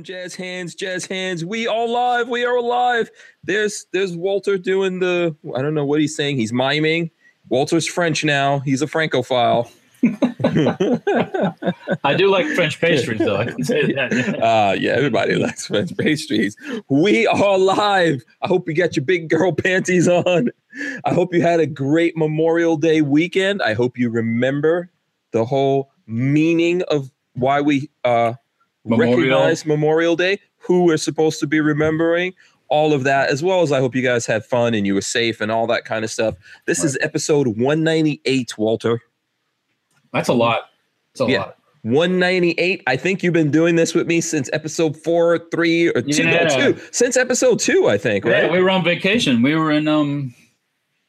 on jazz hands, jazz hands. We are live. We are alive. There's there's Walter doing the I don't know what he's saying. He's miming. Walter's French now. He's a francophile. I do like French pastries, though. I can say that. Uh, yeah, everybody likes French pastries. We are live. I hope you got your big girl panties on. I hope you had a great Memorial Day weekend. I hope you remember the whole meaning of why we uh, Memorial. recognize Memorial Day, who we're supposed to be remembering, all of that, as well as I hope you guys had fun and you were safe and all that kind of stuff. This is episode 198, Walter. That's a lot. It's a Yeah. lot. 198. I think you've been doing this with me since episode four, three, or two. no, two. Since episode two, I think, right? Yeah, we were on vacation. We were in um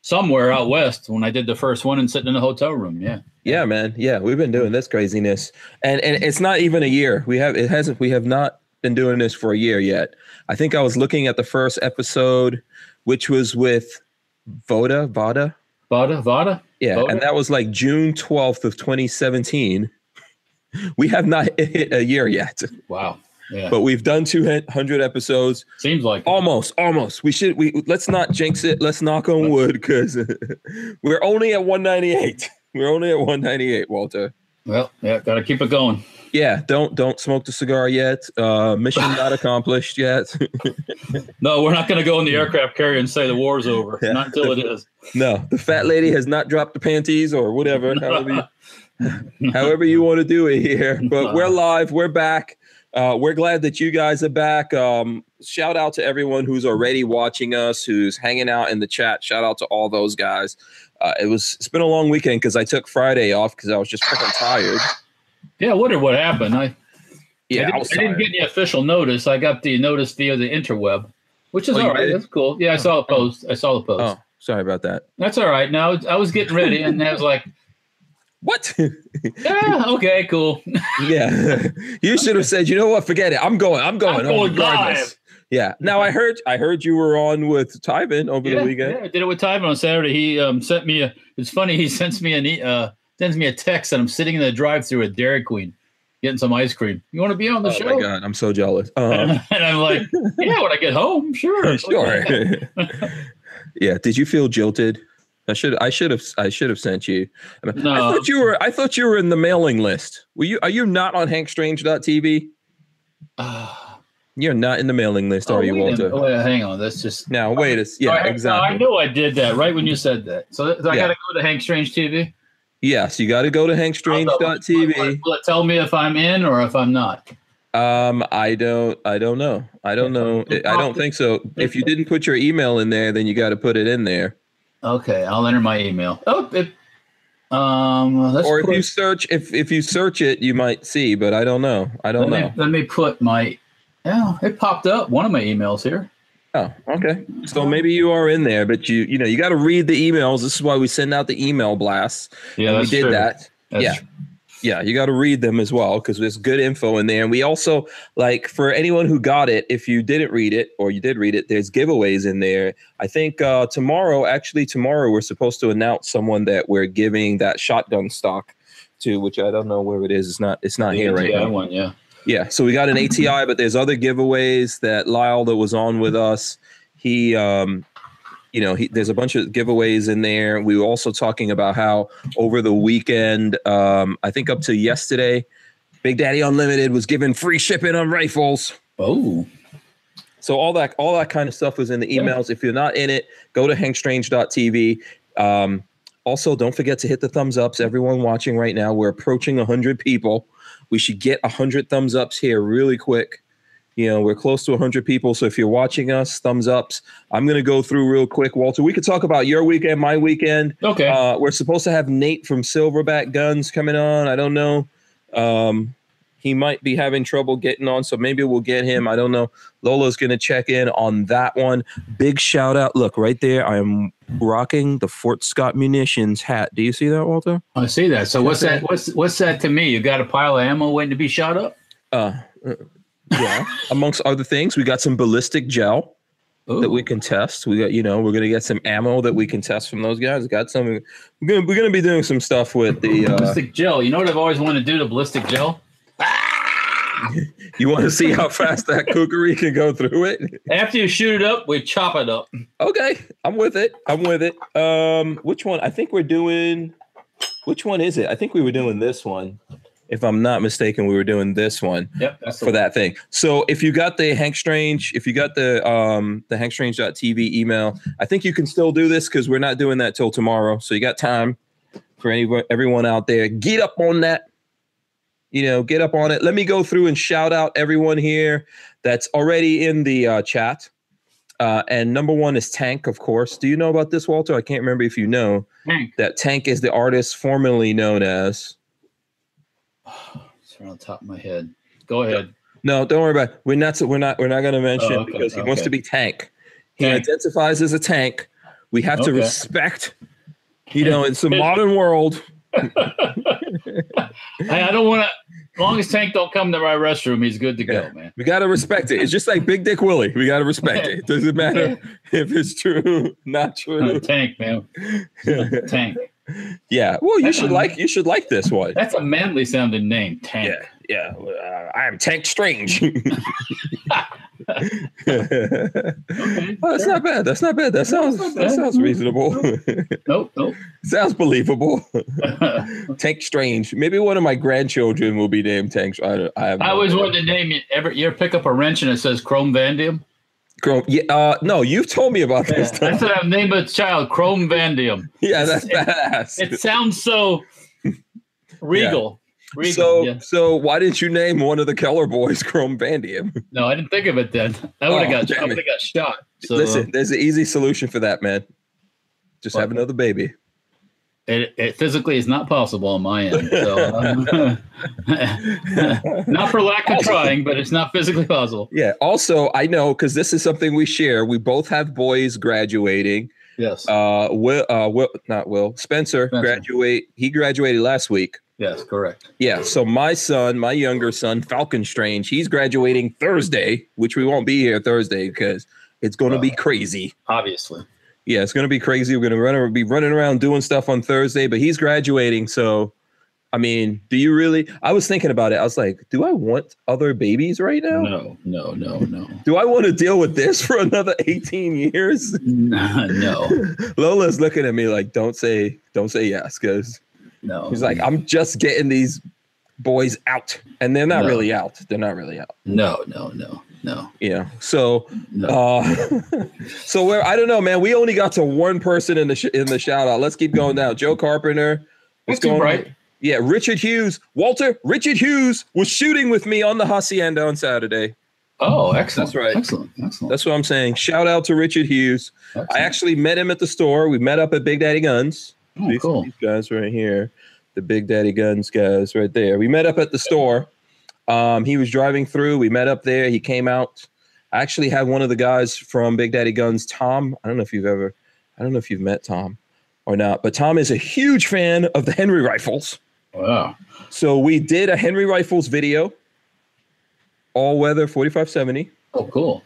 somewhere out west when I did the first one and sitting in a hotel room. Yeah. Yeah, man. Yeah, we've been doing this craziness, and and it's not even a year. We have it hasn't. We have not been doing this for a year yet. I think I was looking at the first episode, which was with Voda Vada. Vada, Vada. Yeah, Voda? and that was like June twelfth of twenty seventeen. We have not hit a year yet, Wow. Yeah. but we've done two hundred episodes. Seems like it. Almost, almost. We should. We let's not jinx it. Let's knock on wood because we're only at one ninety eight. We're only at one ninety eight, Walter. Well, yeah, gotta keep it going. Yeah, don't don't smoke the cigar yet. Uh, mission not accomplished yet. No, we're not gonna go in the aircraft carrier and say the war's over. Yeah. Not until it is. no, the fat lady has not dropped the panties or whatever. However you, however you want to do it here. But we're live. We're back. Uh, we're glad that you guys are back. Um, shout out to everyone who's already watching us, who's hanging out in the chat. Shout out to all those guys. Uh, it was it's been a long weekend because I took Friday off because I was just freaking tired. Yeah, I wonder what happened. I, Yeah, I, I, didn't, was I didn't get any official notice. I got the notice via the interweb, which is Oh, all right. did? That's cool. Yeah, I saw a post. I saw the post. Oh, sorry about that. That's all right. Now I was getting ready, and I was like, What? "Yeah, okay, cool." Yeah, you should have said, you know what? Forget it. I'm going. I'm going. I'm going regardless." live. Yeah. Now I heard. I heard you were on with Tyvin over yeah, the weekend. yeah, I did it with Tyvin on Saturday. He um, sent me a. It's funny. He sends me an uh, sends me a text, and I'm sitting in the drive-through at Dairy Queen, getting some ice cream. You want to be on the Oh show? Oh my god, I'm so jealous. Uh, and I'm like, "Yeah, when I get home, sure, sure. yeah. Did you feel jilted? I should. I should have. I should have sent you. I, mean, I thought you were. I thought you were in the mailing list. Were you? Are you not on HankStrange.tv? Ah. You're not in the mailing list, Oh, are you, a. Walter? Oh, wait, hang on. That's just Now wait a. Oh, Yeah, I- no, I exactly. knew I did that right when you said that. So, so I Yeah. got to go to Hank Strange TV. Yes, you got to go to Will, HankStrange.tv. will it tell me if I'm in or if I'm not? Um, I don't. I don't know. I don't know. I don't think so. If you didn't put your email in there, then you got to put it in there. Okay, I'll enter my email. Oh, it, um, Or if put, you search, if if you search it, you might see. But I don't know. I don't let know. me, let me put my. Oh, it popped up one of my emails here. Oh, okay. So maybe you are in there, but you you know you got to read the emails. This is why we send out the email blasts. Yeah, we did true. that. That's yeah. true. Yeah, you got to read them as well because there's good info in there. And we also like for anyone who got it, if you didn't read it or you did read it, there's giveaways in there. I think uh, tomorrow, actually tomorrow, we're supposed to announce someone that we're giving that shotgun stock to, which I don't know where it is. It's not. It's not here right yeah, now. one, yeah. Yeah, so we got an ATI, but there's other giveaways that Lyle that was on with us. He, um, you know, he, there's a bunch of giveaways in there. We were also talking about how over the weekend, um, I think up to yesterday, Big Daddy Unlimited was giving free shipping on rifles. Oh, So all that, all that kind of stuff was in the Yeah. emails. If you're not in it, go to hankstrange.tv. Um, also, don't forget to hit the thumbs ups. Everyone watching right now, we're approaching 100 people. We should get 100 thumbs ups here really quick. You know, we're close to 100 people. So if you're watching us, thumbs ups. I'm going to go through real quick, Walter. We could talk about your weekend, my weekend. okay. Uh, we're supposed to have Nate from Silverback Guns coming on. I don't know. Um, he might be having trouble getting on, so maybe we'll get him. I don't know. Lola's going to check in on that one. Big shout out. Look right there. I am rocking the Fort Scott Munitions hat. Do you see that, Walter? I see that. So what's that? What's what's that to me? You got a pile of ammo waiting to be shot up? Uh, uh, yeah. Amongst other things, we got some ballistic gel that we can test. We got, you know, we're gonna get some ammo that we can test from those guys. Got some. We're gonna we're gonna be doing some stuff with the. Uh, ballistic gel. You know what I've always wanted to do to ballistic gel? You want to see how fast that kukri can go through it? After you shoot it up, we chop it up. Okay, I'm with it. I'm with it. Um, which one? I think we're doing. Which one is it? I think we were doing this one. If I'm not mistaken, we were doing this one Yep, for that thing. So if you got the Hank Strange, if you got the um the hankstrange.tv email, I think you can still do this because we're not doing that till tomorrow. So you got time for anyone everyone out there. Get up on that. You know, get up on it. Let me go through and shout out everyone here that's already in the uh, chat. Uh, and number one is Tank, of course. Do you know about this, Walter? I can't remember if you know Hank. that Tank is the artist formerly known as. It's right on top of my head. Go ahead. No, don't worry about it. We're not. We're not. We're not going to mention Oh, okay, because he wants to be Tank. He Tank. identifies as a tank. We have to respect. You know, it's a modern world. I, I don't want to. As long as Tank don't come to my restroom, he's good to Yeah. go, man. We got to respect it. It's just like Big Dick Willie. We got to respect it. It doesn't matter if it's true, not true. Tank, man. Tank. Yeah. Well, you should like. You should like this one. That's a manly sounding name. Tank. Yeah. Yeah. Uh, I am Tank Strange. Okay, Oh, that's sure. not bad. That's not bad. That sounds not that sounds reasonable. Nope, nope. sounds believable. Tank Strange. Maybe one of my grandchildren will be named Tank. I, I, I always idea. wanted to name it. Ever you ever pick up a wrench and it says Chrome Vandium? Chrome. Yeah. Uh, no, you've told me about Yeah, this. I said I've named a child Chrome Vandium. yeah, that's it- badass. It sounds so regal. Regal. so, yeah. so why didn't you name one of the Keller boys Chrome Vandium? No, I didn't think of it then. I would have Oh, got. I would it. have got shot. So Listen, there's an easy solution for that, man. Just have another baby. It, it physically is not possible on my end. So, uh, not for lack of trying, but it's not physically possible. Yeah. Also, I know because this is something we share. We both have boys graduating. Yes. Uh, Will, uh, Will, not Will, Spencer, Spencer. graduate. He graduated last week. yes. Correct. Yeah. So my son, my younger son, Falcon Strange, he's graduating Thursday, which we won't be here Thursday because it's going to be Oh. crazy. Obviously. Yeah, it's going to be crazy. We're going to run, be running around doing stuff on Thursday, but he's graduating. So, I mean, do you really? I was thinking about it. I was like, do I want other babies right now? No. No. No. No. Do I want to deal with this for another 18 years? Nah, no. Lola's looking at me like, don't say, don't say yes, because No. he's like, I'm just getting these boys out, and they're not No. really out. They're not really out. No. No. No. No. Yeah. So, No. uh, so where I don't know, man. We only got to one person in the sh- in the shout out. Let's keep going down. Joe Carpenter. What's That's going bright. on? Yeah, Richard Hughes. Walter, Richard Hughes was shooting with me on the Hacienda on Saturday. Oh, excellent. That's right. Excellent. Excellent. That's what I'm saying. Shout out to Richard Hughes. I actually met him at the store. We met up at Big Daddy Guns. Oh, these, cool. these guys right here, the Big Daddy Guns guys right there. We met up at the store. Um, he was driving through. We met up there. He came out. I actually had one of the guys from Big Daddy Guns, Tom. I don't know if you've ever, I don't know if you've met Tom or not, but Tom is a huge fan of the Henry rifles. Wow. So we did a Henry rifles video, all weather 4570 Oh, cool.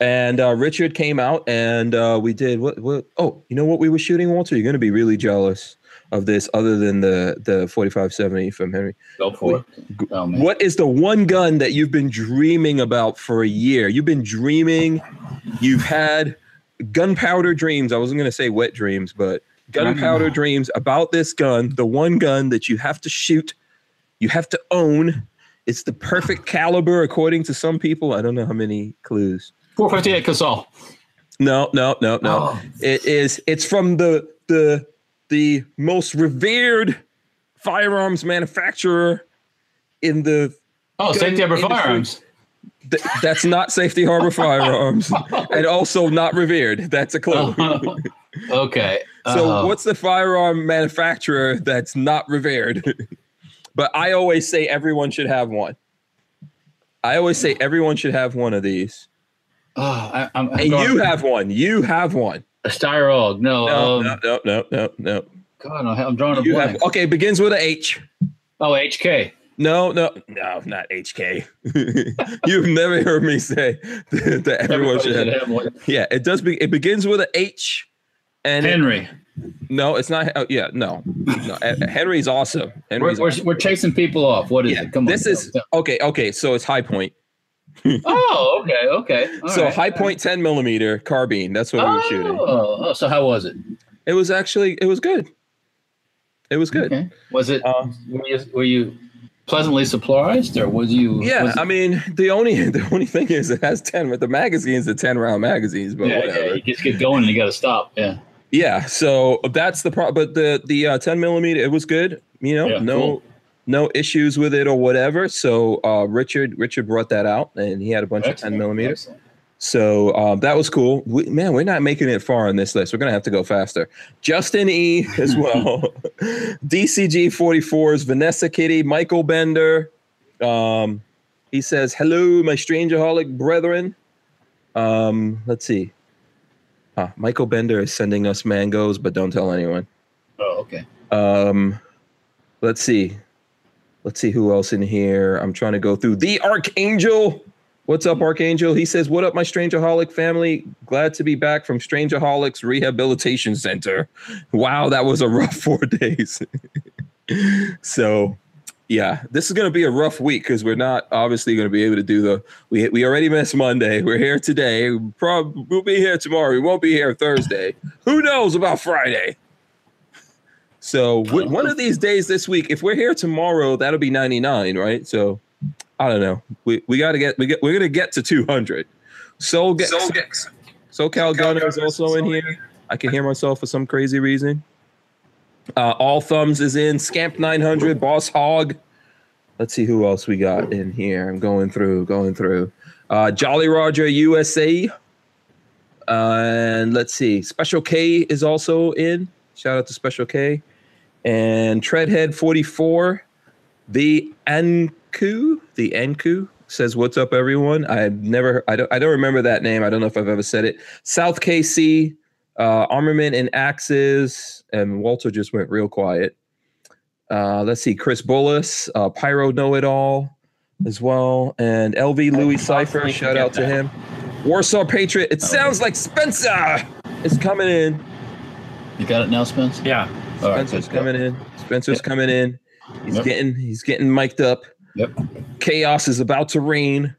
and uh, Richard came out and uh, we did what? What? Oh, you know what we were shooting, Walter? You're gonna be really jealous of this, other than the the 4570 from Henry. Go for it. Oh. What is the one gun that you've been dreaming about for a year? You've been dreaming. You've had gunpowder dreams. I wasn't gonna say wet dreams, but gunpowder Mm. dreams about this gun. The one gun that you have to shoot, you have to own. It's the perfect caliber according to some people. I don't know how many clues. 458 Casal. No, no, no, no. Oh. It is. It's from the the the most revered firearms manufacturer in the. Oh, Safety Harbor industry. Firearms. th- that's not Safety Harbor Firearms, and also not revered. That's a clue. Oh, okay. So, Oh. what's the firearm manufacturer that's not revered? but I always say everyone should have one. I always say everyone should have one of these, Oh, I, I'm, I'm and going- you have one. You have one. A Styrog. No. No, um, no, no, no, no, no. God, I'm drawing a You blank. have okay. Begins with a H. oh, HK. No, no, no, not HK. You've never heard me say that, that everyone should have. one. Yeah, it does. Be, it begins with a H, and it- Henry. No, it's not. Oh, yeah, no, no. Henry's awesome. We're, Henry's we're, awesome. we're chasing people off. What is Yeah, it? Come on. this is okay. Okay, so it's Hi-Point. Oh, okay, okay. All so right. Hi-Point 10 millimeter carbine. That's what we were shooting. Oh, oh, so how was it? It was actually it was good. It was good. Okay. Was it? Uh, were, you, were you pleasantly surprised, or was you? Yeah, was I mean the only the only thing is it has 10 with the magazines, the 10 round magazines, but yeah, whatever. yeah, you just get going and you got to stop. Yeah. Yeah, so that's the problem. But the the uh, 10 millimeter, it was good. You know, Yeah, no cool. No issues with it or whatever. So uh, Richard Richard brought that out, and he had a bunch of 10 millimeters. excellent. So um, that was cool. We, man, we're not making it far on this list. We're gonna have to go faster. Justin E as well. DCG 44s, Vanessa Kitty, Michael Bender. Um, he says, "Hello, my strangerholic brethren." Um, let's see. Huh, Michael Bender is sending us mangoes, but don't tell anyone. Oh, okay. Um, let's see. Let's see who else in here. I'm trying to go through the Archangel. What's up, Archangel? He says, What up, my Strangerholic family? Glad to be back from Strangerholics Rehabilitation Center. Wow, that was a rough four days. so, yeah, this is going to be a rough week because we're not obviously going to be able to do the. We, we already missed Monday. We're here today. Probably we'll be here tomorrow. We won't be here Thursday. Who knows about Friday? So w- one of these days this week, if we're here tomorrow, that'll be 99, right? So I don't know. We we got to get we get we're gonna get to 200. Soul get SoCal Gunner is also in here. I can hear myself for some crazy reason. Uh, All Thumbs is in. Scamp 900, Boss Hog. Let's see who else we got in here. I'm going through, going through. Uh, Jolly Roger USA. Uh, and let's see. Special K is also in. Shout out to Special K. And Treadhead 44. The Anku. The Anku says, What's up, everyone? I've never, I don't, I don't remember that name. I don't know if I've ever said it. South KC, uh, Armament and Axes. And Walter just went real quiet. Uh, let's see. Chris Bullis, uh, Pyro Know It All as well. And LV Louis Cypher. Shout out to him. Warsaw Patriot. It sounds like Spencer is coming in. You got it now, Spence? Yeah. All right, Spencer's good. coming in. Spencer's Yep. coming in. He's Yep. getting he's getting mic'd up. Yep. Chaos is about to reign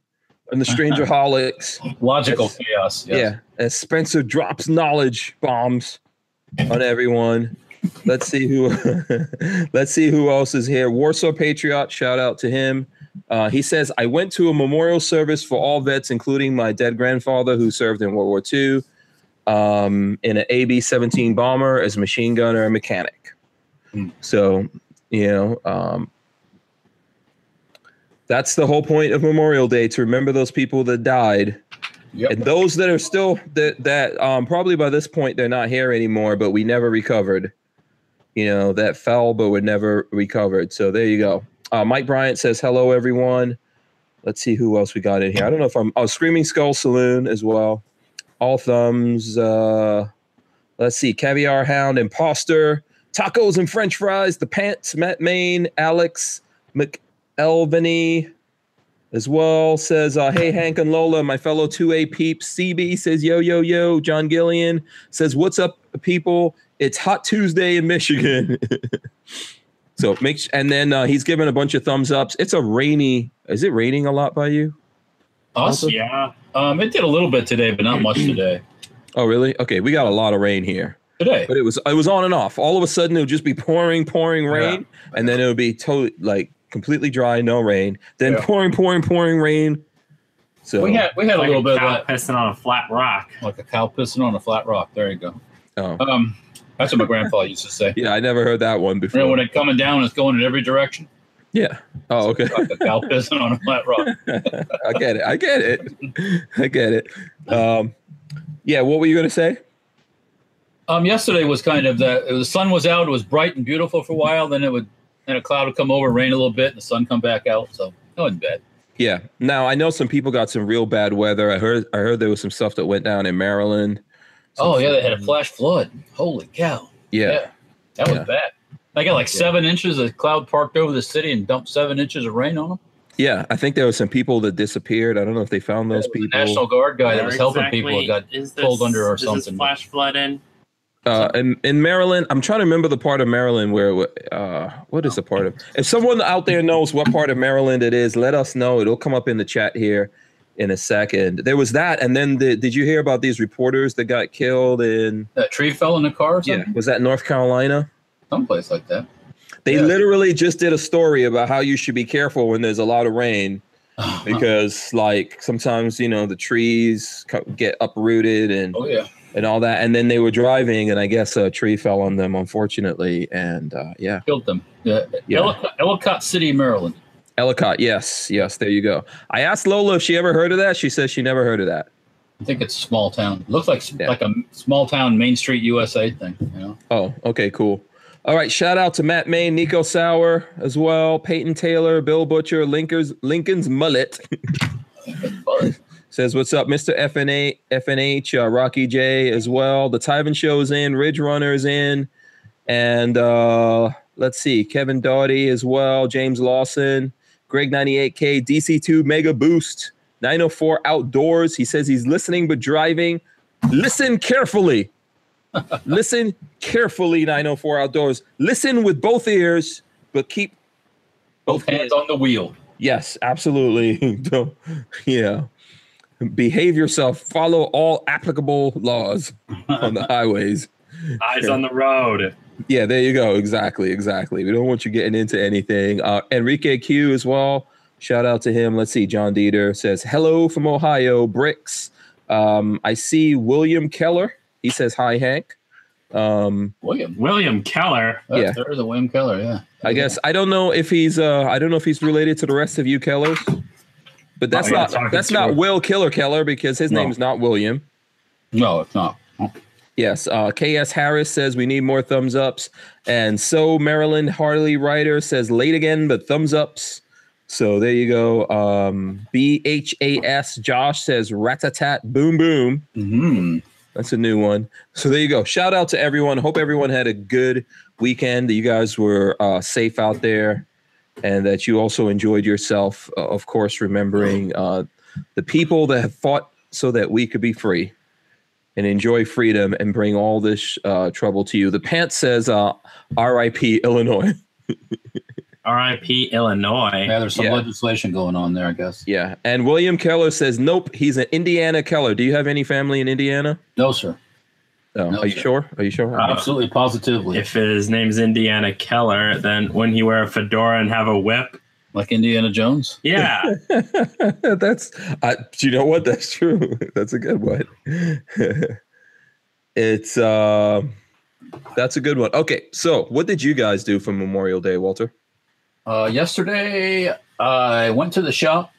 on the Stranger Holics. Logical Yes. chaos. yes. Yeah. As Spencer drops knowledge bombs on everyone. Let's see who let's see who else is here. Warsaw Patriot, shout out to him. Uh, he says, I went to a memorial service for all vets, including my dead grandfather who served in World War II um, in an a B-17 bomber as a machine gunner and mechanic. Hmm. So, you know, um, that's the whole point of Memorial Day to remember those people that died. Yep. and those that are still that that um probably by this point they're not here anymore but we never recovered. You know that fell but were never recovered. So there you go. Uh, mike bryant says hello everyone. Let's see who else we got in here. I don't know if i'm oh screaming skull saloon as well all thumbs uh let's see caviar hound imposter tacos and french fries the pants matt main alex mcelvany as well says uh, hey hank and lola my fellow 2a peeps cb says yo yo yo john gillian says what's up people? It's hot tuesday in michigan. So make sh- and then uh, he's given a bunch of thumbs ups. It's a rainy is it raining a lot by you? Awesome. Yeah. Um, it did a little bit today, but not much today. oh really okay we got a lot of rain here Today. but it was it was on and off all of a sudden it would just be pouring pouring rain and then it would be totally like completely dry no rain then Yeah. pouring pouring pouring rain so We had we had a Like little bit cow of that, pissing on a flat rock. like a cow pissing on a flat rock. There you go. oh. Um, that's what my grandfather used to say. yeah i never heard that one You before know, when it's coming down, it's going in every direction. Yeah. Oh, okay. Cow pissing on a flat rock. I get it. I get it. I get it. Um, yeah. What were you gonna say? Um, yesterday was kind of the the sun was out. It was bright and beautiful for a while. Then it would then a cloud would come over, rain a little bit, and the sun come back out. So it wasn't bad. Yeah. Now I know some people got some real bad weather. I heard. I heard there was some stuff that went down in Maryland. Some Oh yeah, they had a flash flood. Holy cow! Yeah. that was Yeah. bad. They got like Yeah. seven inches of cloud parked over the city and dumped seven inches of rain on them. Yeah. I think there were some people that disappeared. I don't know if they found those The people. National Guard guy that Where was helping exactly people got this, pulled under or is this something. flash flood in? Uh, in, in Maryland, I'm trying to remember the part of Maryland where, uh, what is the part of? If someone out there knows what part of Maryland it is, let us know. It'll come up in the chat here in a second. There was that, and then the, did you hear about these reporters that got killed in? That tree fell in the car. Or Yeah, was that North Carolina? Someplace like that. They Yeah. literally just did a story about how you should be careful when there's a lot of rain because, like, sometimes you know the trees get uprooted and oh yeah, and all that. And then they were driving, and I guess a tree fell on them, unfortunately. And uh, yeah, killed them. Yeah. Yeah. Ellicott, Ellicott City, Maryland. Ellicott. Yes, yes. There you go. I asked Lola if she ever heard of that. She says she never heard of that. I think it's a small town. It looks like Yeah. like a small town Main Street USA thing. You know. Oh, okay, cool. All right. Shout out to Matt May, Nico Sauer as well, Peyton Taylor, Bill Butcher, Lincoln's Lincoln's mullet. Says what's up, Mr. FNA, FNH, uh, Rocky J as well. The Tyven Show's in, Ridge Runner's in, and uh, let's see, Kevin Doughty as well, James Lawson, Greg 98K, DC2 Mega Boost, 904 Outdoors. He says he's listening but driving. Listen carefully. Listen carefully, 904 Outdoors. Listen with both ears, but keep both hands on the wheel. Yes, absolutely. Don't, yeah. Behave yourself. Follow all applicable laws on the highways. Eyes on the road. Yeah, there you go. Exactly, exactly. We don't want you getting into anything. Uh, Enrique Q as well. Shout out to him. Let's see. John Dieter says hello from Ohio. Bricks. Um, I see William Keller. He says hi, Hank. Um, William. William Keller. Uh, Yeah. There's a William Keller. Yeah. I guess I don't know if he's uh I don't know if he's related to the rest of you Kellers. But that's Oh, yeah, not that's not. Will Killer Keller because his No. name's not William. No, it's not. Yes, uh, KS Harris says we need more thumbs ups, and so Maryland Harley Ryder says late again, but thumbs ups. So there you go. Um, BHAS Josh says ratatat boom boom. hmm That's a new one. So there you go. Shout out to everyone. Hope everyone had a good weekend. That you guys were uh, safe out there, and that you also enjoyed yourself. Uh, of course, remembering uh, the people that have fought so that we could be free and enjoy freedom and bring all this uh, trouble to you. The pants says uh, R.I.P. Illinois. R.I.P. Illinois. Yeah, there's some Yeah. legislation going on there, I guess. Yeah, and William Keller says nope. He's an Indiana Keller. Do you have any family in Indiana? No, sir. No. No, Are you sir. sure? Are you sure? Absolutely, positively. If his name's Indiana Keller, then wouldn't he wear a fedora and have a whip? like Indiana Jones. Yeah. that's uh, do you know what that's true that's a good one it's uh that's a good one okay so what did you guys do for memorial day walter Uh, yesterday, I went to the shop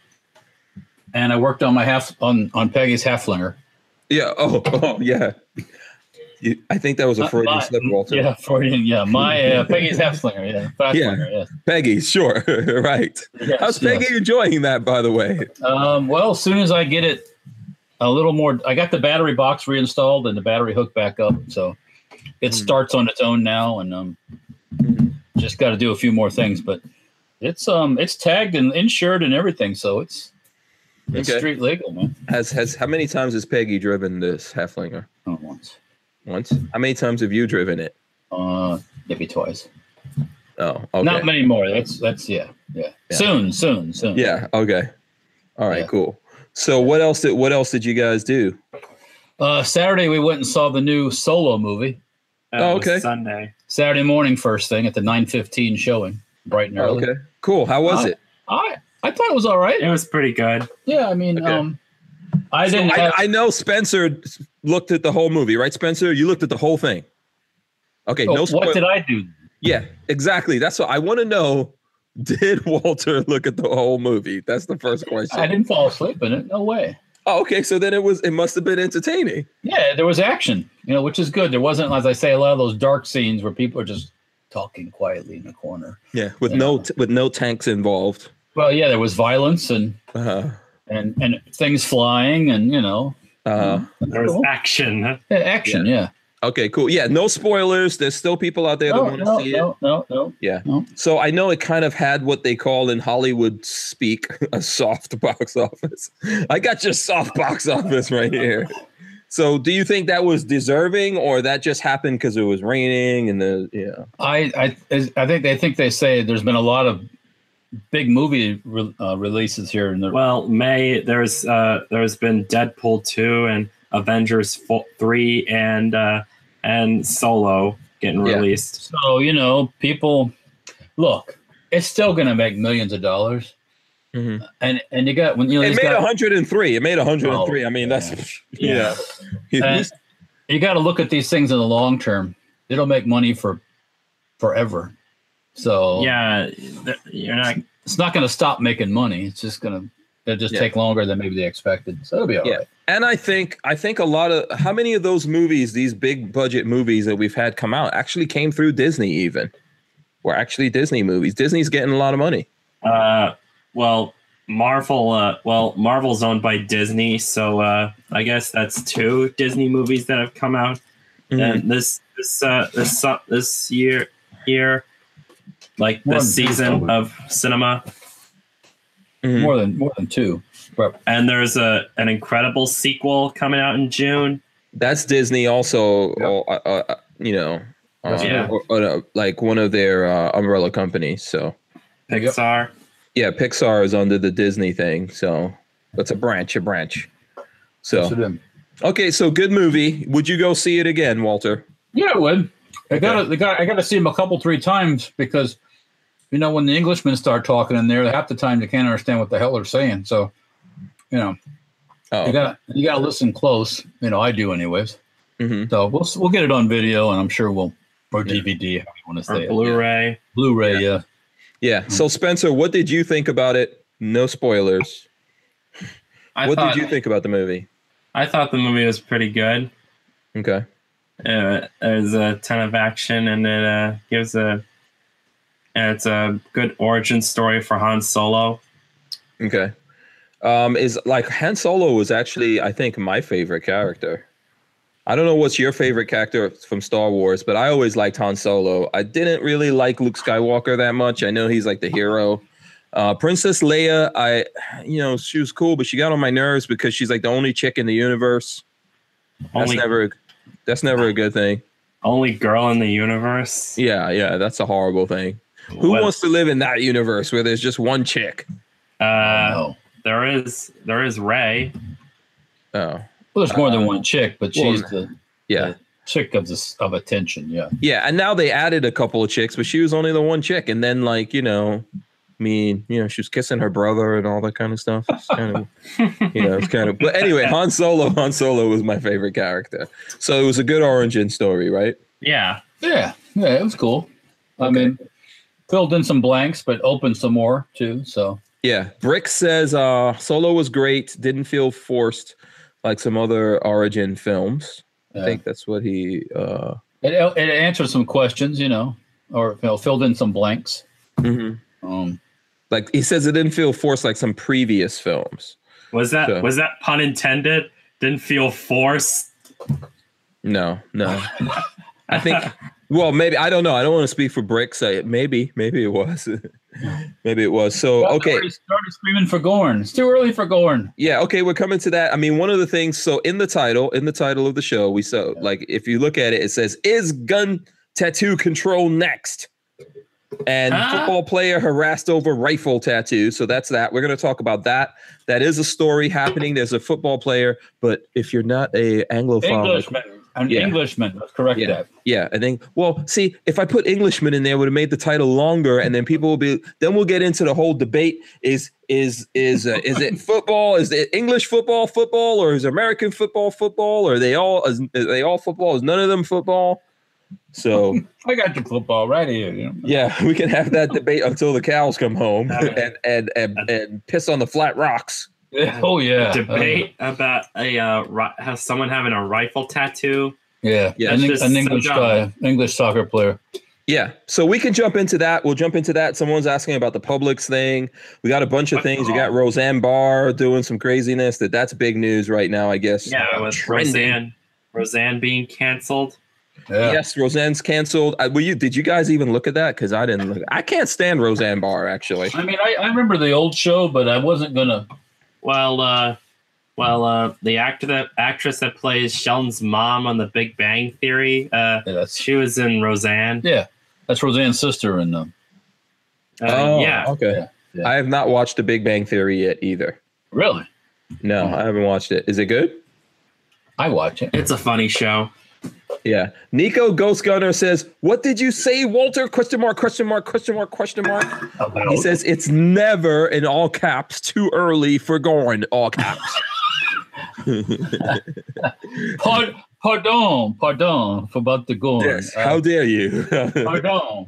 and I worked on my half on on Peggy's Haflinger. yeah oh, oh yeah you, i think that was a My- freudian my- slip walter Yeah, Freudian. Yeah, my uh, Peggy's Haflinger. Yeah, Haflinger. Yeah. peggy sure right Yes, how's peggy yes. enjoying that by the way Um, well, as soon as I get it a little more, I got the battery box reinstalled and the battery hooked back up, so it Hmm. starts on its own now, and um, Mhm. just got to do a few more things. But it's um, it's tagged and insured and everything, so it's it's Okay. street legal, man. has has how many times has peggy driven this Haflinger Oh, once, once how many times have you driven it uh, maybe twice. oh okay Not many more. That's that's yeah, yeah. Yeah. Soon, soon, soon. Yeah. Okay. All right. Yeah. Cool. So what else did what else did you guys do? Uh, Saturday we went and saw the new Solo movie. That Oh, okay. Sunday. Saturday morning, first thing at the nine fifteen showing, bright and early. Okay. Cool. How was Uh, it? I I thought it was all right. It was pretty good. Yeah, I mean, Okay. um, I So didn't. I, have, I know Spencer looked at the whole movie, right? Spencer, you looked at the whole thing. Okay. oh, no. what did I do? Yeah. Exactly. That's what I want to know. Did Walter look at the whole movie? That's the first question. I didn't fall asleep in it. No way. Oh, okay. So then it was. It must have been entertaining. Yeah, there was action, you know, which is good. There wasn't, as I say, a lot of those dark scenes where people are just talking quietly in the corner. Yeah. With no Yeah. with no tanks involved. Well, yeah, there was violence and Uh. and and things flying and you know Uh. There was Cool. action. Yeah, action. Yeah. Okay. Cool. Yeah. No spoilers. There's still people out there that want to no, see it. no, no, no. Yeah. No. So I know it kind of had what they call in Hollywood speak a soft box office. I got your soft box office right here. So, do you think that was deserving, or that just happened because it was raining and the yeah? I I I think they think they say there's been a lot of big movie re- uh, releases here in the Well, May there's uh there's been Deadpool two and Avengers fo- three and uh and Solo getting Yeah. released. so you know people look it's still going to make millions of dollars Mhm. and and you got when you know It made guys- 103. It made 103. I mean, Oh, that's yeah. And you got to look at these things in the long term. It'll make money for forever. So Yeah, you're not. it's not going to stop making money. It's just going to it'll just Yeah. take longer than maybe they expected. So it'll be all right. Yeah. And I think I think a lot of how many of those movies, these big budget movies that we've had come out, actually came through Disney. Even were actually Disney movies. Disney's getting a lot of money. Uh, well, Marvel. Uh, well, Marvel's owned by Disney, so uh, I guess that's two Disney movies that have come out. Mm-hmm. And this this uh this su- this year year, like More this than two, season of cinema. Mhm. More than more than two. But And there's a an incredible sequel coming out in June. That's Disney also. uh, uh, uh, you know, uh, That's right. or- or, uh, like one of their uh, umbrella companies. So Yep. Pixar. yeah, Pixar is under the Disney thing. So that's a branch, a branch. so So okay, so good movie. Would you go see it again, Walter? Yeah, I would. I Okay. got to got I got to see him a couple three times because you know when the Englishmen start talking in there, half the time you can't understand what the hell they're saying. So you know Oh, you got you got to listen close. You know I do anyways. mhm. So we'll we'll get it on video, and I'm sure we'll or DVD, how you want to Or say it. Blu-ray. Blu-ray, yeah. yeah. So Spencer, what did you think about it? No spoilers. I what thought did you think about the movie? I thought the movie was pretty good. Okay. Uh, there's a ton of action, and it uh, gives a it's a good origin story for Han Solo. Okay. Um, is like Han Solo was actually, I think, my favorite character. I don't know what's your favorite character from Star Wars, but I always liked Han Solo. I didn't really like Luke Skywalker that much. I know he's like the hero. Uh, Princess Leia, I, you know, she was cool, but she got on my nerves because she's like the only chick in the universe. That's Only never, that's never a good thing. only girl in the universe. Yeah, yeah, that's a horrible thing. Who What- wants to live in that universe where there's just one chick? Uh, no. there is there is Rey. Oh, Well, there's more than one chick, but well, she's the yeah. chick of this of attention. Yeah. Yeah, and now they added a couple of chicks, but she was only the one chick. And then, like, you know, I mean, you know, she was kissing her brother and all that kind of stuff. It's kind of, you know, it's kind of. But anyway, Han Solo, Han Solo was my favorite character. So it was a good origin story, right? Yeah, Yeah. Yeah. It was cool. I mean, filled in some blanks, but opened some more too. So Yeah. Brick says uh Solo was great. Didn't feel forced like some other origin films. I think that's what he. uh it, it answered some questions, you know, or you know, filled in some blanks. mhm. Um, Like he says, it didn't feel forced like some previous films. was that Sure. was that pun intended? Didn't feel forced. No, no. I think. Well, maybe I don't know. I don't want to speak for Brick. Say maybe, maybe it was, maybe it was. So okay, started screaming for Gorn. It's too early for Gorn. yeah, okay. We're coming to that. I mean, one of the things. So in the title, in the title of the show, we saw like if you look at it, it says "Is gun tattoo control next?" And Ah. football player harassed over rifle tattoo. So that's that. We're going to talk about that. That is a story happening. There's a football player, but if you're not a Anglophile, like- Englishman. An Yeah. Englishman. Let's correct Yeah. that. Yeah, I think. Well, see, if I put Englishman in there, would have made the title longer, and then people will be. Then we'll get into the whole debate: is is is uh, is it football? Is it English football football, or is American football football? Or are they all? Is, are they all football? Is none of them football? So I got your football right here. You know? yeah, we can have that debate until the cows come home and and and, and piss on the flat rocks. Yeah. Oh yeah. Debate about a uh, ri- has someone having a rifle tattoo. yeah. Yeah, An, an English dumb. guy, English soccer player. Yeah, so we can jump into that. We'll jump into that. Someone's asking about the Publix thing. We got a bunch of things. You got Roseanne Barr doing some craziness. That that's big news right now, I guess. Yeah, Uh, with trending. Roseanne Roseanne being canceled. Yeah. Yes, Roseanne's canceled. Uh, were you? Did you guys even look at that? Because I didn't. Look. I can't stand Roseanne Barr. Actually, I mean, I, I remember the old show, but I wasn't gonna. Well, uh, Well, uh, the actor that actress that plays Sheldon's mom on The Big Bang Theory, uh, Yeah, she was in Roseanne. yeah, that's Roseanne's sister, and um, Uh, oh, yeah, Okay. Yeah, yeah. I have not watched The Big Bang Theory yet either. really, No, I haven't watched it. Is it good? I watch it. it's a funny show. Yeah. Nico Ghost Gunner says, "What did you say, Walter? Question mark? Question mark? Question mark? Question mark?" He says it's never in all caps too early for going all caps. Pard- pardon, pardon for about the going. yes. Uh, How dare you? pardon.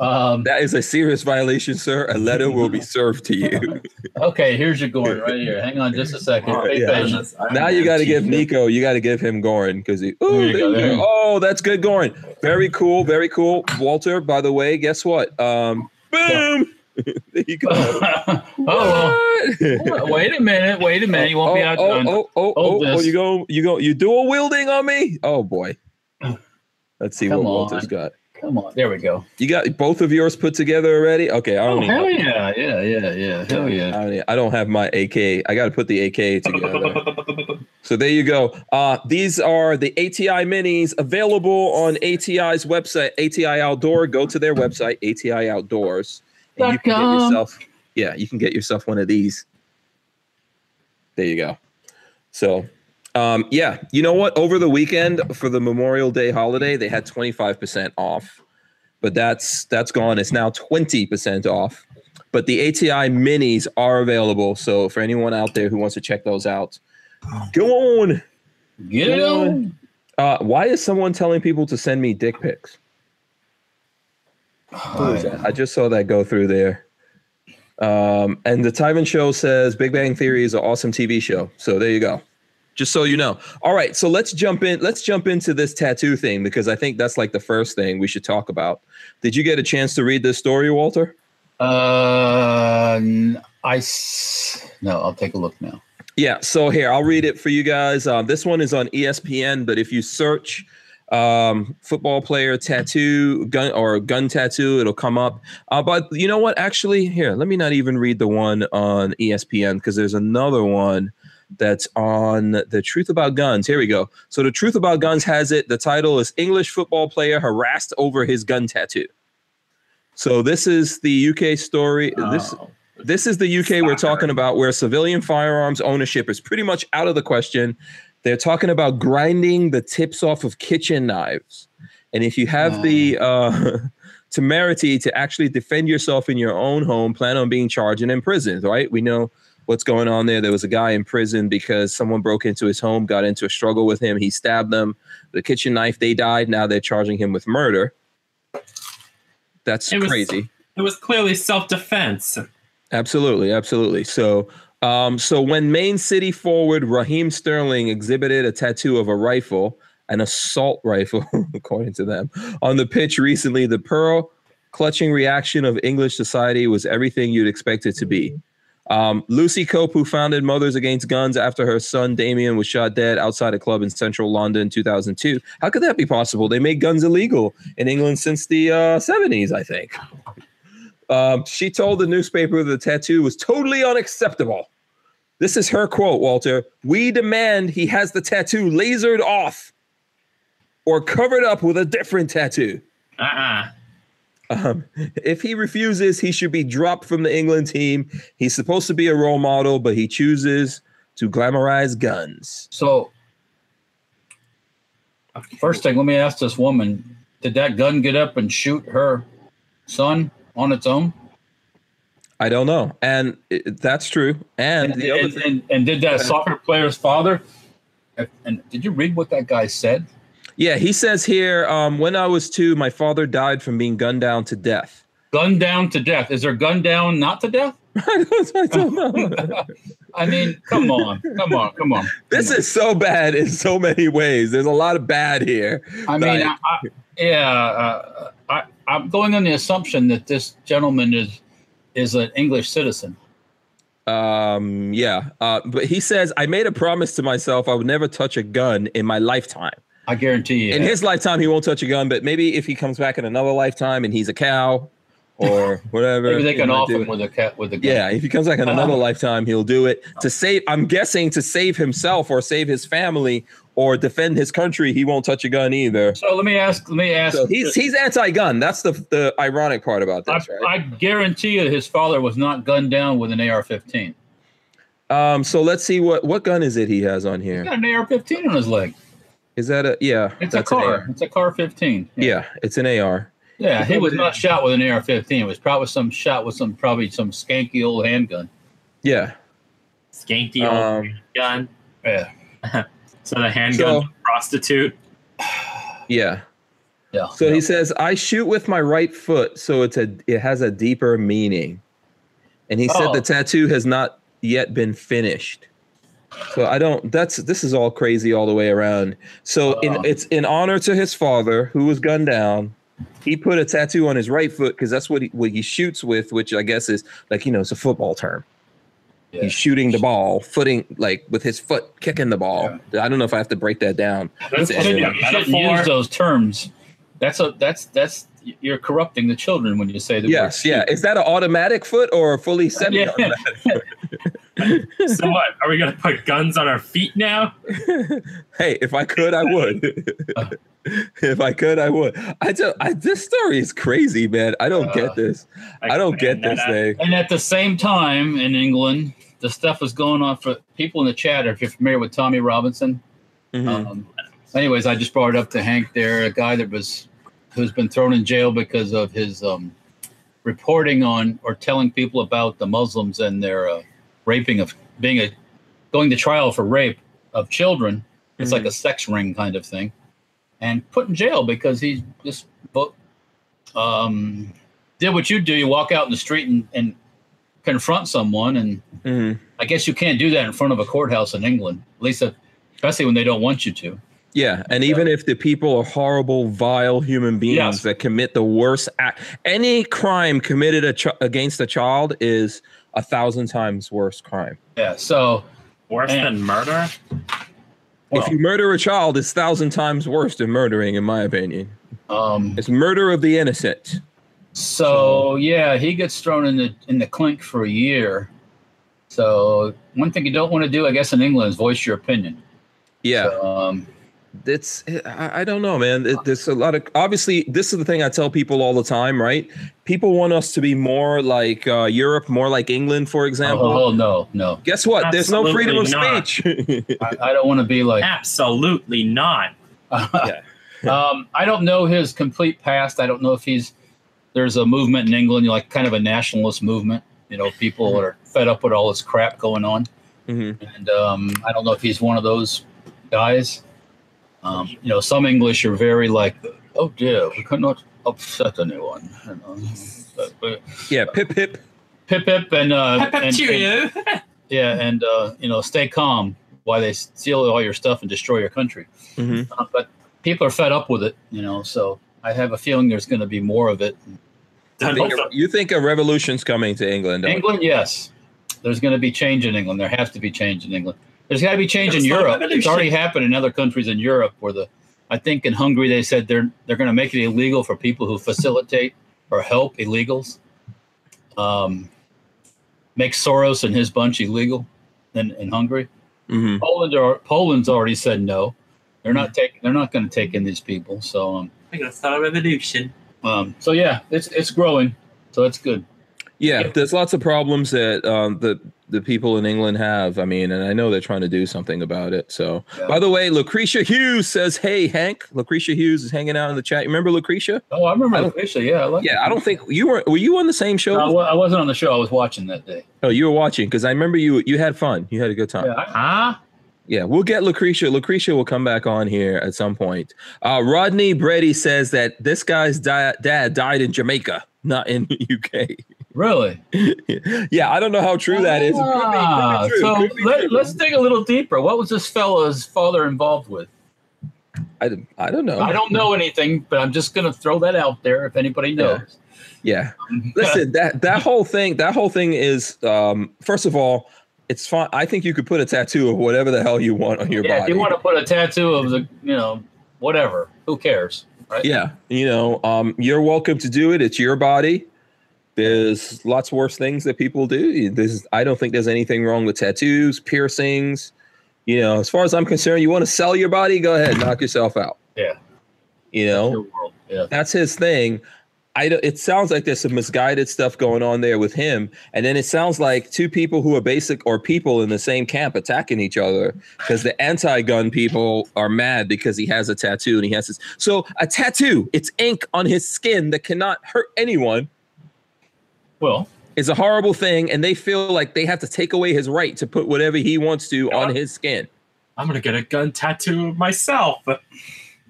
Um, that is a serious violation, sir. A letter will be served to you. okay, here's your going right here. Hang on just a second. Oh, yeah. patient. now you got to give Nico. You got to give him Gorin because he. There Ooh, you there go, there you. Oh, that's good, Gorin. Very cool. Very cool, Walter. By the way, guess what? Um, boom. there you go. oh, well. What? wait a minute. Wait a minute. You won't oh, be out. oh, oh, oh, oh, oh, you go, you go, you dual wielding on me? Oh boy. Let's see Come what on. Walter's got. Come on. There we go. You got both of yours put together already? Okay, I Oh, don't, need hell my- yeah. Yeah, yeah, yeah. Hell yeah. I, don't, I don't have my AK. I got to put the AK together. So there you go. Uh, these are the ATI minis available on ATI's website, ATI Outdoor. Go to their website, ATI Outdoors, and you can get yourself. Yeah, you can get yourself one of these. There you go. So, um, yeah, you know what? Over the weekend for the Memorial Day holiday, they had twenty five percent off, but that's that's gone. It's now twenty percent off. But the ATI minis are available. So for anyone out there who wants to check those out, go on. Get it on. Uh, why is someone telling people to send me dick pics? That? I just saw that go through there. Um, and the Tyven Show says Big Bang Theory is an awesome TV show. So there you go. Just so you know. All right, so let's jump in. Let's jump into this tattoo thing because I think that's like the first thing we should talk about. Did you get a chance to read this story, Walter? Uh, I s- no. I'll take a look now. Yeah, so here I'll read it for you guys. Uh, this one is on ESPN, but if you search um, football player tattoo gun or gun tattoo, it'll come up. Uh, but you know what? Actually, here, let me not even read the one on ESPN because there's another one that's on the truth about guns. Here we go. So the truth about guns has it. The title is English football player harassed over his gun tattoo. So this is the UK story. This Oh. this is the UK we're talking about where civilian firearms ownership is pretty much out of the question. They're talking about grinding the tips off of kitchen knives. And if you have the uh, temerity to actually defend yourself in your own home, plan on being charged and imprisoned, right? We know what's going on there. There was a guy in prison because someone broke into his home, got into a struggle with him. He stabbed them. The kitchen knife, they died. Now they're charging him with murder. That's It was- crazy. It was clearly self-defense. Absolutely, absolutely. So, um, so when Man City forward Raheem Sterling exhibited a tattoo of a rifle, an assault rifle, according to them, on the pitch recently, the pearl clutching reaction of English society was everything you'd expect it to be. Um, Lucy Cope, who founded Mothers Against Guns after her son Damien was shot dead outside a club in central London in 2002. How could that be possible? They made guns illegal in England since the uh, 70s, I think. Um, she told the newspaper the tattoo was totally unacceptable. This is her quote, Walter. We demand he has the tattoo lasered off or covered up with a different tattoo. Uh-uh. Um, if he refuses, he should be dropped from the England team. He's supposed to be a role model, but he chooses to glamorize guns. So first thing, let me ask this woman: Did that gun get up and shoot her son on its own? I don't know, and it, that's true. And, And, the other and, thing, and, and did that soccer player's father? And did you read what that guy said? Yeah, he says here, um, when I was two, my father died from being gunned down to death. Gunned down to death. Is there gunned down not to death? I don't, know. I mean, come on, come on, come on. This is so bad in so many ways. There's a lot of bad here. I mean, I, I, yeah, uh, I, I'm going on the assumption that this gentleman is is an English citizen. Um, yeah. Uh, but he says, I made a promise to myself I would never touch a gun in my lifetime. I guarantee you. In his lifetime, he won't touch a gun, but maybe if he comes back in another lifetime and he's a cow or whatever. Maybe they can off him with a cat with a gun. Yeah, if he comes back in another lifetime, he'll do it to save. I'm guessing to save himself or save his family or defend his country. He won't touch a gun either. So let me ask. Let me ask. So he's he's anti-gun. That's the the ironic part about I, this, right? I guarantee you, his father was not gunned down with an AR-15. Um, so let's see what what gun is it he has on He's here. got an AR-15 on his leg. Is that a yeah? It's a that's an car. It's a car 15. Yeah, it's an AR. Yeah, he was not shot with an AR-15. It was probably some shot with some probably some skanky old handgun. Yeah. Skanky old Um, gun. Yeah, So the handgun So- prostitute. yeah. yeah. So yeah. he says, "I shoot with my right foot, so it's a it has a deeper meaning." And he said Oh. the tattoo has not yet been finished. So I don't. That's this is all crazy all the way around. So in, Oh. it's in honor to his father who was gunned down. He put a tattoo on his right foot because that's what he what he shoots with, which I guess is like you know it's a football term. Yeah. He's shooting the ball, footing like with his foot kicking the ball. I don't know if I have to break that down. That's You Yeah. shouldn't, a you shouldn't metaphor. use those terms. That's a that's that's you're corrupting the children when you say that. Yes, yeah. Is that an automatic foot or a fully semi-automatic? So what? Are we gonna put guns on our feet now? hey, if I could, I would. if I could, I would. I just, I, this story is crazy, man. I don't Uh, get this. I don't get this thing. And at the same time in England, the stuff was going on for people in the chat. If you're familiar with Tommy Robinson, Mhm. um, anyways, I just brought it up to Hank there, a guy that was who's been thrown in jail because of his um, reporting on or telling people about the Muslims and their uh, raping of being a going to trial for rape of children. It's like a sex ring kind of thing, and put in jail because he just um, did what you do. You walk out in the street and, and confront someone, and Mhm. I guess you can't do that in front of a courthouse in England, at least, especially when they don't want you to. Yeah, and even if the people are horrible, vile human beings Yes. that commit the worst act, any crime committed a ch- against a child is a thousand times worse crime. Yeah. So Worse And- than murder? Well- if you murder a child, it's thousand times worse than murdering, in my opinion. um, It's murder of the innocent. So yeah, he gets thrown in the in the clink for a year. So one thing you don't want to do, I guess, in England is voice your opinion. Yeah. So, um, it's I, I don't know man It- there's a lot of obviously this is the thing i tell people all the time right people want us to be more like uh, europe more like england for example oh, oh, no, no, guess what there's no freedom of not. speech I, I don't want to be like. Absolutely not. um, I don't know his complete past. I don't know if he's there's a movement in England, like kind of a nationalist movement. You know, people are fed up with all this crap going on, Mhm. and um, I don't know if he's one of those guys. Um, you know, some English are very like, oh dear, we cannot upset anyone. You know, but, but yeah pip pip pip pip and, uh, Pep, pep, and- and- yeah, and uh, you know, stay calm while they steal all your stuff and destroy your country. Mhm. Uh, but people are fed up with it, you know. So I have a feeling there's going to be more of it. Don't Think know. a- you think a revolution's coming to england don't you? England, yes, there's going to be change in England. There has to be change in England. There's got to be change in It's not Europe. It's already happened in other countries in Europe where the, I think in Hungary they said they're they're going to make it illegal for people who facilitate or help illegals. Um, make Soros and his bunch illegal in, in Hungary. Mhm. Poland are, Poland's already said no. They're not taking. They're not going to take in these people. So, um, We're gonna start a revolution. um, so yeah, it's it's growing. So that's good. yeah Yeah. there's lots of problems that um, the the people in england have i mean and i know they're trying to do something about it so Yeah. by the way lucretia hughes says hey hank lucretia hughes is hanging out in the chat you remember lucretia Oh, I remember I Lucretia. Yeah, I like. yeah i don't think you were were you on the same show No, I wasn't on the show. I was watching that day. Oh, you were watching because I remember you. You had fun. You had a good time. Yeah, Yeah, I, Huh? we'll get Lucretia. Lucretia will come back on here at some point. Uh, Rodney Brady says that this guy's di- dad died in Jamaica, not in the UK. Really. yeah, I don't know how true that is. It could be- could be Ah, so let, let's dig a little deeper. What was this fellow's father involved with? I, I don't know. I don't know anything, but I'm just going to throw that out there if anybody knows. Yeah. Listen, that that whole thing, that whole thing is um, first of all, it's fine. I think you could put a tattoo of whatever the hell you want on your yeah, if body. you want to put a tattoo of the, you know, whatever, who cares, right? Yeah, you know, um, you're welcome to do it. It's your body. There's lots worse things that people do. There's, I don't think there's anything wrong with tattoos, piercings. You know, as far as I'm concerned, you want to sell your body, go ahead, knock yourself out. Yeah. You know, world. Yeah. that's his thing. I it sounds like there's some misguided stuff going on there with him, and then it sounds like two people who are basic or people in the same camp attacking each other because the anti-gun people are mad because he has a tattoo and he has this. So a tattoo, it's ink on his skin that cannot hurt anyone, Well, is a horrible thing, and they feel like they have to take away his right to put whatever he wants to on his skin. I'm gonna get a gun tattoo myself.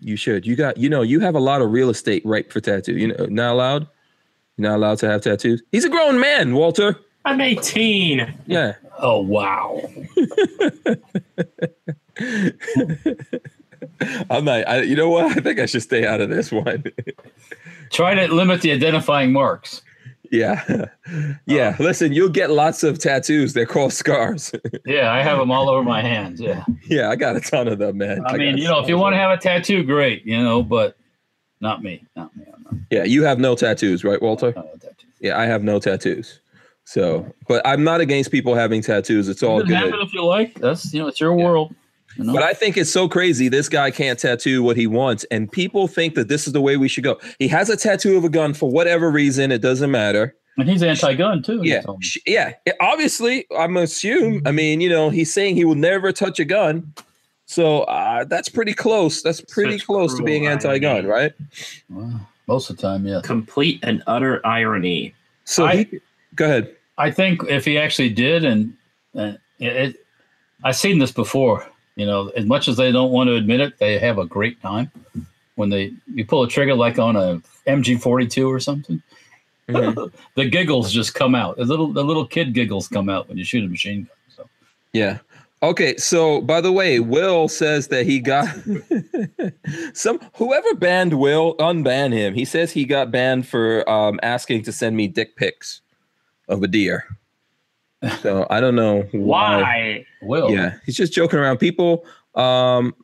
You should. You got. You know. You have a lot of real estate right for tattoo. You know. Not allowed. You're not allowed to have tattoos. He's a grown man, Walter. I'm 18. Yeah. oh wow. I'm not. I, you know what? I think I should stay out of this one. Try to limit the identifying marks. Yeah. Yeah. Um, listen, you'll get lots of tattoos. They're called scars. Yeah, I have them all over my hands. Yeah. yeah, I got a ton of them, man. I mean, you know, if you want to have a tattoo, great, you know, but not me. Not me. Not, Yeah, you have no tattoos, right, Walter? not a tattoo. Yeah, I have no tattoos. So, but I'm not against people having tattoos. It's all can have good. it if you like. That's you know, it's your world. You know? But I think it's so crazy. This guy can't tattoo what he wants, and people think that this is the way we should go. He has a tattoo of a gun for whatever reason. It doesn't matter. and he's anti-gun too. Yeah, told me. sh- yeah. Yeah, Obviously, I'm assume. I mean, you know, he's saying he will never touch a gun. So uh, that's pretty close. That's pretty Such close to being anti-gun, irony. right? Wow. Most of the time, yeah. Complete and utter irony. So I- he, go ahead. I think if he actually did, and, and it, it, I've seen this before. You know, as much as they don't want to admit it, they have a great time when they you pull a trigger like on a MG42 or something. Mhm. the giggles just come out. The little the little kid giggles come out when you shoot a machine gun. So Yeah. Okay, so by the way, Will says that he got some whoever banned Will unban him. He says he got banned for um, asking to send me dick pics of a deer. So I don't know why. Why? Will. Yeah, he's just joking around. People, um,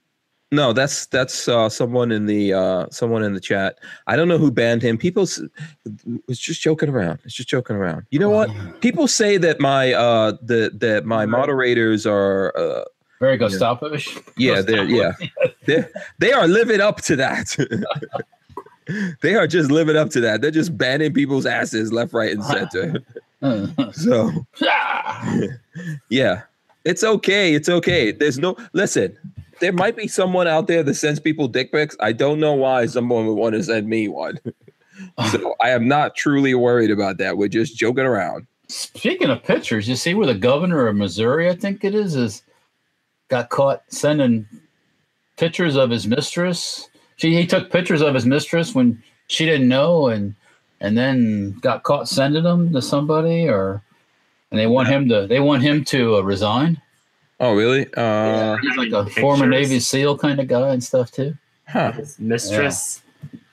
no, that's that's uh, someone in the uh, someone in the chat. I don't know who banned him. People, s- it's just joking around. It's just joking around. You know what? People say that my uh, the that my moderators are uh, Very Gestapo-ish. yeah, they're yeah, they they are living up to that. they are just living up to that. They're just banning people's asses left, right, and center. So yeah, it's okay. It's okay. There's no listen. There might be someone out there that sends people dick pics. I don't know why someone would want to send me one. so I am not truly worried about that. We're just joking around. Speaking of pictures, you see where the governor of Missouri, I think it is, is got caught sending pictures of his mistress. She he took pictures of his mistress when she didn't know, and and then got caught sending them to somebody, or and they want him to they want him to uh, resign. Oh, really? Uh, He's like a former Navy SEAL kind of guy and stuff too. huh. His mistress.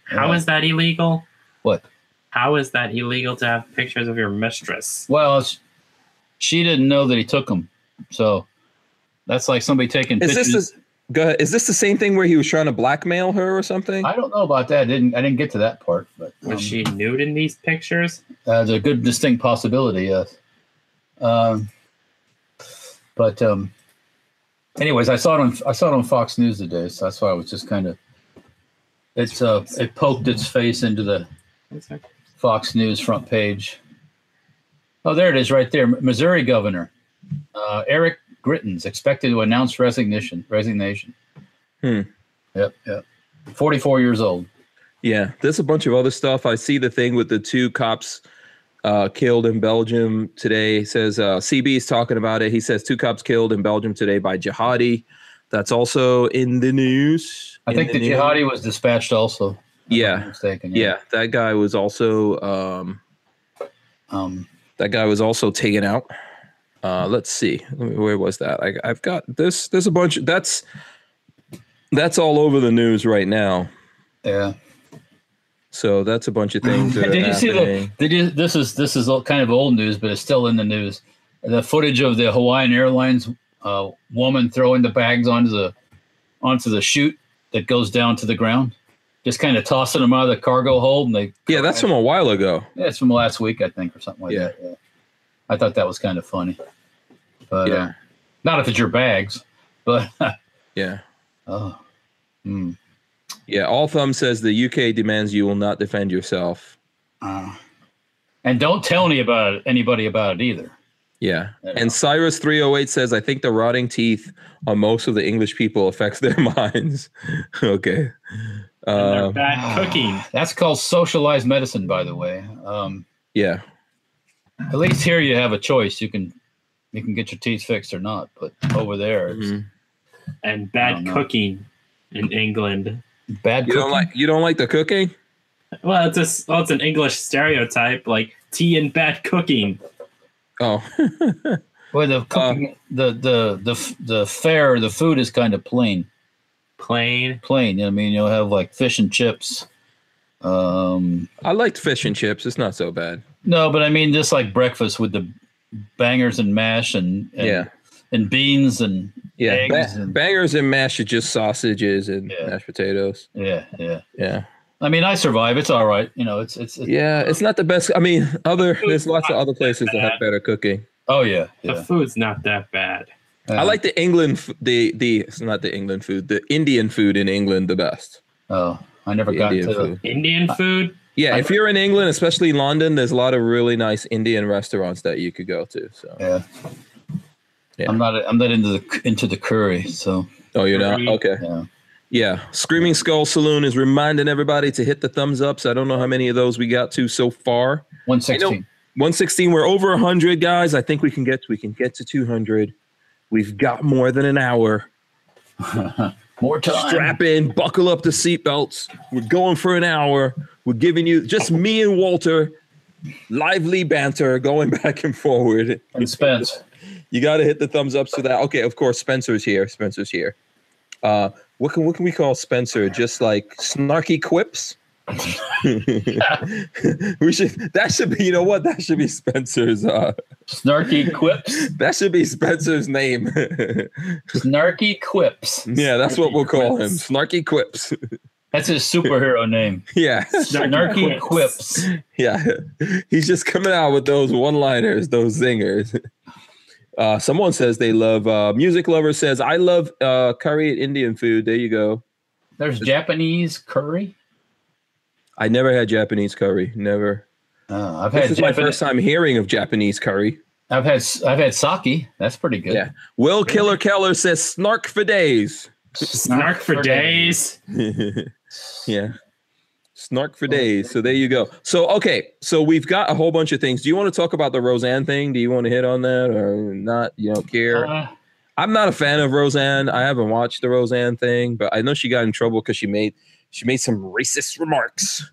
How Yeah. is that illegal? What? How is that illegal to have pictures of your mistress? Well, she didn't know that he took them, so that's like somebody taking Is pictures. this the, go ahead. Is this the same thing where he was trying to blackmail her or something? I don't know about that. I didn't I didn't get to that part, but Was um, she nude in these pictures? That's a good distinct possibility, yes. Um, but um, anyways, I saw it on I saw it on Fox News today, so that's why I was just kind of it's uh it poked its face into the Fox News front page. Oh, there it is, right there. Missouri Governor uh, Eric Greitens expected to announce resignation. Resignation. Hmm. Yep. Yep. Forty-four years old. Yeah, there's a bunch of other stuff. I see the thing with the two cops uh, killed in Belgium today. It says uh, CB is talking about it. He says two cops killed in Belgium today by jihadi. That's also in the news. I think the news. jihadi was dispatched also. Yeah. mistaken. Yeah, that guy was also um, Um, that guy was also taken out. Uh, let's see, where was that? I, I've got this. There's a bunch. That's that's all over the news right now. yeah. So that's a bunch of things. That Did are you see the? Did you? This is this is all kind of old news, but it's still in the news. The footage of the Hawaiian Airlines uh, woman throwing the bags onto the onto the chute that goes down to the ground. just kind of tossing them out of the cargo hold, and they Yeah, that's from a while ago. yeah, it's from last week, I think, or something like Yeah. that. Yeah. I thought that was kind of funny, but Yeah. uh, not if it's your bags. But Yeah. oh, hmm. Yeah. All thumb says the UK demands you will not defend yourself. Uh, and don't tell any about it, anybody about it either. Yeah. Yeah. And Cyrus 308 says, I think the rotting teeth on most of the English people affects their minds. okay. And they're bad cooking. That's called socialized medicine, by the way. Um, yeah. At least here you have a choice. You can you can get your teeth fixed or not. But over there, it's Mhm. and bad don't know. cooking in England. bad. You don't like you don't like the cooking? Well, it's a, s- well, it's an English stereotype, like tea and bad cooking. Oh. Well, Uh, the cooking, the the the the fare, the food is kind of plain. Plain. Plain. You know what I mean, you'll have like fish and chips. Um, I liked fish and chips. It's not so bad. No, but I mean just like breakfast with the bangers and mash and, and yeah. and beans and Yeah. eggs Ba- and- bangers and mash are just sausages and Yeah. mashed potatoes. yeah, yeah. Yeah. I mean, I survive. It's all right. You know, it's it's, it's Yeah. It's not the best. I mean, other there's lots of other places that have better cooking. oh yeah, The food's not that bad. I like the England, f- the the it's not the England food, the Indian food in England the best. Oh, I never The got Indian to. food. Indian food. Yeah, if you're in England, especially London, there's a lot of really nice Indian restaurants that you could go to. So, Yeah. Yeah. I'm not. I'm not into the into the curry. So oh, you're not okay. yeah. Yeah, Screaming Skull Saloon is reminding everybody to hit the thumbs ups. I don't know how many of those we got to so far. One sixteen. 116. We're over 100 guys. I think we can get we can get to 200. We've got more than an hour. More time. Strap in, buckle up the seatbelts. We're going for an hour. We're giving you just me and Walter, lively banter going back and forward. And Spence. You got to hit the thumbs up so that okay. Of course, Spencer's here. Spencer's here. Uh, what can what can we call Spencer? Just like snarky quips. we should that should be you know what that should be Spencer's uh Snarky quips. that should be Spencer's name. Snarky quips. yeah, that's what we'll call him. Snarky quips. That's his superhero name. yeah. Snarky quips. Yeah. He's just coming out with those one-liners, those zingers. Uh, someone says they love uh, music lover says I love uh, curry and Indian food. There you go. There's Japanese curry. I never had Japanese curry. Never. Uh, I've This had is my first time hearing of Japanese curry. I've had I've had sake. That's pretty good. Yeah. Will Killer Keller says snark for days. Snark for days. yeah. Snark for days. So there you go. So okay, so we've got a whole bunch of things. Do you want to talk about the Roseanne thing? Do you want to hit on that or not? You don't care? Uh, I'm not a fan of Roseanne. I haven't watched the Roseanne thing, but I know she got in trouble because she made she made some racist remarks.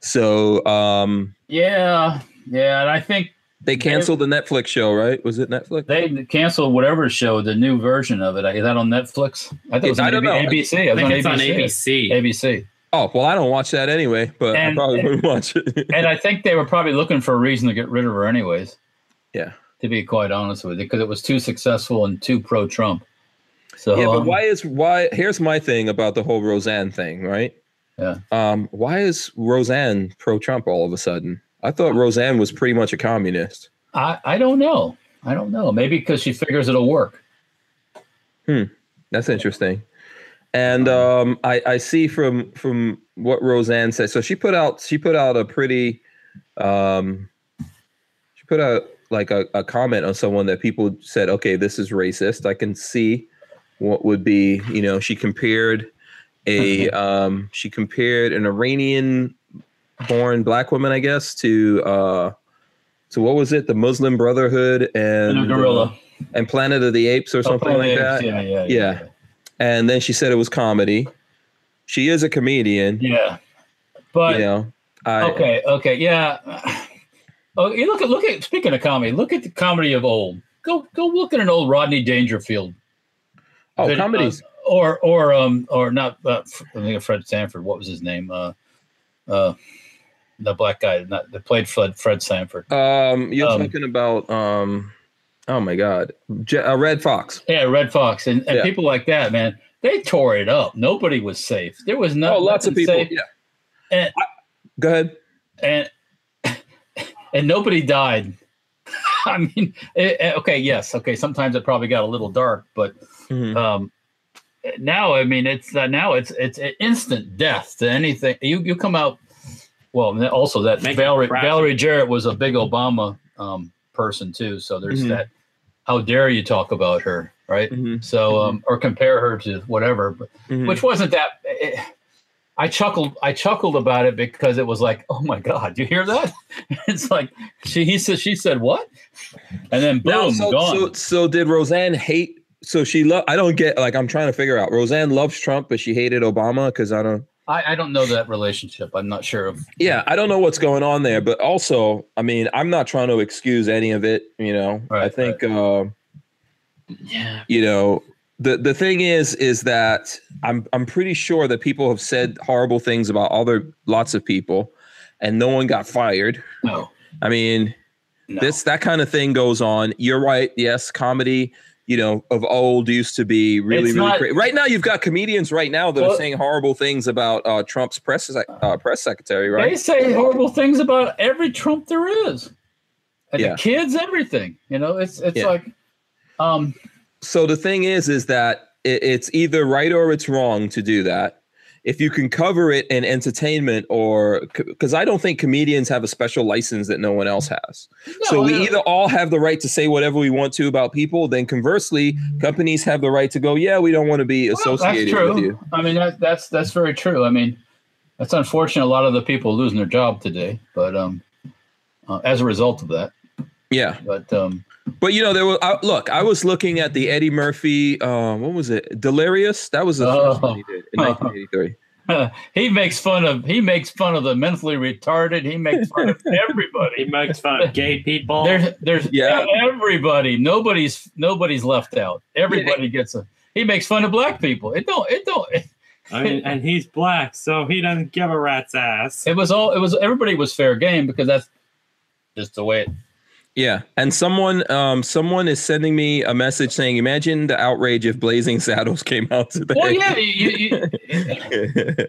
So um yeah, yeah, and I think they canceled the Netflix show, right? Was it Netflix? they canceled whatever show, the new version of it. Is that on Netflix? I think it was I on don't know. ABC. I It think on it's on ABC. ABC. ABC. Oh well, I don't watch that anyway, but I And- probably wouldn't watch it. And I think they were probably looking for a reason to get rid of her, anyways. yeah. To be quite honest with you, because it was too successful and too pro-Trump. So Yeah, but um, why is why? Here's my thing about the whole Roseanne thing, right? Yeah. Um, why is Roseanne pro-Trump all of a sudden? I thought Roseanne was pretty much a communist. I, I don't know. I don't know. Maybe because she figures it'll work. Hmm. That's interesting. And um, I, I see from from what Roseanne said. So she put out she put out a pretty um, she put out like a, a comment on someone that people said, okay, this is racist. I can see what would be, you know, she compared a um, she compared an Iranian born black woman, I guess, to uh to what was it, the Muslim Brotherhood and And gorilla. and Planet of the Apes or Oh, something Planet like that. Yeah, yeah, Yeah. And then she said it was comedy. She is a comedian. Yeah. But you know, I, okay, okay, yeah. Oh, you look at look at speaking of comedy, look at the comedy of old. Go go look at an old Rodney Dangerfield. Oh, video, comedies. uh, or or um or not. Uh, I think of Fred Sanford. What was his name? Uh, uh, the black guy not, that played Fred Fred Sanford. Um, you're um, talking about um, Oh my God, Je- uh, Redd Foxx. Yeah, Redd Foxx and, and Yeah. people like that, man. They tore it up. Nobody was safe. There was no oh, lots of people. safe. Yeah. And- Go ahead. and and nobody died. I mean, eh, okay, yes, okay. Sometimes it probably got a little dark, but Mhm. um, now I mean, it's uh, now it's it's instant death to anything. You you come out. Well, also that Make Valerie. Valerie Jarrett was a big Obama um, person too. So there's Mhm. that. How dare you talk about her, right? Mhm. So um, or compare her to whatever, but Mhm. which wasn't that. It, I chuckled. I chuckled about it because it was like, oh my god, you hear that? it's like she he said she said what, and then boom, Now, so, gone. so, so did Roseanne hate? So she love. I don't get. Like, I'm trying to figure out. Roseanne loves Trump, but she hated Obama because I don't. I, I don't know that relationship. I'm not sure of. Yeah, I don't know what's going on there, but also, I mean, I'm not trying to excuse any of it. You know, I Right, think, uh, Yeah. you know, the the thing is, is that I'm I'm pretty sure that people have said horrible things about other lots of people, and no one got fired. No, I mean, no. this that kind of thing goes on. You're right. Yes, comedy. You know, of old used to be really, It's really great. Right now, you've got comedians right now that Well- are saying horrible things about uh, Trump's press uh, press secretary. Right? They say horrible things about every Trump there is, and Yeah. the kids, everything. You know, it's it's Yeah. like, um, so the thing is is that it, it's either right or it's wrong to do that if you can cover it in entertainment or because i don't think comedians have a special license that no one else has so we no. either all have the right to say whatever we want to about people then conversely companies have the right to go yeah we don't want to be Well, associated that's true. with you I mean, that, that's that's very true. I mean, that's unfortunate. A lot of the people losing their job today, but um, uh, as a result of that, yeah but um, but you know there was I, look i was looking at the eddie murphy uh, what was it delirious that was the first one he did in 1983 he makes fun of he makes fun of the mentally retarded. He makes fun of everybody. He makes fun of gay people. There's there's Yeah. everybody. Nobody's nobody's left out. Everybody gets a. He makes fun of black people. It don't. It don't. I mean, and he's black, so he doesn't give a rat's ass. It was all. It was everybody was fair game because that's just the way it. Yeah, and someone um someone is sending me a message saying, "Imagine the outrage if Blazing Saddles came out today." Well, yeah. You, you,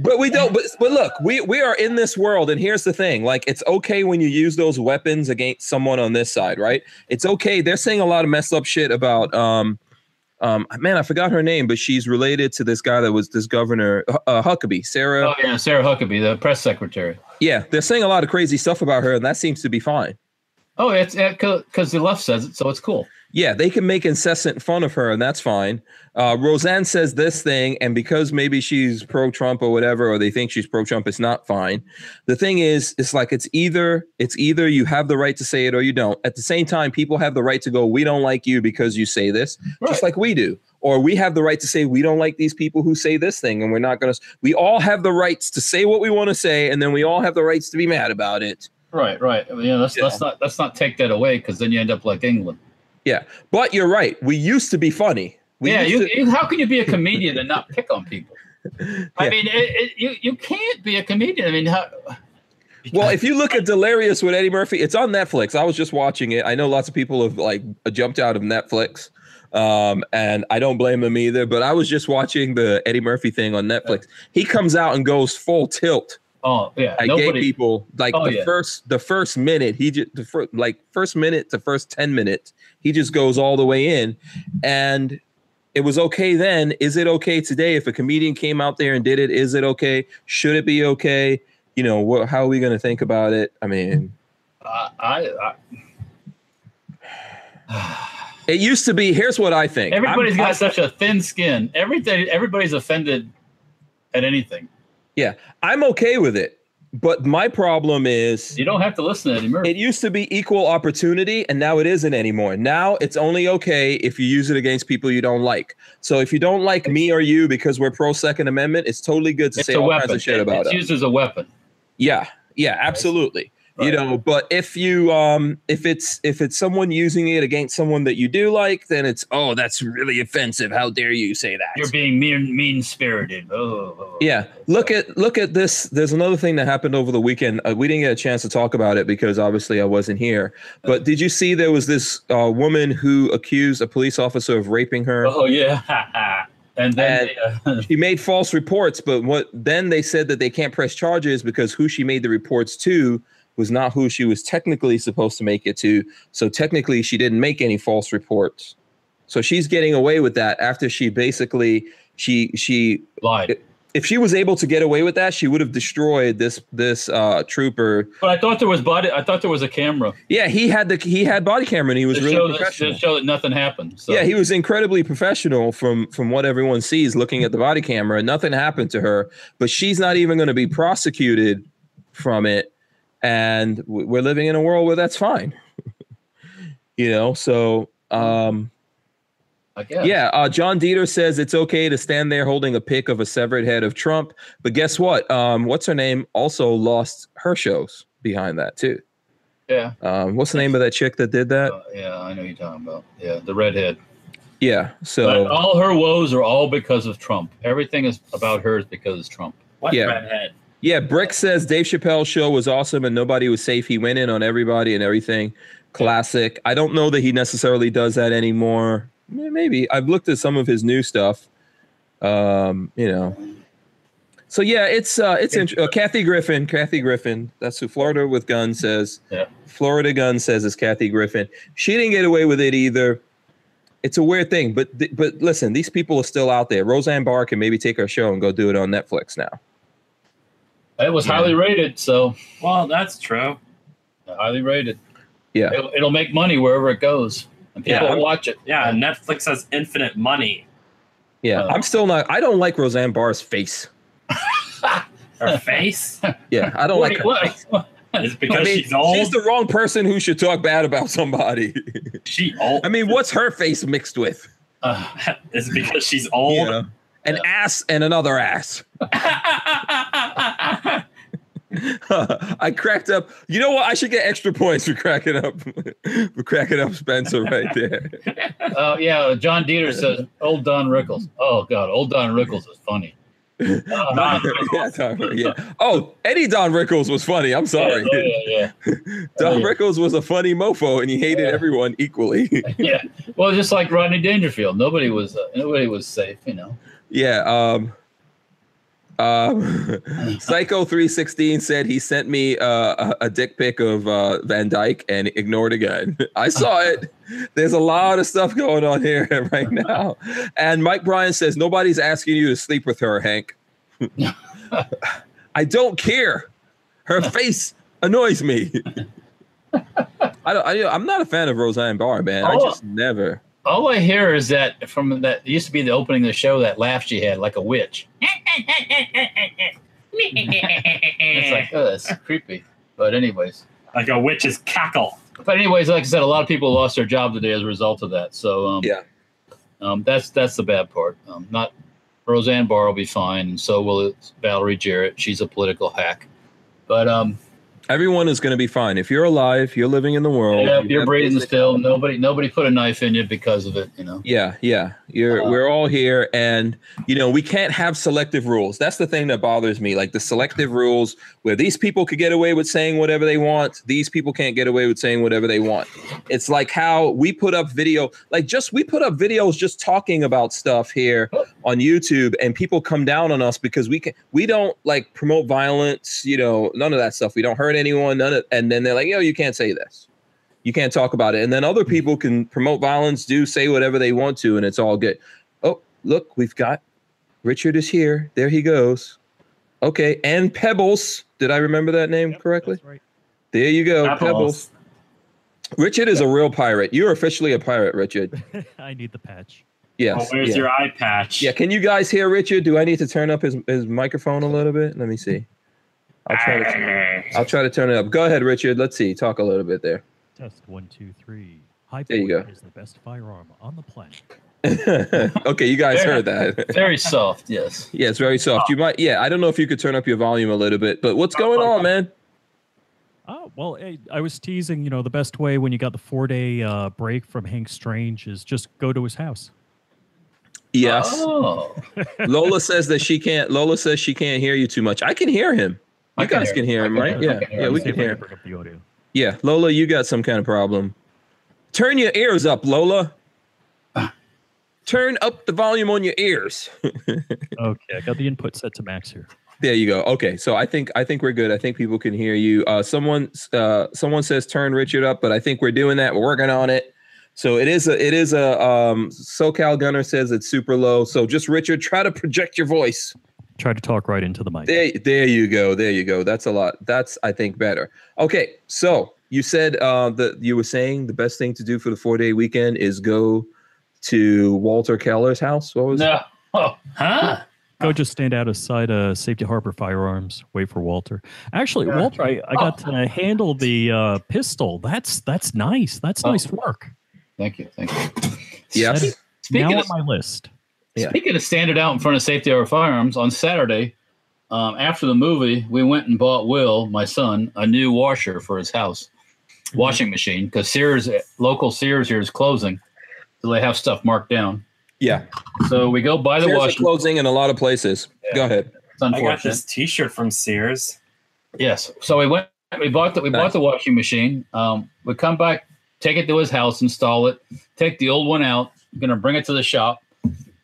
but we don't. But but look, we we are in this world, and here's the thing: like, it's okay when you use those weapons against someone on this side, right? It's okay. They're saying a lot of messed up shit about um. Um, man, I forgot her name, but she's related to this guy that was this governor, uh, Huckabee, Sarah. oh yeah, Sarah Huckabee, the press secretary. yeah, they're saying a lot of crazy stuff about her, and that seems to be fine. Oh, it's because the left says it, so it's cool. Yeah, they can make incessant fun of her, and that's fine. Uh, Roseanne says this thing, and because maybe she's pro Trump or whatever, or they think she's pro Trump, it's not fine. The thing is, it's like it's either it's either you have the right to say it or you don't. At the same time, people have the right to go, "We don't like you because you say this," just like we do. Or we have the right to say we don't like these people who say this thing, and we're not going to. We all have the rights to say what we want to say, and then we all have the rights to be mad about it. Right, right. You know, let's Yeah. let's not let's not take that away because then you end up like England. Yeah, but you're right. We used to be funny. We yeah, you, to- you, how can you be a comedian and not pick on people? I Yeah. mean, it, it, you you can't be a comedian. I mean, how, Well, if you look at Delirious with Eddie Murphy, it's on Netflix. I was just watching it. I know lots of people have like jumped out of Netflix, um, and I don't blame them either. But I was just watching the Eddie Murphy thing on Netflix. He comes out and goes full tilt oh yeah, at gay people. Like Oh, the yeah. first, the first minute, he just the first like first minute to first ten minutes, he just goes all the way in, and it was okay then. Is it okay today if a comedian came out there and did it? Is it okay? Should it be okay? You know, what, how are we going to think about it? I mean, I, I, I it used to be. Here's what I think. everybody's I'm- got such a thin skin. Everything, everybody's offended at anything. I'm okay with it, but my problem is You don't have to listen to Murphy. it used to be equal opportunity, and now it isn't anymore. Now it's only okay if you use it against people you don't like. So if you don't like me or you because we're pro Second Amendment, it's totally good to it's say all weapon. kinds of shit about it's it. It's used as a weapon. Yeah, yeah, absolutely. You know but if you um if it's if it's someone using it against someone that you do like then it's oh that's really offensive. How dare you say that? You're being mean mean spirited. Oh, oh. yeah. Look at look at this. There's another thing that happened over the weekend. Uh, we didn't get a chance to talk about it because obviously i wasn't here. But did you see there was this uh, woman who accused a police officer of raping her? Oh yeah. and then uh, she made false reports but what then they said that they can't press charges because who she made the reports to was not who she was technically supposed to make it to so technically she didn't make any false reports so she's getting away with that after she basically she she lied. if she was able to get away with that she would have destroyed this this uh trooper But I thought there was body. I thought there was a camera yeah he had the he had body camera and he was to really show that, professional to show that nothing happened. So. Yeah, he was incredibly professional from from what everyone sees looking at the body camera. Nothing happened to her, but she's not even going to be prosecuted from it. And we're living in a world where that's fine. you know, so um yeah, uh, John Dieter says it's okay to stand there holding a pic of a severed head of Trump, but guess what? Um, what's her name? Also lost her shows behind that too. Yeah. Um, what's the name of that chick that did that? Uh, yeah, I know you're talking about. Yeah, the redhead. Yeah, But so all her woes are all because of Trump. Everything is about her is because of Trump. What Yeah. redhead? Yeah, Brick says Dave Chappelle's show was awesome and nobody was safe. He went in on everybody and everything. Classic. I don't know that he necessarily does that anymore. Maybe I've looked at some of his new stuff. Um, you know. So yeah, it's uh, it's int- uh, Kathy Griffin. Kathy Griffin. That's who Florida with Gun says. Yeah. Florida Gun says is Kathy Griffin. She didn't get away with it either. It's a weird thing, but th- but listen, these people are still out there. Roseanne Barr can maybe take her show and go do it on Netflix now. It was Yeah. highly rated, so Well, that's true. highly rated. Yeah. It'll, it'll make money wherever it goes, and people Yeah. will watch it. Yeah, Netflix has infinite money. Yeah, Uh, I'm still not. I don't like Roseanne Barr's face. Her face Yeah, I don't like her. What- face. what- is because I mean, she's old. she's the wrong person who should talk bad about somebody. she old. I mean, what's her face mixed with? uh, is it because she's old. Yeah. An ass and another ass. I cracked up. You know what? I should get extra points for cracking up, for cracking up Spencer right there. uh, yeah, John Dieter says old Don Rickles. Oh God, old Don Rickles is funny. Uh, yeah, Don- yeah. Oh, Eddie Don Rickles was funny. I'm sorry. Yeah, oh, yeah, Don yeah. Rickles was a funny mofo, and he hated Yeah. everyone equally. yeah. Well, just like Rodney Dangerfield, nobody was uh, nobody was safe. You know. Yeah. Um, um, Psycho three sixteen said he sent me uh, a, a dick pic of uh, Van Dyke and ignored again. I saw it. There's a lot of stuff going on here right now. And Mike Bryan says nobody's asking you to sleep with her, Hank. I don't care. Her face annoys me. I don't, I, I'm not a fan of Roseanne Barr, man. I Oh. just never. All I hear is that from that it used to be the opening of the show that laugh she had like a witch. It's like oh, that's creepy. But anyways, like a witch's cackle. but anyways, like I said, a lot of people lost their job today as a result of that. So um, Yeah. um, that's that's the bad part. Um, not Roseanne Barr will be fine, and so will Valerie Jarrett. She's a political hack. But um, Everyone is going to be fine. If you're alive, you're living in the world. yeah, you you're breathing still. Nobody nobody put a knife in you because of it. You know. Yeah, yeah. You're Uh, we're all here and you know, we can't have selective rules. That's the thing that bothers me. Like the selective rules where these people could get away with saying whatever they want, these people can't get away with saying whatever they want. It's like how we put up video, like just we put up videos just talking about stuff here on YouTube and people come down on us because we can we don't like promote violence, you know, none of that stuff. We don't hurt anyone, none of and then they're like, "Yo, you can't say this." you can't talk about it. And then other mm-hmm. people can promote violence, do say whatever they want to, and it's all good. Oh, look, we've got Richard is here. There he goes. Okay, and Pebbles. Did I remember that name Yep, correctly? That's right. There you go, Apples. Pebbles. Richard is a real pirate. You're officially a pirate, Richard. I need the patch. Yes. Oh, where's yeah. your eye patch? yeah. Can you guys hear Richard? Do I need to turn up his, his microphone a little bit? Let me see. I'll try to I'll try to turn it up. Go ahead, Richard. Let's see. Talk a little bit there. Test one, two, three. High There you go. is the best firearm on the planet. okay, you guys heard that. Very soft. Yes. Yeah, it's very soft. You might, yeah. I don't know if you could turn up your volume a little bit, but what's going on, man? Oh well, hey, I was teasing. You know, the best way when you got the four day uh, break from Hank Strange is just go to his house. Yes. Oh, Lola says that she can't. Lola says she can't hear you too much. I can hear him. You guys can hear him, right? Yeah, I can hear yeah, we can hear. bring up the audio. Yeah, Lola, you got some kind of problem. Turn your ears up, Lola. Turn up the volume on your ears. Okay, I got the input set to max here. There you go. Okay, so I think I think we're good. I think people can hear you. Uh, someone uh, someone says turn Richard up, but I think we're doing that. We're working on it. So it is a it is a um, SoCal Gunner says it's super low. So just Richard, try to project your voice. Try to talk right into the mic. There, there you go. There you go. That's a lot. That's I think better. Okay, so you said uh, that you were saying the best thing to do for the four day weekend is go to Walter Keller's house. What was no. Oh, Huh? Go just stand out aside uh, Safety Harbor Firearms. Wait for Walter. Actually, Yeah. Walter, I, I got to handle the uh, pistol. That's that's nice. That's Oh. nice work. thank you, thank you. Yes. Speaking now of, on my list. Yeah. speaking of standing out in front of Safety Harbor Firearms on Saturday, um, after the movie, we went and bought Will, my son, a new washer for his house, Mm-hmm. washing machine, because Sears, local Sears here is closing, so they have stuff marked down. Yeah. So we go buy the Sears are washing. closing in a lot of places. Go ahead. It's I got this T-shirt from Sears. Yes. So we went. We bought the we Nice. bought the washing machine. Um, we come back, take it to his house, install it, take the old one out. I'm gonna bring it to the shop.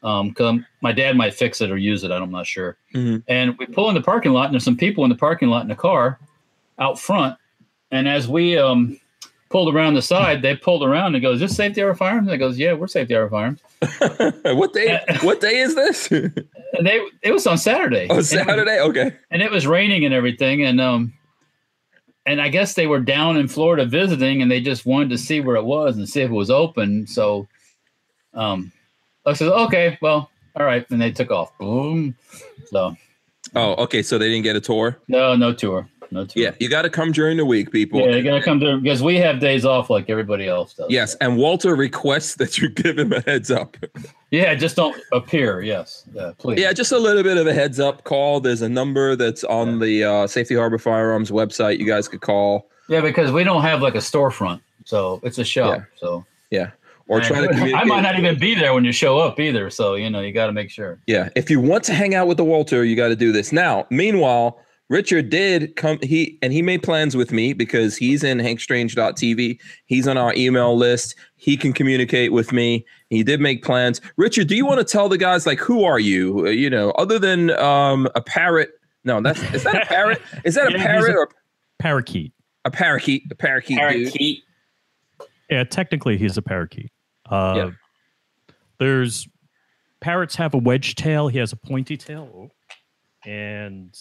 Um, because my dad might fix it or use it. I'm not sure. Mhm. And we pull in the parking lot, and there's some people in the parking lot in the car, out front. And as we um pulled around the side, they pulled around and goes, "Is this Safety Harbor Firearms?" And I goes, "Yeah, we're Safety Harbor Firearms." what day? What day is this? And they it was on Saturday. oh, And Saturday. Okay. and it was raining and everything and um and i guess they were down in florida visiting and they just wanted to see where it was and see if it was open so um i said okay well all right and they took off boom so Oh, okay. So they didn't get a tour. no no tour no tour Yeah, you got to come during the week, people. yeah you gotta come to because we have days off like everybody else does Yes, and Walter requests that you give him a heads up. yeah just don't appear yes yeah please Yeah, just a little bit of a heads up call. There's a number that's on the uh, Safety Harbor Firearms website. You guys could call. yeah because we don't have like a storefront so it's a shop Yeah. so Yeah, or try to communicate. i might not even be there when you show up either so you know you got to make sure Yeah, if you want to hang out with the Walter, you got to do this. Now, meanwhile, Richard did come he and he made plans with me because he's in hankstrange.tv. He's on our email list. He can communicate with me. He did make plans. Richard, do you want to tell the guys like who are you? Uh, You know, other than um a parrot. No, that's is that a parrot? Is that a Yeah, he's parrot a- or Parakeet. a parakeet? A parakeet, dude. Parakeet. Yeah, technically he's a parakeet. Uh, Yeah. There's parrots have a wedge tail. He has a pointy tail, and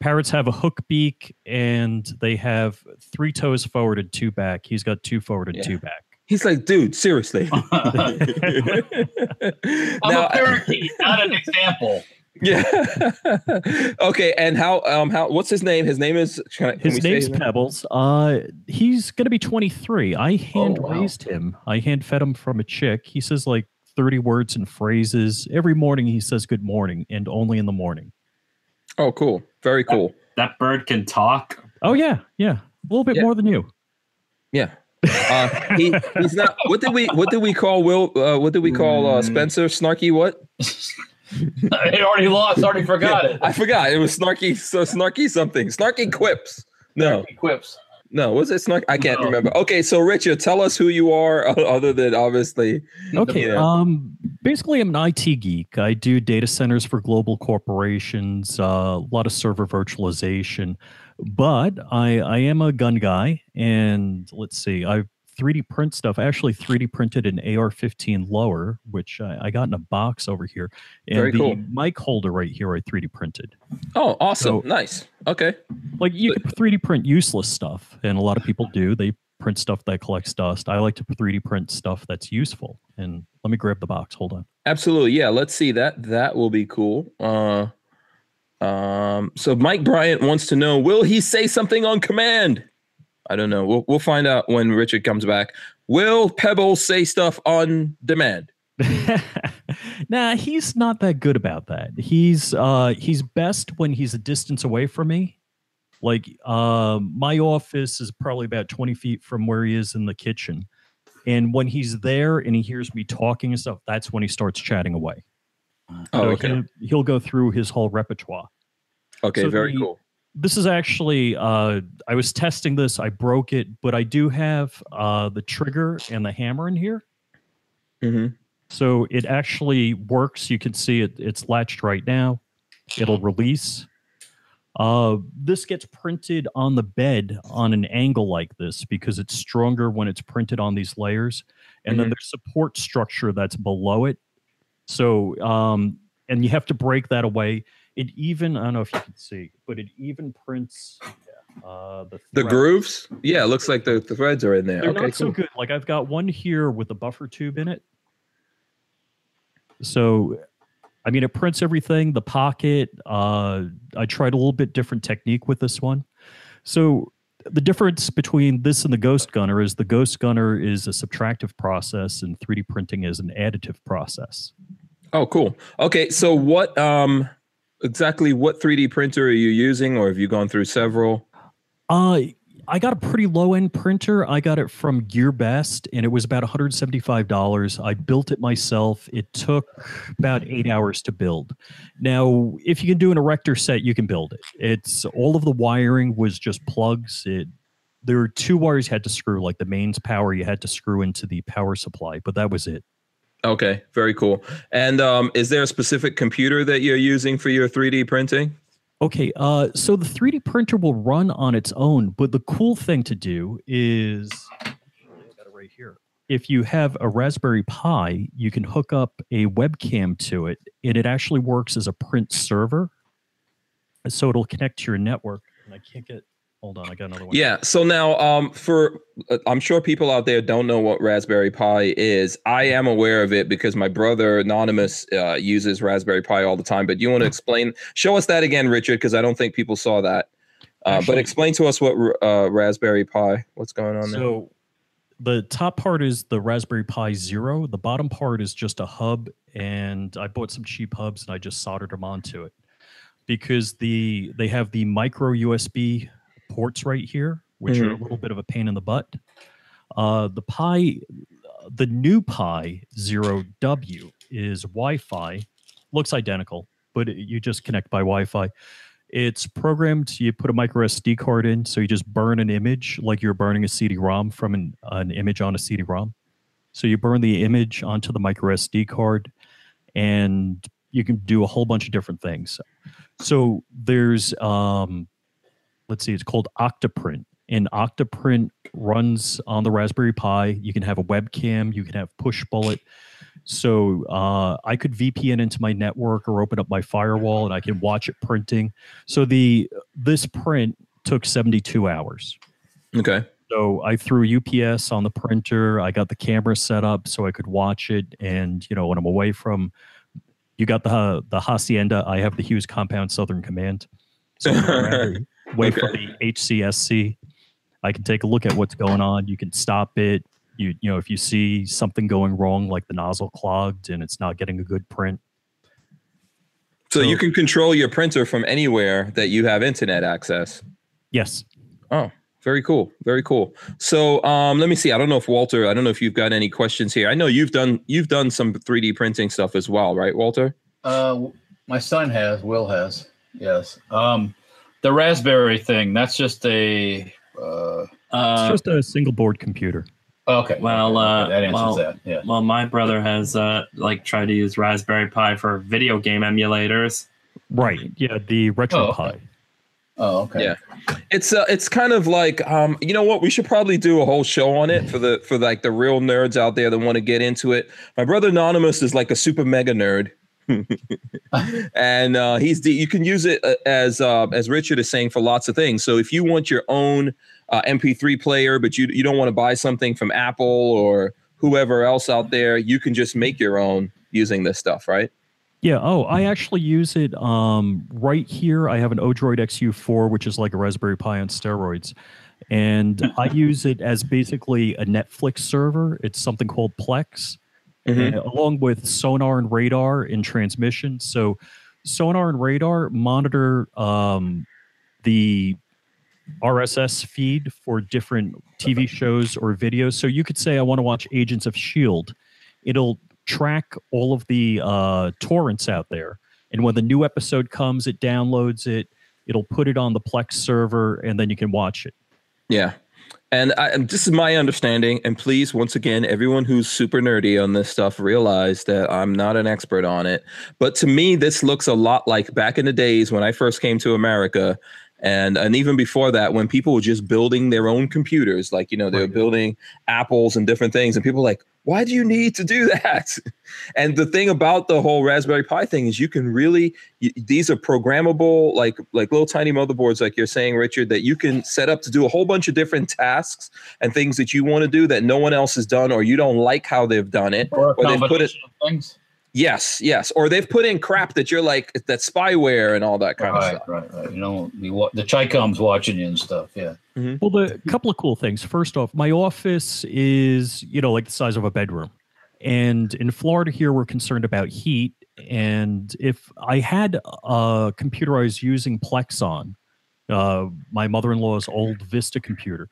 parrots have a hook beak, and they have three toes forward and two back. He's got two forward and Yeah. two back. He's like, dude, seriously. I'm Now- a parakeet, not an example. Yeah. okay. And how? Um. How? What's his name? His name is. Can, I- can we His say name's name? Pebbles. Uh, he's gonna be 23. I hand wow. raised him. I hand fed him from a chick. He says like 30 words and phrases every morning. He says good morning, and only in the morning. Oh, cool. Very cool. That bird can talk. Oh yeah, yeah, a little bit Yeah. more than you. Yeah. Uh, he he's not. What did we What did we call Will? Uh, what did we call uh, Mm. Spencer? Snarky what? I already lost, already forgot it. I forgot. It was snarky. So snarky something. Snarky quips. No, Quips. no. Was it snark? I can't No. remember. Okay, so Richard, tell us who you are, other than obviously. Okay. Yeah. Um, basically, I'm an IT geek. I do data centers for global corporations, uh, a lot of server virtualization, but I, I am a gun guy. And let's see, I 3D print stuff. I actually 3D printed an AR-15 lower, which I, I got in a box over here, and Very the cool. mic holder right here I 3D printed. Oh, awesome. So- nice. Okay. Like you can 3D print useless stuff, and a lot of people do. They print stuff that collects dust. I like to 3D print stuff that's useful. And let me grab the box. Hold on. Absolutely. Yeah, let's see that. That will be cool. Uh um so Mike Bryant wants to know will he say something on command? I don't know. We'll we'll find out when Richard comes back. Will Pebble say stuff on demand? nah, he's not that good about that. He's uh he's best when he's a distance away from me. Like um, my office is probably about 20 feet from where he is in the kitchen. And when he's there and he hears me talking and stuff, that's when he starts chatting away. Oh, So okay. he'll, he'll go through his whole repertoire. Okay, so very the- cool. This is actually, uh, I was testing this, I broke it, but I do have uh, the trigger and the hammer in here. hmm So it actually works. You can see it, it's latched right now. It'll release. Uh, this gets printed on the bed on an angle like this because it's stronger when it's printed on these layers. And then Mhm. there's support structure that's below it. So, um, and you have to break that away. It even, I don't know if you can see, but it even prints uh, the, The grooves? Yeah, it looks like the, the threads are in there. They're okay, not so good. Like I've got one here with a buffer tube in it. So, I mean, it prints everything. The pocket. Uh, I tried a little bit different technique with this one. So the difference between this and the Ghost Gunner is the Ghost Gunner is a subtractive process, and 3D printing is an additive process. Oh, cool. Okay, so what um exactly what 3D printer are you using, or have you gone through several? Uh, I got a pretty low end printer. I got it from GearBest and it was about $175. I built it myself. It took about eight hours to build. Now, if you can do an erector set, you can build it. It's all of the wiring was just plugs. It there were two wires you had to screw, like the mains power you had to screw into the power supply, but that was it. Okay, very cool. And um, is there a specific computer that you're using for your 3D printing? Okay, uh, so the 3D printer will run on its own, but the cool thing to do is right here. If you have a Raspberry Pi, you can hook up a webcam to it, and it actually works as a print server. So it'll connect to your network. And I can't get. Hold on, I got another one. Yeah. So now, um, for uh, I'm sure people out there don't know what Raspberry Pi is. I am aware of it because my brother Anonymous uh, uses Raspberry Pi all the time. But you want to explain? Show us that again, Richard, because I don't think people saw that. Uh, but explain to us what uh, Raspberry Pi. What's going on there? So the top part is the Raspberry Pi Zero. The bottom part is just a hub, and I bought some cheap hubs and I just soldered them onto it because the they have the micro USB ports right here, which are a little bit of a pain in the butt. Uh, the Pi, the new Pi Zero W is Wi-Fi, looks identical, but it- you just connect by Wi-Fi. It's programmed. You put a micro SD card in, so you just burn an image like you're burning a CD-ROM from an, an image on a CD-ROM. So you burn the image onto the micro SD card, and you can do a whole bunch of different things. So there's, um, let's see, it's called Octoprint, and Octoprint runs on the Raspberry Pi. You can have a webcam, you can have Pushbullet. So uh, I could VPN into my network or open up my firewall, and I can watch it printing. So the this print took 72 hours. okay. So I threw UPS on the printer. I got the camera set up so I could watch it. And you know, when I'm away from, you got the the hacienda. I have the Hughes Compound Southern Command. So when I'm rather away from the HCSC, I can take a look at what's going on. You can stop it. You you know, if you see something going wrong, like the nozzle clogged and it's not getting a good print. So, So- you can control your printer from anywhere that you have internet access. Yes. Oh, very cool. Very cool. So um, let me see. I don't know if Walter, I don't know if you've got any questions here. I know you've done you've done some 3D printing stuff as well, right, Walter? Uh, my son has, Will has, yes. Um, the Raspberry thing, that's just a, uh, It's Uh, just a single board computer. okay. Well, uh, that answers well- that. Yeah. well, my brother has uh, like tried to use Raspberry Pi for video game emulators. Right. Yeah, the retro Oh, Pi. Oh, okay. Yeah. It's uh, it's kind of like um, you know what? We should probably do a whole show on it for the for like the real nerds out there that want to get into it. My brother Anonymous is like a super mega nerd. and uh, he's the, you can use it uh, as uh, as Richard is saying for lots of things. So if you want your own uh, MP3 player, but you you don't want to buy something from Apple or whoever else out there, you can just make your own using this stuff, right? Yeah. Oh, I actually use it um, right here. I have an Odroid XU4, which is like a Raspberry Pi on steroids. And I use it as basically a Netflix server. It's something called Plex, Mhm. and along with Sonarr and Radarr in transmission. So, Sonarr and Radarr monitor um, the RSS feed for different TV shows or videos. So you could say, I want to watch Agents of S.H.I.E.L.D. It'll track all of the uh, torrents out there. And when the new episode comes, it downloads it, it'll put it on the Plex server, and then you can watch it. Yeah. And, I, and this is my understanding. And please, once again, everyone who's super nerdy on this stuff, realize that I'm not an expert on it. But to me, this looks a lot like back in the days when I first came to America and and even before that when people were just building their own computers like you know they were building apples and different things and people like why do you need to do that and the thing about the whole raspberry pi thing is you can really you, these are programmable like like little tiny motherboards like you're saying richard that you can set up to do a whole bunch of different tasks and things that you want to do that no one else has done or you don't like how they've done it Or or they've put it things. Yes yes or they've put in crap that you're like that spyware and all that kind of Right, stuff right, right. right. You know, we wa- the Chicom's watching you and stuff. Yeah. Well, the couple of cool things. First off, my office is, you know, like the size of a bedroom. And in Florida here, we're concerned about heat. And if I had a computer I was using Plex on, uh, my mother in law's old Vista computer,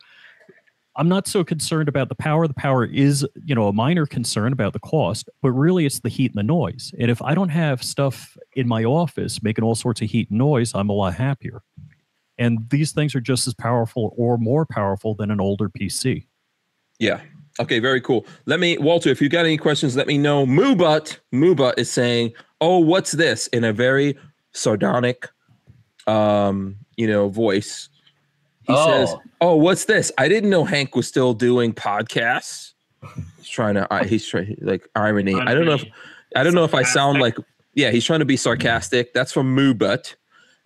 I'm not so concerned about the power. The power is, you know, a minor concern about the cost, but really it's the heat and the noise. And if I don't have stuff in my office making all sorts of heat and noise, I'm a lot happier. And these things are just as powerful or more powerful than an older PC. Yeah. Okay, very cool. Let me, Walter, if you've got any questions, let me know. Moobut, Moobut is saying, "Oh, what's this?" in a very sardonic, um, you know, voice. He Oh. says, "Oh, what's this? I didn't know Hank was still doing podcasts." He's trying to, I he's trying like irony. I don't know if, I don't know if I sound like, yeah, he's trying to be sarcastic. That's from Moobut.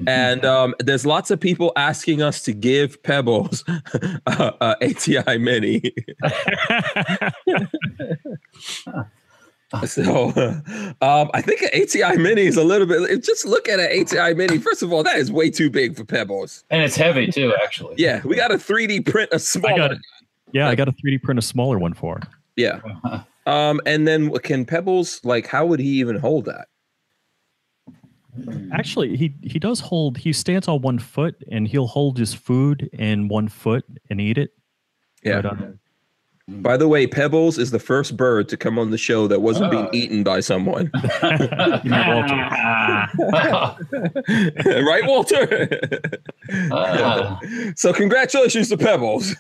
And um, there's lots of people asking us to give Pebbles uh, uh, ATI Mini. So, um, I think an ATI Mini is a little bit. Just look at an ATI Mini. First of all, that is way too big for Pebbles. And it's heavy too, actually. Yeah, we got a 3D print a small. I got it. Yeah, I got a 3D print a smaller one for. Yeah. Um, and then can Pebbles like? How would he even hold that? Actually, he he does hold. He stands on one foot and he'll hold his food in one foot and eat it. Yeah. But, uh, By the way, Pebbles is the first bird to come on the show that wasn't being Oh. eaten by someone. Walter. right, Walter? Ah. so congratulations to Pebbles.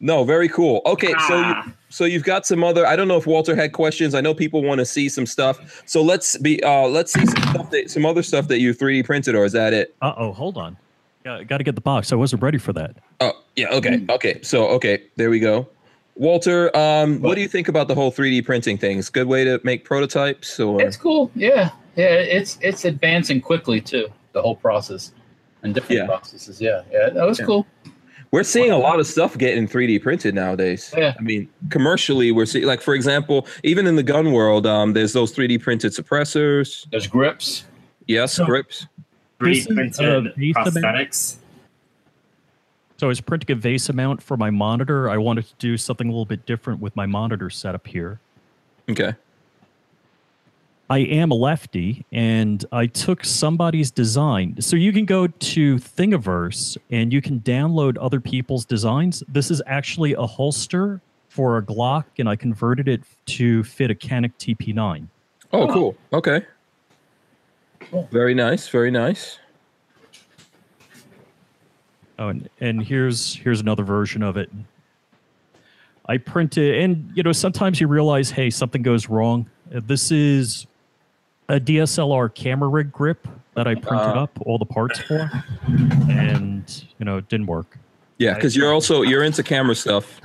no, very cool. Okay, so you, so you've got some other. I don't know if Walter had questions. I know people want to see some stuff. So let's be. Uh, let's see some stuff that, some other stuff that you 3D printed, or is that it? Uh oh, hold on. Yeah, got to get the box. I wasn't ready for that. Oh, yeah. Okay. Okay. So okay, there we go. Walter, um, what do you think about the whole 3D printing thing? It's good way to make prototypes. Or It's cool. Yeah. Yeah. It's it's advancing quickly too. The whole process and different Yeah. processes. Yeah. Yeah. That was Yeah. cool. We're seeing a lot of stuff getting 3D printed nowadays. Yeah. I mean, commercially, we're seeing, like, for example, even in the gun world, um, there's those 3D printed suppressors. There's grips. Yes, So- grips. This 3D uh, printed based about- prosthetics. So I was printing a vase mount for my monitor. I wanted to do something a little bit different with my monitor setup here. Okay. I am a lefty, and I took somebody's design. So you can go to Thingiverse and you can download other people's designs. This is actually a holster for a Glock, and I converted it to fit a Canik TP9. Oh, Oh. cool. Okay. Very nice. Very nice. Oh, and, and here's here's another version of it. I printed, and you know, sometimes you realize, hey, something goes wrong. Uh, This is a DSLR camera rig grip that I printed Uh. up all the parts for, and you know, it didn't work. Yeah, because you're also you're into camera stuff.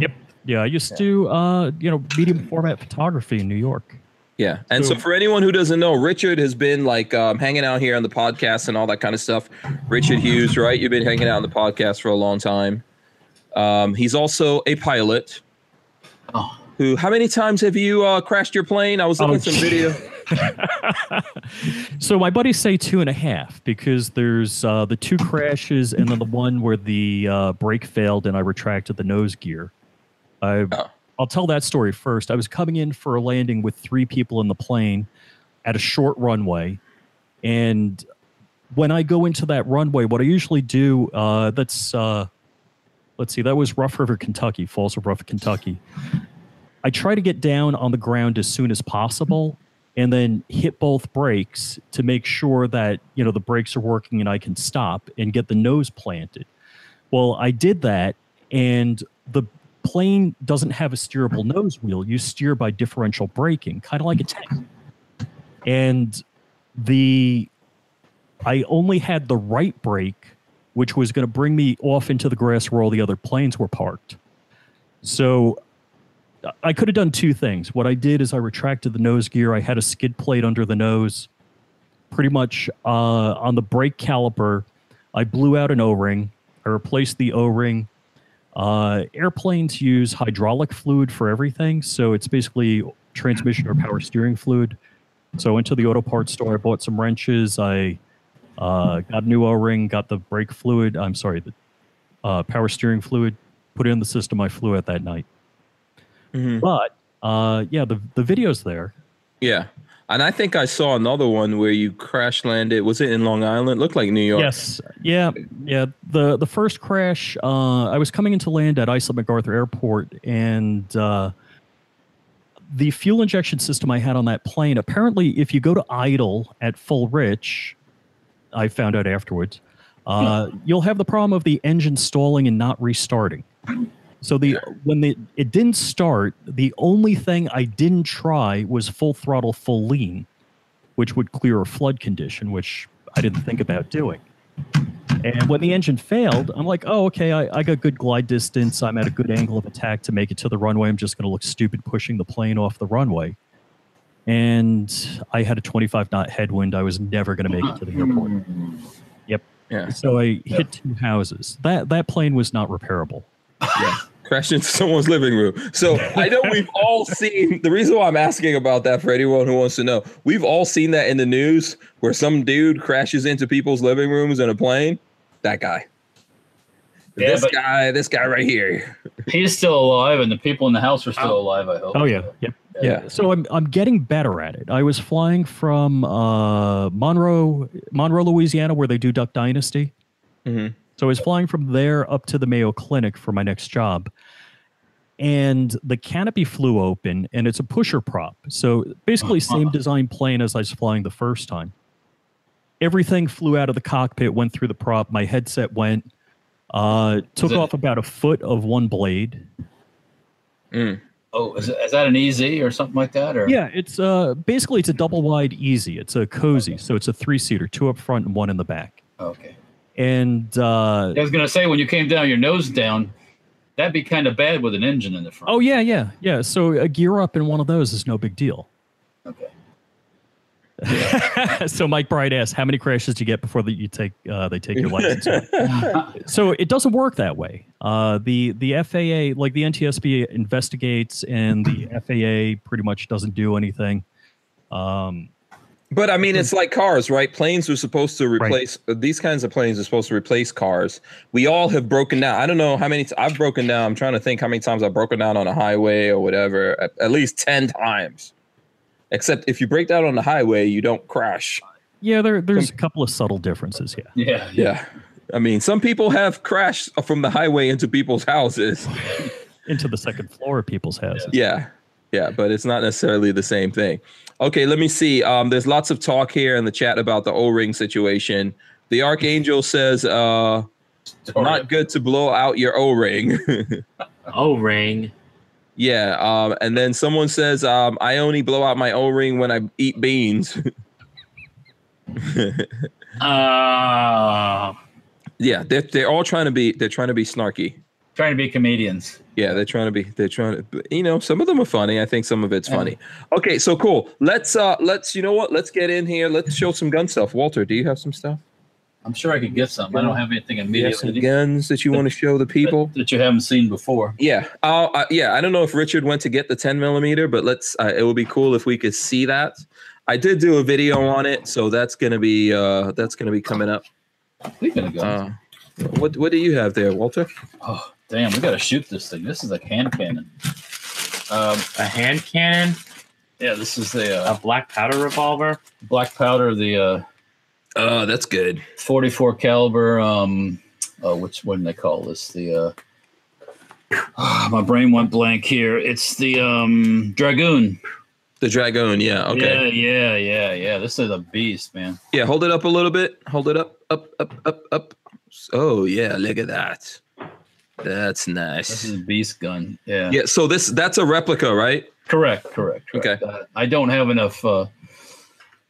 Yep. Yeah, I used to, uh, you know, medium format photography in New York. Yeah, and so So- for anyone who doesn't know, Richard has been like um, hanging out here on the podcast and all that kind of stuff. Richard Hughes, right? You've been hanging out on the podcast for a long time. Um, he's also a pilot. Oh. Who? How many times have you uh, crashed your plane? I was looking Oh, at some video. so my buddies say two and a half because there's uh, the two crashes and then the one where the uh, brake failed and I retracted the nose gear. I, Oh. I'll tell that story first. I was coming in for a landing with three people in the plane at a short runway, and when I go into that runway, what I usually do, uh, that's, uh, let's see, that was Rough River, Kentucky, Falls of Rough, Kentucky. I try to get down on the ground as soon as possible and then hit both brakes to make sure that, you know, the brakes are working and I can stop and get the nose planted. Well, I did that and the plane doesn't have a steerable nose wheel. You steer by differential braking, kind of like a tank. And the I only had the right brake, which was going to bring me off into the grass where all the other planes were parked. So I could have done two things. What I did is I retracted the nose gear. I had a skid plate under the nose. Pretty much uh, on the brake caliper, I blew out an O ring. I replaced the O ring. Uh, airplanes use hydraulic fluid for everything. So it's basically transmission or power steering fluid. So I went to the auto parts store. I bought some wrenches. I uh, got a new O-ring, got the brake fluid. I'm sorry, the uh, power steering fluid. Put it in the system. I flew it that night. Mhm. But uh, yeah, the the video's there. Yeah. And I think I saw another one where you crash landed. Was it in Long Island? Looked like New York. Yes, yeah, yeah. The the first crash, uh, I was coming into land at Iceland MacArthur Airport, and uh, the fuel injection system I had on that plane. Apparently, if you go to idle at full rich, I found out afterwards, uh, you'll have the problem of the engine stalling and not restarting. So the when the it didn't start, the only thing I didn't try was full throttle, full lean, which would clear a flood condition, which I didn't think about doing. And when the engine failed, I'm like, oh, okay, I, I got good glide distance. I'm at a good angle of attack to make it to the runway. I'm just going to look stupid pushing the plane off the runway. And I had a 25 knot headwind. I was never going to make it to the hmm. airport. Yep. Yeah. So I hit two houses. That that plane was not repairable. yeah. Crashed into someone's living room. So I know we've all seen the reason why I'm asking about that for anyone who wants to know. We've all seen that in the news where some dude crashes into people's living rooms in a plane. That guy. Yeah, this guy, this guy right here. He's still alive, and the people in the house are still alive. I hope. Oh yeah, yep. Yeah. So I'm I'm getting better at it. I was flying from uh, Monroe, Monroe, Louisiana, where they do Duck Dynasty. Mhm. So I was flying from there up to the Mayo Clinic for my next job, and the canopy flew open, and it's a pusher prop. So basically, same design plane as I was flying the first time. Everything flew out of the cockpit, went through the prop. My headset went. Uh, took it- off about a foot of one blade. Mm. Oh, is, is that an EZ or something like that? Or Yeah, it's uh basically it's a double wide EZ. It's a cozy, so it's a three seater, two up front and one in the back. Okay. And uh I was gonna say when you came down, your nose down, that'd be kind of bad with an engine in the front. oh yeah, yeah, yeah. So a gear up in one of those is no big deal. Okay. so Mike Bright asks, "How many crashes do you get before that you take uh, they take your license?" so it doesn't work that way. Uh, the the FAA, like the NTSB, investigates, and the FAA pretty much doesn't do anything. Um, But I mean, it's mm-hmm. like cars, right? Planes are supposed to replace these kinds of planes are supposed to replace cars. We all have broken down. I don't know how many t- I've broken down. I'm trying to think how many times I've broken down on a highway or whatever. At, at least ten times. Except if you break down on the highway, you don't crash. yeah, there there's a couple of subtle differences. Yeah. Yeah. Yeah. I mean, some people have crashed from the highway into people's houses. into the second floor of people's houses. Yeah. Yeah, but it's not necessarily the same thing. Okay, let me see. Um, there's lots of talk here in the chat about the O-ring situation. The Archangel says, uh, not good to blow out your O-ring. O ring. yeah. Um, and then someone says, um, I only blow out my O-ring when I eat beans. Uh, yeah, they're, they're all trying to be they're trying to be snarky. Trying to be comedians. Yeah, they're trying to be they're trying to you know, some of them are funny. I think some of it's funny. Okay, so cool. Let's uh let's you know what? Let's get in here. Let's show some gun stuff. Walter, do you have some stuff? I'm sure I could get some. I don't have anything have some guns that you want to show the people? that, that you haven't seen before. Yeah. Uh, uh, yeah. I don't know if Richard went to get the 10 millimeter, but let's. Uh, it would be cool if we could see that. I did do a video on it, so that's gonna be uh, that's gonna be coming up. Speaking of guns, Uh, what what do you have there, Walter? oh damn, we gotta shoot this thing. This is a hand cannon. Um, a hand cannon, yeah, this is the a uh, black powder revolver. black powder. The uh, Oh, that's good. 44 caliber. Um, oh, which what do they call this? The uh, my brain went blank here. It's the um dragoon. The Dragoon. Yeah. Okay. Yeah, yeah, yeah, yeah. This is a beast, man. Yeah. Hold it up a little bit. Hold it up, up, up, up, up. Oh yeah. Look at that. That's nice. This nice. is a beast gun. Yeah. Yeah. So this that's a replica, right? Correct. Correct. correct. Okay. Uh, I don't have enough. Uh,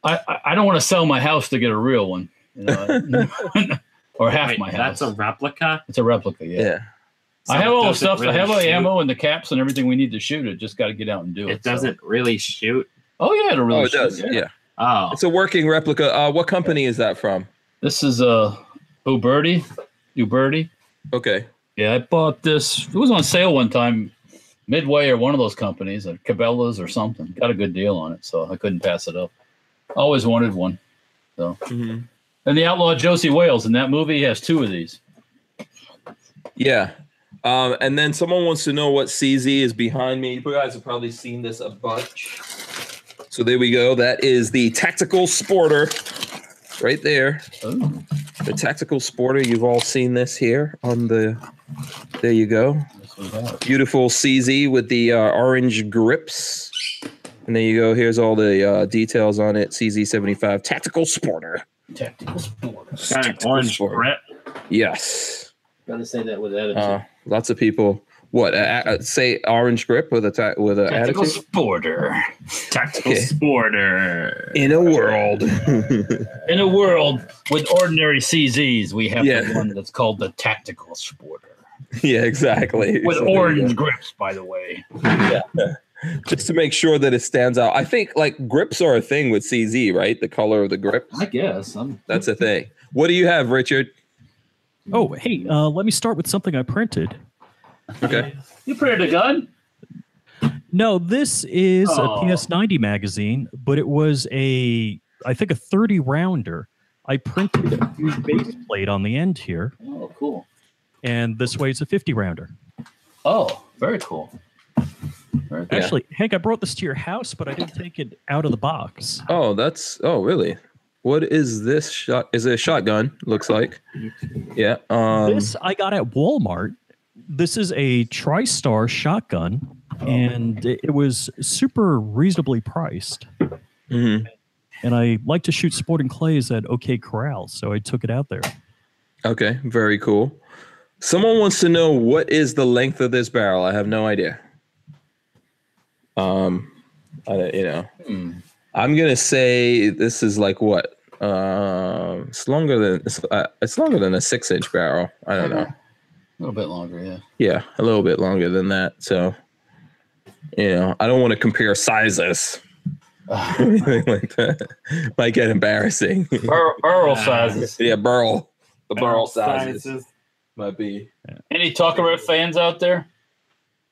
I I- I don't want to sell my house to get a real one. You know? or half Wait, my house. that's a replica. it's a replica. Yeah. Yeah. So I have all the doesn't stuff. I have all the ammo and the caps and everything we need to shoot it. Just got to get out and do it. It doesn't really shoot. Oh yeah, it really. Oh, it shoot, does. Yeah. Oh, It's a working replica. Uh, what company is that from? This is uh, Uberti. Uberti. Okay. Yeah, I bought this. It was on sale one time, Midway or one of those companies, or Cabela's or something. Got a good deal on it, so I couldn't pass it up. Always wanted one. Mhm. And the outlaw Josey Wales in that movie has two of these. Yeah. Um, and then someone wants to know what CZ is behind me. You guys have probably seen this a bunch. So there we go. That is the tactical sporter right there. Oh, The tactical sporter. You've all seen this here on the. There you go. this we have. Beautiful CZ with the uh, orange grips. And there you go. Here's all the uh, details on it. CZ75 tactical sporter. Tactical sporter. got an orange Sport. grip. Yes. Gotta say that with attitude. Uh, lots of people. What uh, uh, say orange grip with a ta- with a Tactical attitude sporter. Tactical Okay. sporter. in a world. In a world with ordinary CZs, we have Yeah. the one that's called the tactical sporter. yeah, exactly. With So orange go. grips, by the way. Yeah. just to make sure that it stands out. I think like grips are a thing with CZ, right? The color of the grip. I guess. I'm, That's a thing. What do you have, Richard? Oh, hey, uh, let me start with something I printed. Okay. you printed a gun? No, this is Oh. a PS90 magazine, but it was a, I think, a 30 rounder. I printed a huge base plate on the end here, Oh, cool. and this way it's a 50 rounder. Oh, very cool. Very cool. Yeah. Actually, Hank, I brought this to your house, but I didn't take it out of the box. Oh, that's oh really? What is this shot? Is it a shotgun? Looks like. Yeah. Um this I got at Walmart. This is a TriStar shotgun, and it, was super reasonably priced. mhm. And I like to shoot sporting clays at OK Corral, so I took it out there. Okay, very cool. Someone wants to know what is the length of this barrel. I have no idea. Um, I, you know, Hmm. I'm gonna say this is like what? Um, it's longer than it's, uh, it's longer than a six inch barrel. I don't know. A little bit longer, yeah. Yeah, a little bit longer than that. So, you know, I don't want to compare sizes. or anything like that. Might get embarrassing. Bur- burl sizes. yeah, burl. The burl sizes might be. Any Tucker fans out there?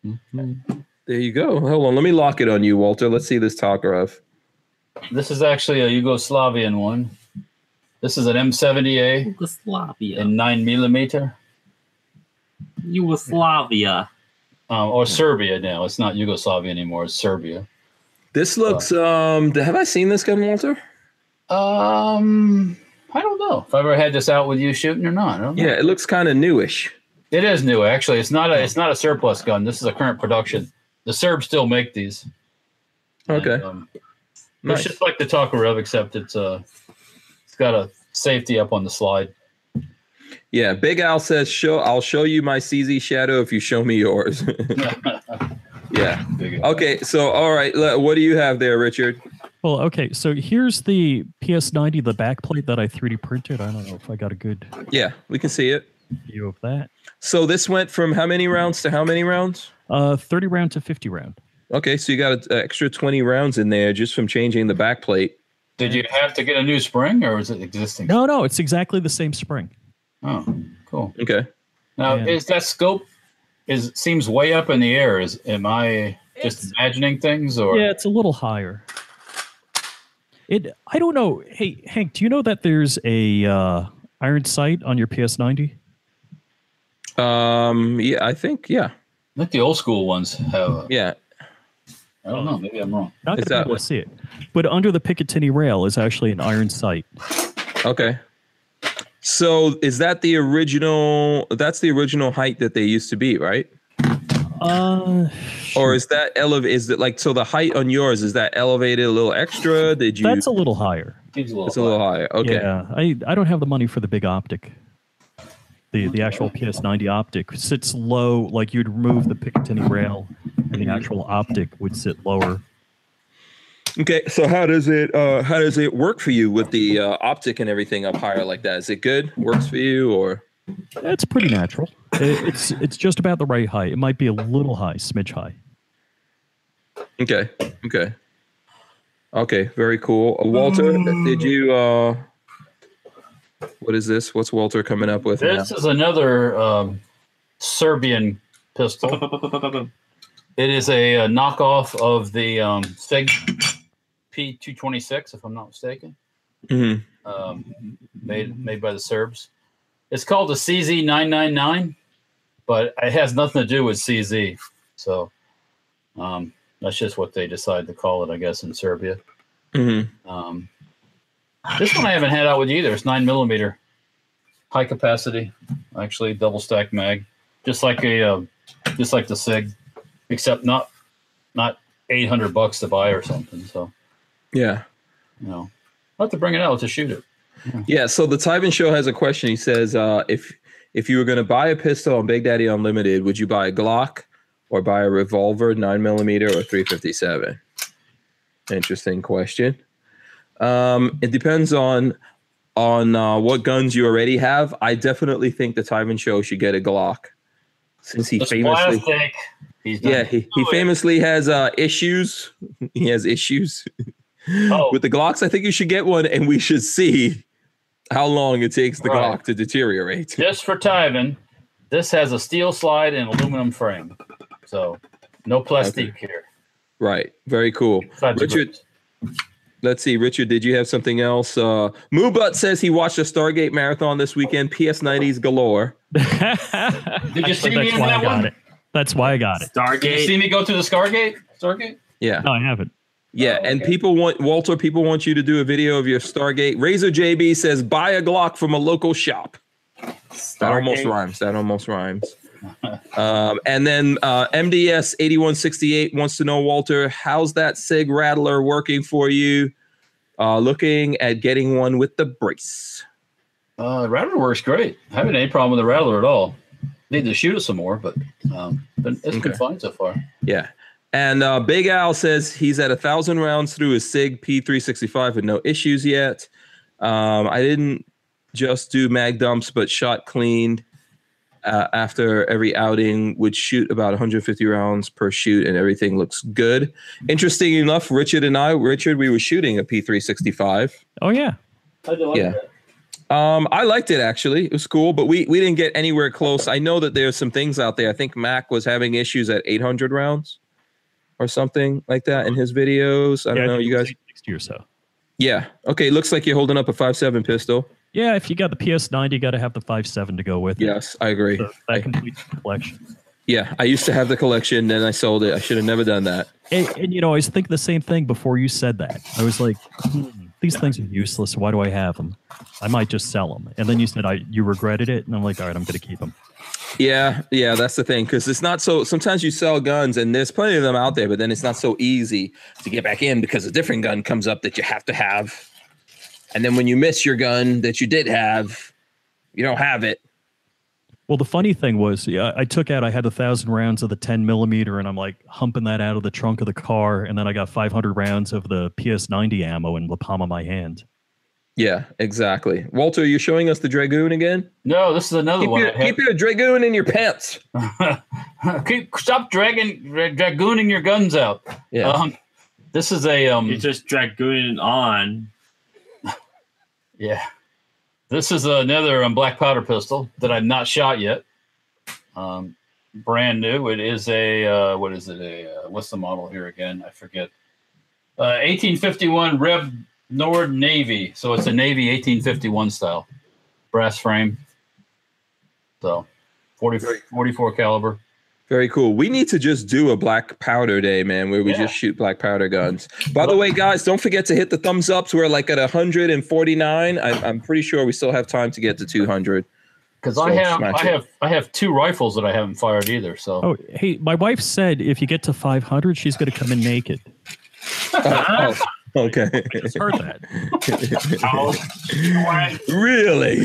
Mm-hmm. There you go. Hold on. Let me lock it on you, Walter. Let's see this Tokarev. This is actually a Yugoslavian one. This is an M70A Yugoslavia. in nine millimeter, Yugoslavia. um, or Serbia now. It's not Yugoslavia anymore. It's Serbia. This looks. Um. Have I seen this gun, Walter? Um, I don't know if I ever had this out with you shooting or not. I don't know. Yeah, it looks kind of newish. It is new, actually. It's not a it's not a surplus gun. This is a current production. The Serbs still make these. Okay. And, um, It's just like the Tokarev, except it's uh it's got a safety up on the slide. Yeah. Big Al says, "Show. I'll show you my CZ shadow if you show me yours." yeah. Okay. So, all right. What do you have there, Richard? Well, okay, so here's the PS90, the backplate that I 3D printed. I don't know if I got a good Yeah, we can see it. view of that. So this went from how many rounds to how many rounds? Uh, 30 round to 50 round. Okay, so you got an extra 20 rounds in there just from changing the back plate. Did you have to get a new spring or is it existing? No, no, it's exactly the same spring. Oh, cool. Okay. Now Yeah. is that scope is seems way up in the air? Is am I just It's- imagining things or Yeah, it's a little higher. It. I don't know. Hey, Hank, do you know that there's a uh, iron sight on your PS90? Um yeah, I think yeah. I think the old school ones have a- Yeah. I don't know, maybe I'm wrong. Not Is gonna be able to see it, but under the Picatinny rail is actually an iron sight. Okay. So is that the original? That's the original height that they used to be, right? Uh, Or is that elevate? Is it like so? The height on yours is that elevated a little extra? Did you? that's a little higher. Seems a little. it's a little higher. Okay. Yeah, I, I don't have the money for the big optic. The the actual PS90 optic sits low, like you'd remove the Picatinny rail, and the actual optic would sit lower. Okay. So how does it? Uh, how does it work for you with the uh, optic and everything up higher like that? Is it good? Works for you or? It's pretty natural. It, it's it's just about the right height. It might be a little high, smidge high. Okay. Okay. Okay. Very cool. Uh, Walter, did you? uh What is this? What's Walter coming up with? now? This is another um, Serbian pistol. It is a, uh knockoff of the um, Sig P226, if I'm not mistaken, Mhm. um, made made by the Serbs. It's called the CZ999, but it has nothing to do with CZ. So um, that's just what they decided to call it, I guess, in Serbia. Mhm. Um, this one I haven't had out with you either. It's nine millimeter, high capacity, actually double stack mag, just like a uh, just like the Sig, except not not eight hundred bucks to buy or something. So Yeah. you know, I'll have to bring it out to shoot it. Yeah, so the Tyven Show has a question. He says, uh, if if you were going to buy a pistol on Big Daddy Unlimited, would you buy a Glock or buy a revolver, nine millimeter or three fifty seven? Interesting question. Um, it depends on on uh, what guns you already have. I definitely think the Tyven Show should get a Glock, since he It's famously. He's yeah he, he famously has uh, issues. he has issues Oh. with the Glocks. I think you should get one, and we should see how long it takes the Right. Glock to deteriorate. just for Tyven. This has a steel slide and aluminum frame, so no plastic here. Right. Very cool. Besides Richard, let's see. Richard, did you have something else? Uh, Moobut says he watched a Stargate marathon this weekend. PS90s galore. Did you see me That's in why that I got one? it. That's why I got it. Did you see me go through the Stargate? Stargate? Yeah. No, I haven't. Yeah. Oh, And okay. people want, Walter, people want you to do a video of your Stargate. Razor JB says buy a Glock from a local shop. That almost rhymes. That almost rhymes. um, and then uh, MDS 8168 wants to know, Walter, how's that SIG Rattler working for you? Uh, looking at getting one with the brace. Uh, the Rattler works great. I haven't any problem with the Rattler at all. Need to shoot it some more, but um, been, it's been Okay. fine so far. Yeah. And uh, Big Al says he's at a thousand rounds through his SIG P365 with no issues yet. Um, I didn't just do mag dumps, but shot cleaned uh, after every outing. Would shoot about 150 rounds per shoot, and everything looks good. Interesting enough, Richard and I, Richard, we were shooting a P365. Oh yeah. I do like Yeah. that. Um, I liked it actually. It was cool, but we we didn't get anywhere close. I know that there's some things out there. I think Mac was having issues at 800 rounds or something like that in his videos. I don't know. You guys, 860 or so. yeah. Okay, looks like you're holding up a five seven pistol. Yeah, if you got the PS90, you got to have the five seven to go with it. Yes, I agree. So that completes the collection. Yeah, I used to have the collection, then I sold it. I should have never done that. And, and you know, I was thinking the same thing before you said that. I was like, hmm, these things are useless. Why do I have them? I might just sell them. And then you said I you regretted it, and I'm like, all right, I'm going to keep them. Yeah, yeah, that's the thing because it's not so. Sometimes you sell guns, and there's plenty of them out there, but then it's not so easy to get back in because a different gun comes up that you have to have, and then when you miss your gun that you did have, you don't have it. Well, the funny thing was, yeah, I took out, I had a thousand rounds of the 10 millimeter, and I'm like humping that out of the trunk of the car, and then I got 500 rounds of the PS90 ammo in the palm of my hand. Yeah, exactly. Walter, are you're showing us the dragoon again. No, this is another Keep one. your, keep your dragoon in your pants. keep, stop dragging, dra- dragooning your guns out. Yeah. Um, this is a um, You're just dragooning on. Yeah. This is another um, black powder pistol that I've not shot yet. Um, brand new. It is a, uh, what is it? A, uh, what's the model here again? I forget. Uh, 1851 Reb Nord Navy. So it's a Navy 1851 style brass frame. So 40, 44 caliber. Very cool. We need to just do a black powder day, man, where we Yeah. just shoot black powder guns. By the way, guys, don't forget to hit the thumbs ups. We're like at 149. I'm, I'm pretty sure we still have time to get to 200. Because So I have I it. have I have two rifles that I haven't fired either. So Oh, hey, my wife said if you get to 500, she's going to come in naked. Oh, oh, okay. I just heard that. really?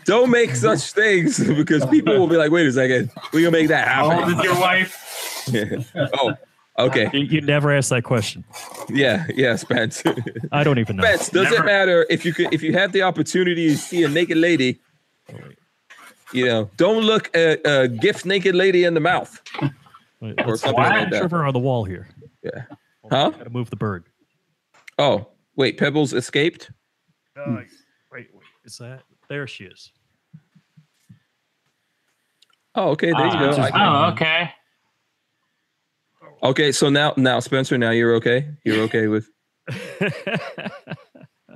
don't make such things because people will be like, wait a second, we gonna make that How old happen. is your wife? oh, okay. You, you never asked that question. Yeah, yeah, Spence. I don't even know. Spence, does it matter if you could if you have the opportunity to see a naked lady? Oh, you know, don't look a, a gift naked lady in the mouth. Wait, or let's something put like that. picture on the wall here. Yeah. Huh? Got to move the bird. Oh, wait, Pebbles escaped? Uh, wait, wait, is that? There she is. Oh, okay, there you Ah, go. I- oh okay. okay, so now now Spencer, now you're okay? You're okay with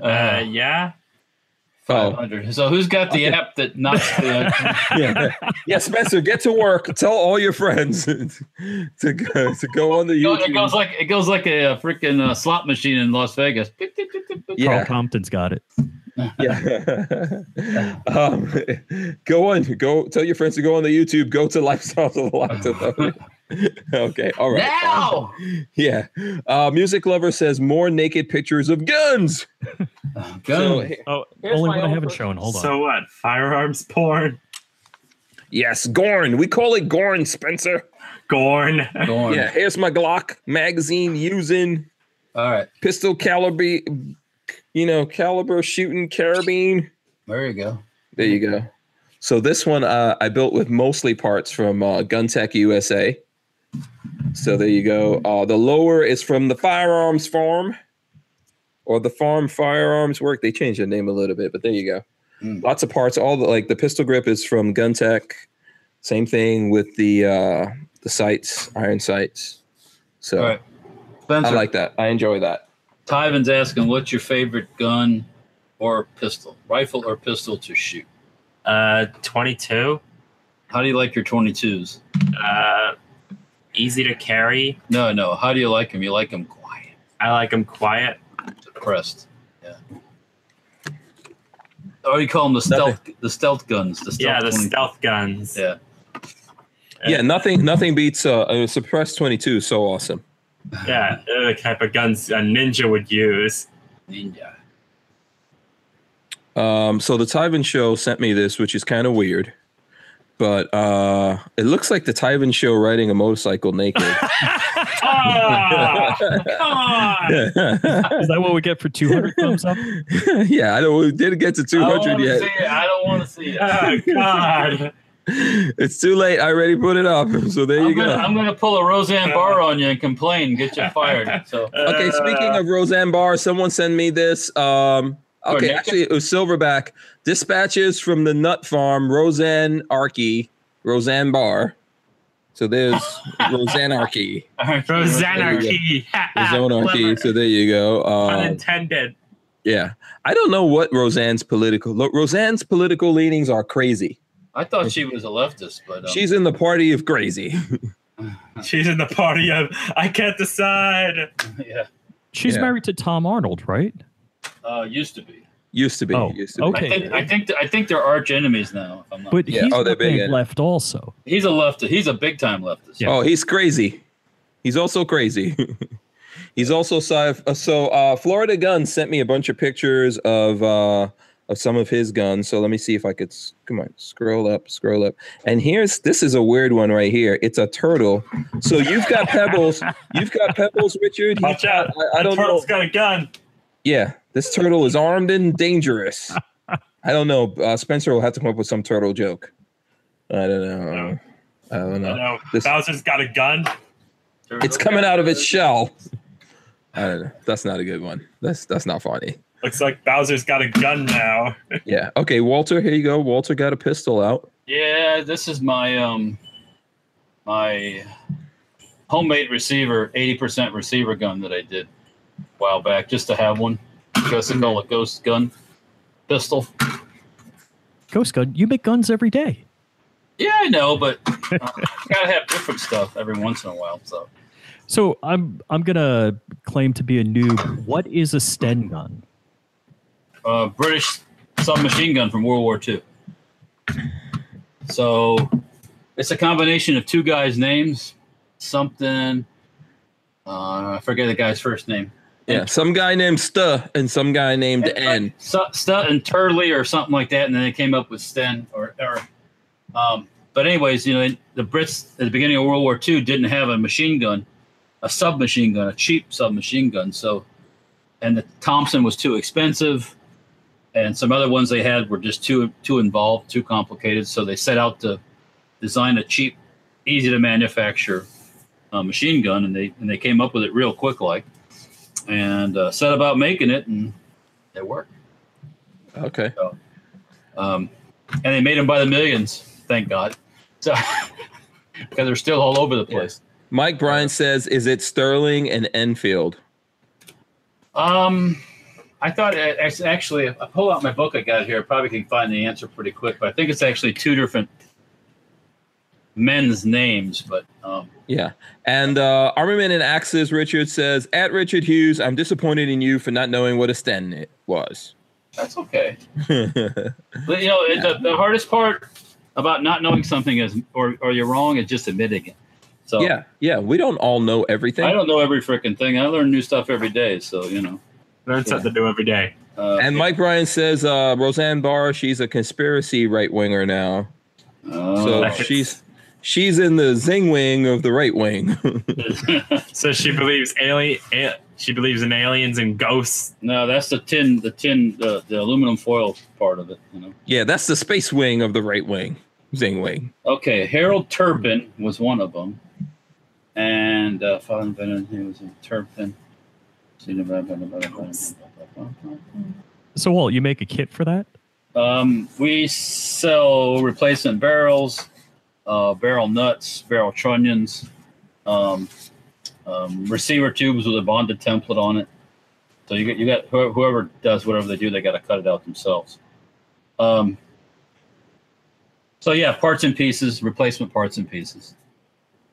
Uh, yeah. Oh. 500. So who's got the app that knocks the? yeah. yeah, Spencer, get to work. Tell all your friends to go to go on the YouTube. it YouTube. goes like it goes like a, freaking uh, slot machine in Las Vegas. Yeah. Carl Compton's got it. Yeah. um, go on. Go tell your friends to go on the YouTube. Go to Lifestyles of the Lacto. okay. All right. Now. Yeah. Uh, Music Lover says more naked pictures of guns. So, Oh, only one I haven't version. shown. Hold on. So what? Firearms porn? yes, Gorn. We call it Gorn, Spencer. Gorn. Going. Yeah. Here's my Glock magazine using All right. pistol caliber, you know, caliber shooting carabine. There you go. There you go. So this one uh, I built with mostly parts from uh, GunTech USA. So there you go. Uh, the lower is from the Firearms Farm, or the Farm Firearms Work. They changed the name a little bit, but there you go. Mm. Lots of parts. All the like the pistol grip is from GunTech. Same thing with the uh, the sights, iron sights. So All right. Spencer, I like that. I enjoy that. Tyven's asking, what's your favorite gun or pistol, rifle or pistol to shoot? Uh, 22. How do you like your 22s? Uh, easy to carry. No, no. How do you like them? You like them quiet, I like them quiet. Suppressed. Yeah. Or you call them the stealth, the stealth guns. The stealth Yeah, the 22. stealth guns. Yeah. Yeah, nothing nothing beats uh, a suppressed 22. So awesome. Yeah, they're the type of guns a ninja would use. Ninja. Um, so the Tyven show sent me this, which is kind of weird, but uh, it looks like the Tyven show riding a motorcycle naked. Ah, come on. Is that what we get for 200 thumbs up? yeah, I don't. We didn't get to 200 wanna yet. see it. I don't want to see it. Oh, God. It's too late. I already put it up. So there you I'm go. gonna, I'm gonna pull a Roseanne Barr on you and complain, get you fired. So Okay, speaking of Roseanne Barr, someone sent me this. Um, okay, naked? actually, it was Silverback. Dispatches from the Nut Farm, Roseanne Archie, Roseanne Barr. So there's Roseanne Archie, Rosanarchy. Roseanne Archie. So there you go. Um, Unintended. yeah, I don't know what Roseanne's political. Look, Roseanne's political leanings are crazy. I thought she was a leftist, but um, She's in the party of crazy. She's in the party of I can't decide. yeah, She's Yeah. married to Tom Arnold, right? Uh, used to be. Used to be. Oh, used to be. okay. I think I think I think they're arch enemies now. If I'm not. But Yeah, he's oh, they're the big big left also. he's a leftist. He's a big time leftist. Yeah. Oh, he's crazy. He's also crazy. he's also sci- uh, so uh, Florida Gun sent me a bunch of pictures of uh, of some of his guns. So let me see if I could come on, scroll up, scroll up. And here's this is a weird one right here. It's a turtle. So you've got pebbles. You've got pebbles, Richard. Watch out. I, I don't know. Turtle's got a gun. Yeah, this turtle is armed and dangerous. I don't know. Uh, Spencer will have to come up with some turtle joke. I don't know. I don't I know. know. This- Bowser's got a gun. It's coming out of its shell. I don't know. That's not a good one. That's that's not funny. Looks like Bowser's got a gun now. Yeah. Okay, Walter, here you go. Walter got a pistol out. Yeah, this is my um my homemade receiver, eighty percent receiver gun that I did a while back, just to have one. Because they call it ghost gun pistol. Ghost gun. You make guns every day. Yeah, I know, but uh, gotta have different stuff every once in a while. So So I'm I'm gonna claim to be a noob. What is a Sten gun? uh, British submachine gun from World War II. So it's a combination of two guys' names. Something uh, I forget the guy's first name. Yeah, some guy named Stu and some guy named N. St- St- and Turley or something like that, and then they came up with Sten or, or um, but anyways, you know, the Brits at the beginning of World War II didn't have a machine gun, a submachine gun, a cheap submachine gun. So, and the Thompson was too expensive, and some other ones they had were just too too involved, too complicated. So they set out to design a cheap, easy to manufacture uh, machine gun, and they and they came up with it real quick, like, and uh, set about making it, and it worked. Okay. Um, and they made them by the millions, thank God. So, because they're still all over the place. Mike Bryan says, "Is it Sterling and Enfield?" Um, I thought it's actually, if I pull out my book I got here, I probably can find the answer pretty quick. But I think it's actually two different men's names. But um, Yeah. And uh, Armament and Axis Richard says, "At Richard Hughes, I'm disappointed in you for not knowing what a Sten was." that's okay. But you know, it, the, the hardest part about not knowing something is, or or you're wrong, is just admitting it. So yeah, yeah. We don't all know everything. I don't know every freaking thing. I learn new stuff every day. So you know. Learn something new every day. Uh, And Mike Bryan says uh, Roseanne Barr, she's a conspiracy right winger now. oh. So she's she's in the zing wing of the right wing. So she believes alien. A- she believes in aliens and ghosts. no, that's the tin, the tin, the, the aluminum foil part of it. You know. yeah, that's the space wing of the right wing. Zing wing. Okay, Harold Turpin was one of them, and uh, Father Bennett, he was a Turpin. So Walt, you make a kit for that? Um, we sell replacement barrels, uh, barrel nuts, barrel trunnions, um, um, receiver tubes with a bonded template on it. So you got you got whoever, does whatever they do, they got to cut it out themselves. Um, so yeah, parts and pieces, replacement parts and pieces.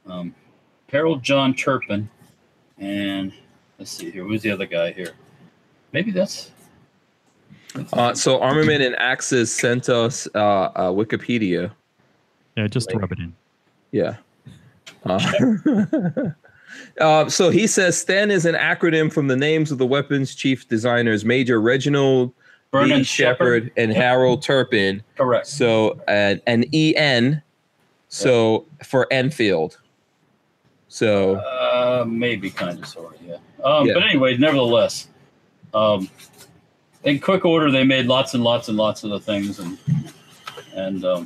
Um, Harold John Turpin, and let's see here, who's the other guy here? Maybe that's Uh, so Armament and Axis sent us uh, uh, Wikipedia. Yeah, just Like- rub it in. Yeah. Uh, uh, so he says STEN is an acronym from the names of the weapons chief designers, Major Reginald Vernon B. Shepard. Shepard and Harold Turpin. Correct. So and an EN, so for Enfield. So Uh, maybe kind of, sort of, yeah. Um, Yeah. But anyway, nevertheless, um, in quick order, they made lots and lots and lots of the things, and and um,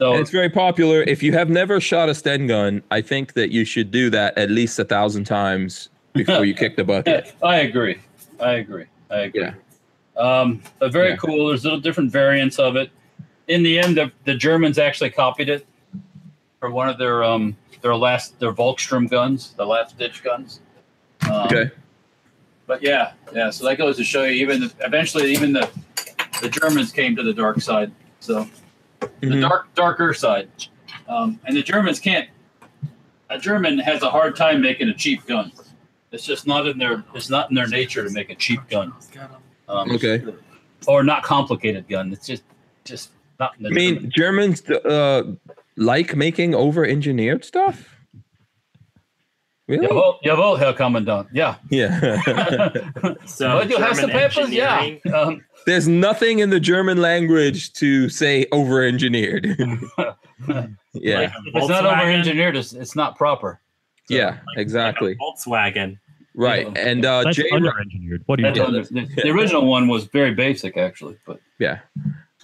so and it's very popular. If you have never shot a Sten gun, I think that you should do that at least a thousand times before you kick the bucket. I agree. I agree. I agree. Yeah. Um, but very Yeah. cool. There's little different variants of it. In the end, the, the Germans actually copied it for one of their um, their last their Volkssturm guns, the last ditch guns. Um, Okay. But yeah, yeah. So that goes to show you, even the, eventually, even the the Germans came to the dark side. So the Mhm. dark darker side, um, and the Germans can't. A German has a hard time making a cheap gun. It's just not in their. It's not in their nature to make a cheap gun. Um, Okay. Or not complicated gun. It's just just not. In the I mean, Germans uh, like making over-engineered stuff. Really? Jawohl, jawohl, Herr Kommandant. Yeah. Yeah. So But you have the German papers? Yeah. Um, There's nothing in the German language to say over-engineered. yeah. Like it's not over engineered, it's, it's not proper. So- yeah. like Exactly. a Volkswagen. Right. And uh, That's J. under-engineered. What are you That's doing? the, the, the original one was very basic, actually. But Yeah.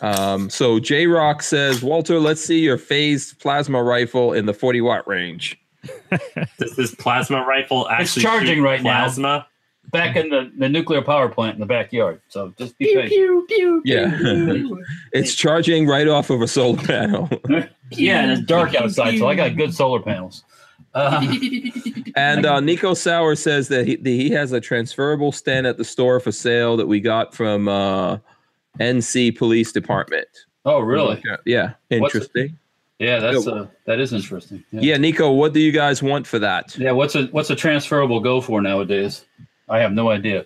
Um, so J Rock says, Walter, let's see your phased plasma rifle in the 40 watt range. Does this plasma rifle actually charging shoot right now. plasma? back in the, the nuclear power plant in the backyard. So just be pew, patient. Pew, pew, yeah. it's charging right off of a solar panel. Yeah, and it's dark outside, so I got good solar panels. Uh, and uh, Nico Sauer says that he, that he has a transferable Sten at the store for sale that we got from uh, NC Police Department. oh, really? Yeah. Interesting. Yeah, that's Yeah. uh, that is interesting. Yeah, Nico, what do you guys want for that? Yeah, what's a what's a transferable go for nowadays? I have no idea.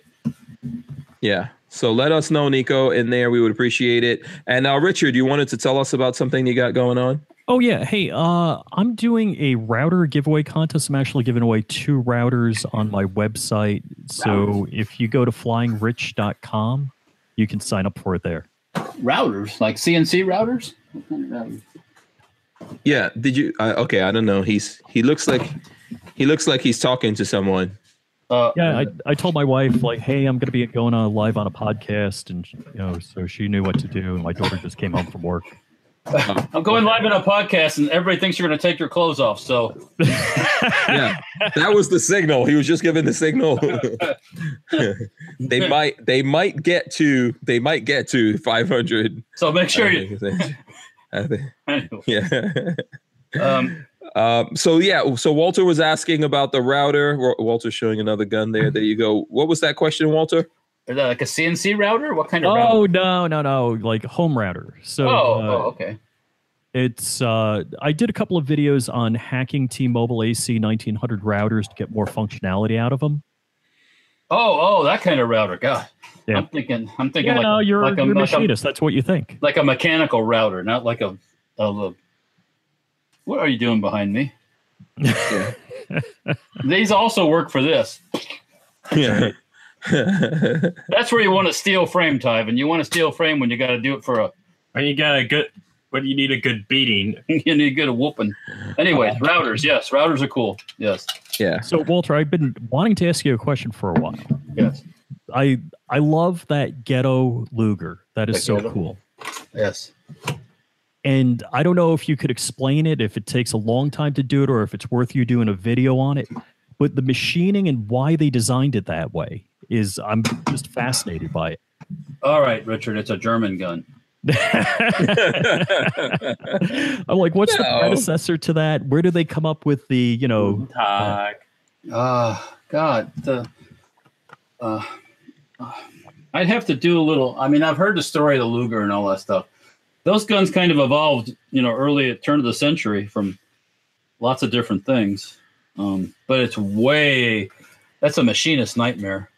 Yeah. So let us know, Nico, in there. We would appreciate it. And now, Richard, you wanted to tell us about something you got going on? Oh yeah, hey, uh, I'm doing a router giveaway contest. I'm actually giving away two routers on my website. So if you go to flyingrich.com, you can sign up for it there. Routers, like CNC routers. What kind of routers? Yeah. Did you? Uh, okay. I don't know. He's he looks like he looks like he's talking to someone. Uh, Yeah, I, I told my wife like, hey, I'm gonna be going on live on a podcast, and you know, so she knew what to do. And my daughter just came home from work. I'm going live on a podcast, and everybody thinks you're going to take your clothes off. So Yeah, that was the signal. He was just giving the signal. they might they might get to they might get to 500. so make sure you. I think- Anyway, yeah. um, Um, so yeah, so Walter was asking about the router. Wa- Walter's showing another gun there. There you go. What was that question, Walter? is that like a CNC router? What kind of Oh router? no, no, no! Like home router. So Oh, uh, oh, okay. It's uh, I did a couple of videos on hacking T-Mobile AC 1900 routers to get more functionality out of them. Oh, oh, that kind of router. God, Yeah. I'm thinking. I'm thinking Yeah, like, no, you're, like, a, you're a like, a, machinist. That's what you think. like a mechanical router, not like a, a, a. What are you doing behind me? These also work for this. Yeah. That's where you want a steel frame, Tyven. You want a steel frame when you got to do it for a. When you got a good, when you need a good beating. you need to get a whooping. Anyways, routers. Yes, routers are cool. Yes, yeah. So Walter, I've been wanting to ask you a question for a while. yes, I I love that ghetto Luger. That is The so ghetto? cool. yes. And I don't know if you could explain it, if it takes a long time to do it, or if it's worth you doing a video on it. But the machining and why they designed it that way is I'm just fascinated by it. All right, Richard. It's a German gun. I'm like, what's the predecessor to that? Where do they come up with the, you know, Tag. Ah, God, the. Uh, uh, I'd have to do a little. I mean, I've heard the story of the Luger and all that stuff. Those guns kind of evolved, you know, early at turn of the century from lots of different things. Um, but it's way that's a machinist nightmare.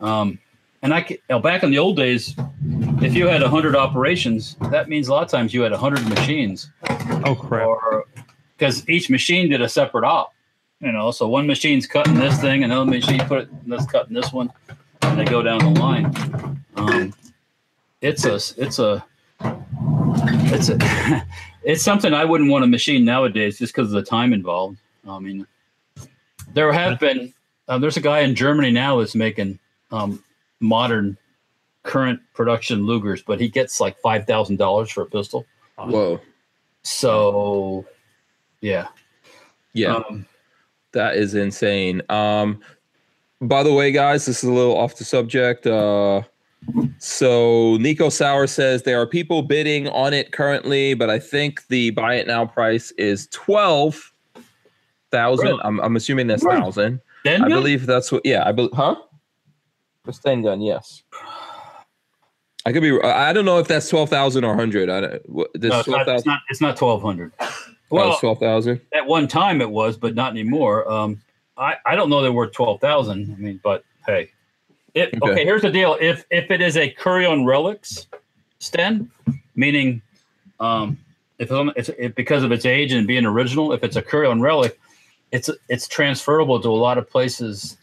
Um, and I, ca- you know, back in the old days, if you had hundred operations, that means a lot of times you had hundred machines oh crap. because each machine did a separate op. You know, so one machine's cutting this thing, another machine put it that's cutting this one, they go down the line. Um, it's a it's a it's a it's something I wouldn't want a machine nowadays just because of the time involved. I mean, there have been uh, there's a guy in Germany now that's making um, modern current production Lugers, but he gets like five thousand dollars for a pistol. Whoa. So, yeah. Yeah. Um, That is insane. Um, by the way, guys, this is a little off the subject. Uh, so Nico Sauer says there are people bidding on it currently, but I think the buy it now price is twelve thousand. I'm, I'm assuming that's thousand. then I believe that's what. Yeah, I believe. Huh? For Sten gun, yes. I could be. I don't know if that's twelve thousand or hundred. I don't. This no, it's, twelve not, it's not. It's not twelve hundred. Well, Well, twelve thousand. at one time it was, but not anymore. Um, I I don't know they're worth twelve thousand. I mean, but hey, it, Okay. okay. Here's the deal: if if it is a Curion relics sten, meaning um, if it's, if because of its age and being original, if it's a Curion relic, it's it's transferable to a lot of places.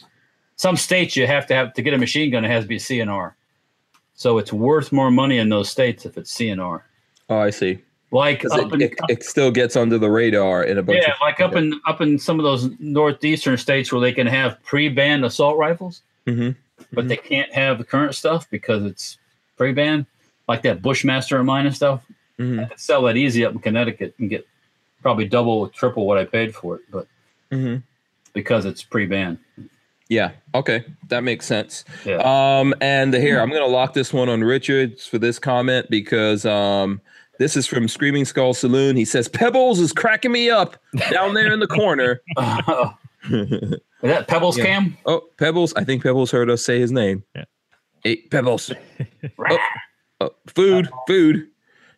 Some states you have to have to get a machine gun. It has to be CNR, so it's worth more money in those states if it's CNR. Oh, I see. Like up it, in, it, it still gets under the radar in a bunch. yeah, of, like up in up in some of those northeastern states where they can have pre-banned assault rifles, Mhm. but Mhm. they can't have the current stuff because it's pre-banned. Like that Bushmaster of mine and stuff. Mhm. I could sell that easy up in Connecticut and get probably double or triple what I paid for it, but Mhm. because it's pre-banned. Yeah. Okay, that makes sense. Yeah. Um, and here I'm gonna lock this one on Richards for this comment because um, this is from Screaming Skull Saloon. He says Pebbles is cracking me up down there in the corner. Is that Pebbles Yeah. Cam? oh, Pebbles! I think Pebbles heard us say his name. Yeah. Hey, Pebbles. Oh, food, food.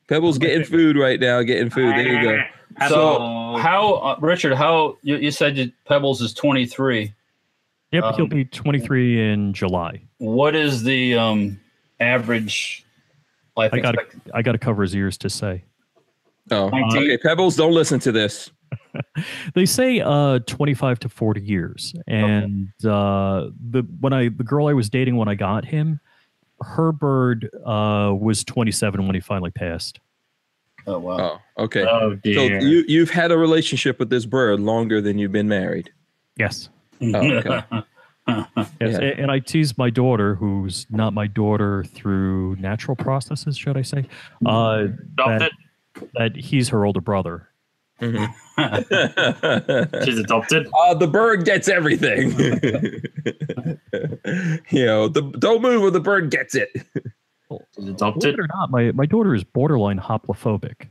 Pebbles getting food right now. Getting food. There you go. So how uh, Richard? How you, you said you, Pebbles is twenty three. Yep, Um, he'll be 23 in July. What is the um, average life I got to expectancy? I got to cover his ears to say. Oh, 19. okay. Pebbles, don't listen to this. They say uh 25 to 40 years. And uh the when I the girl I was dating when I got him, her bird uh was 27 when he finally passed. Oh wow. Oh, okay. Oh dear. so you you've had a relationship with this bird longer than you've been married. Yes. Oh, okay. Yes, Yeah. a- and I tease my daughter, who's not my daughter through natural processes, should I say, uh, adopted. Mm-hmm. that he's her older brother. Mhm. She's adopted. Uh, the bird gets everything. you know, the don't move or the bird gets it. She's adopted. or not, my, my daughter is borderline hoplophobic.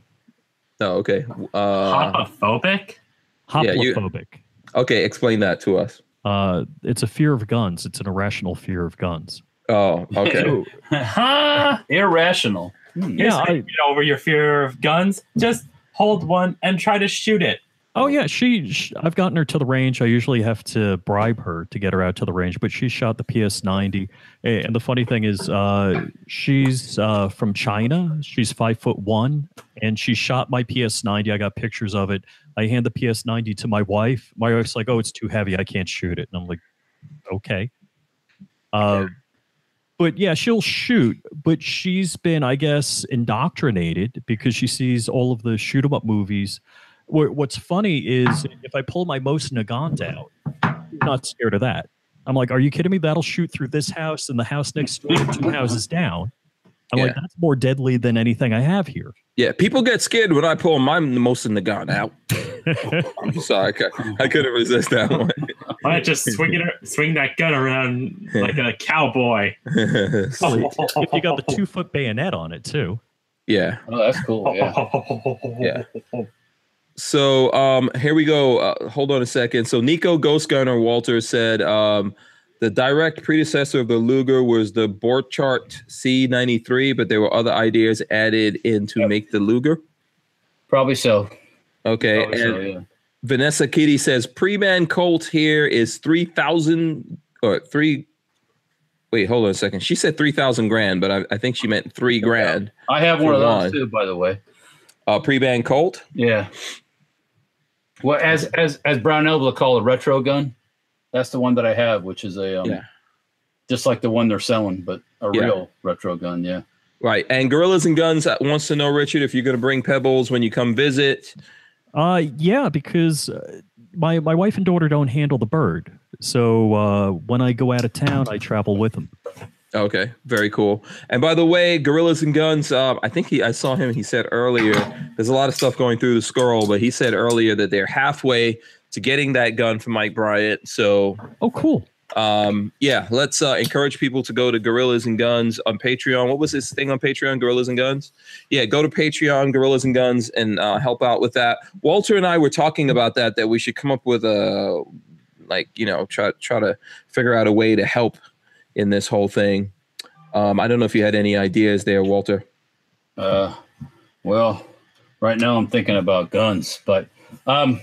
Oh, okay. Uh, Homophobic. Yeah, you- Hoplophobic. okay, explain that to us. Uh, it's a fear of guns. It's an irrational fear of guns. Oh, okay. Huh? Irrational. Hmm. Yeah, Yeah, I- get over your fear of guns. Just hold one and try to shoot it. Oh yeah, she, sh I've gotten her to the range. I usually have to bribe her to get her out to the range, but she shot the PS90. And the funny thing is, uh, she's uh, from China. She's five foot one, and she shot my PS90. I got pictures of it. I hand the PS90 to my wife. My wife's like, "Oh, it's too heavy. I can't shoot it." And I'm like, "Okay." Uh, but yeah, she'll shoot. But she's been, I guess, indoctrinated because she sees all of the shoot 'em up movies. Wha- What's funny is if I pull my Mosin Nagant out, I'm not scared of that. I'm like, are you kidding me? That'll shoot through this house and the house next door, two houses down. I'm like, that's more deadly than anything I have here. Yeah, people get scared when I pull my most Nagant out. I'm sorry, I, couldn't resist that one. I just swing it, swing that gun around like a cowboy? Well, if you got the two foot bayonet on it too. yeah. Oh, that's cool. Yeah. Yeah. So um, here we go. Uh, hold on a second. So Nico Ghost Gunner Walter said um, the direct predecessor of the Luger was the Borchardt C93, but there were other ideas added in to make the Luger. Probably so. Okay. Probably and so, yeah. Vanessa Kitty says pre-ban Colt here is 3,000 or three. Wait, hold on a second. She said 3,000 grand, but I, I think she meant three grand. I have one of those one. too, by the way. Uh, pre-ban Colt. Yeah. Well, as as as Brownell will call a retro gun, that's the one that I have, which is a um, Yeah. just like the one they're selling, but a Yeah. real retro gun. Yeah. Right. And Gorillas and Guns wants to know, Richard, if you're going to bring Pebbles when you come visit. Uh, yeah, because uh, my my wife and daughter don't handle the bird, so uh, when I go out of town, I travel with them. Okay, very cool. And by the way, Gorillas and Guns, um, I think he, I saw him. He said earlier, there's a lot of stuff going through the scroll, but he said earlier that they're halfway to getting that gun from Mike Bryant. So, Oh, cool. um, yeah, let's uh, encourage people to go to Gorillas and Guns on Patreon. What was this thing on Patreon? Gorillas and Guns. Yeah, go to Patreon, Gorillas and Guns, and uh, help out with that. Walter and I were talking about that. That we should come up with a like you know try try to figure out a way to help in this whole thing. Um, I don't know if you had any ideas there, Walter. Uh, well, right now I'm thinking about guns, but um,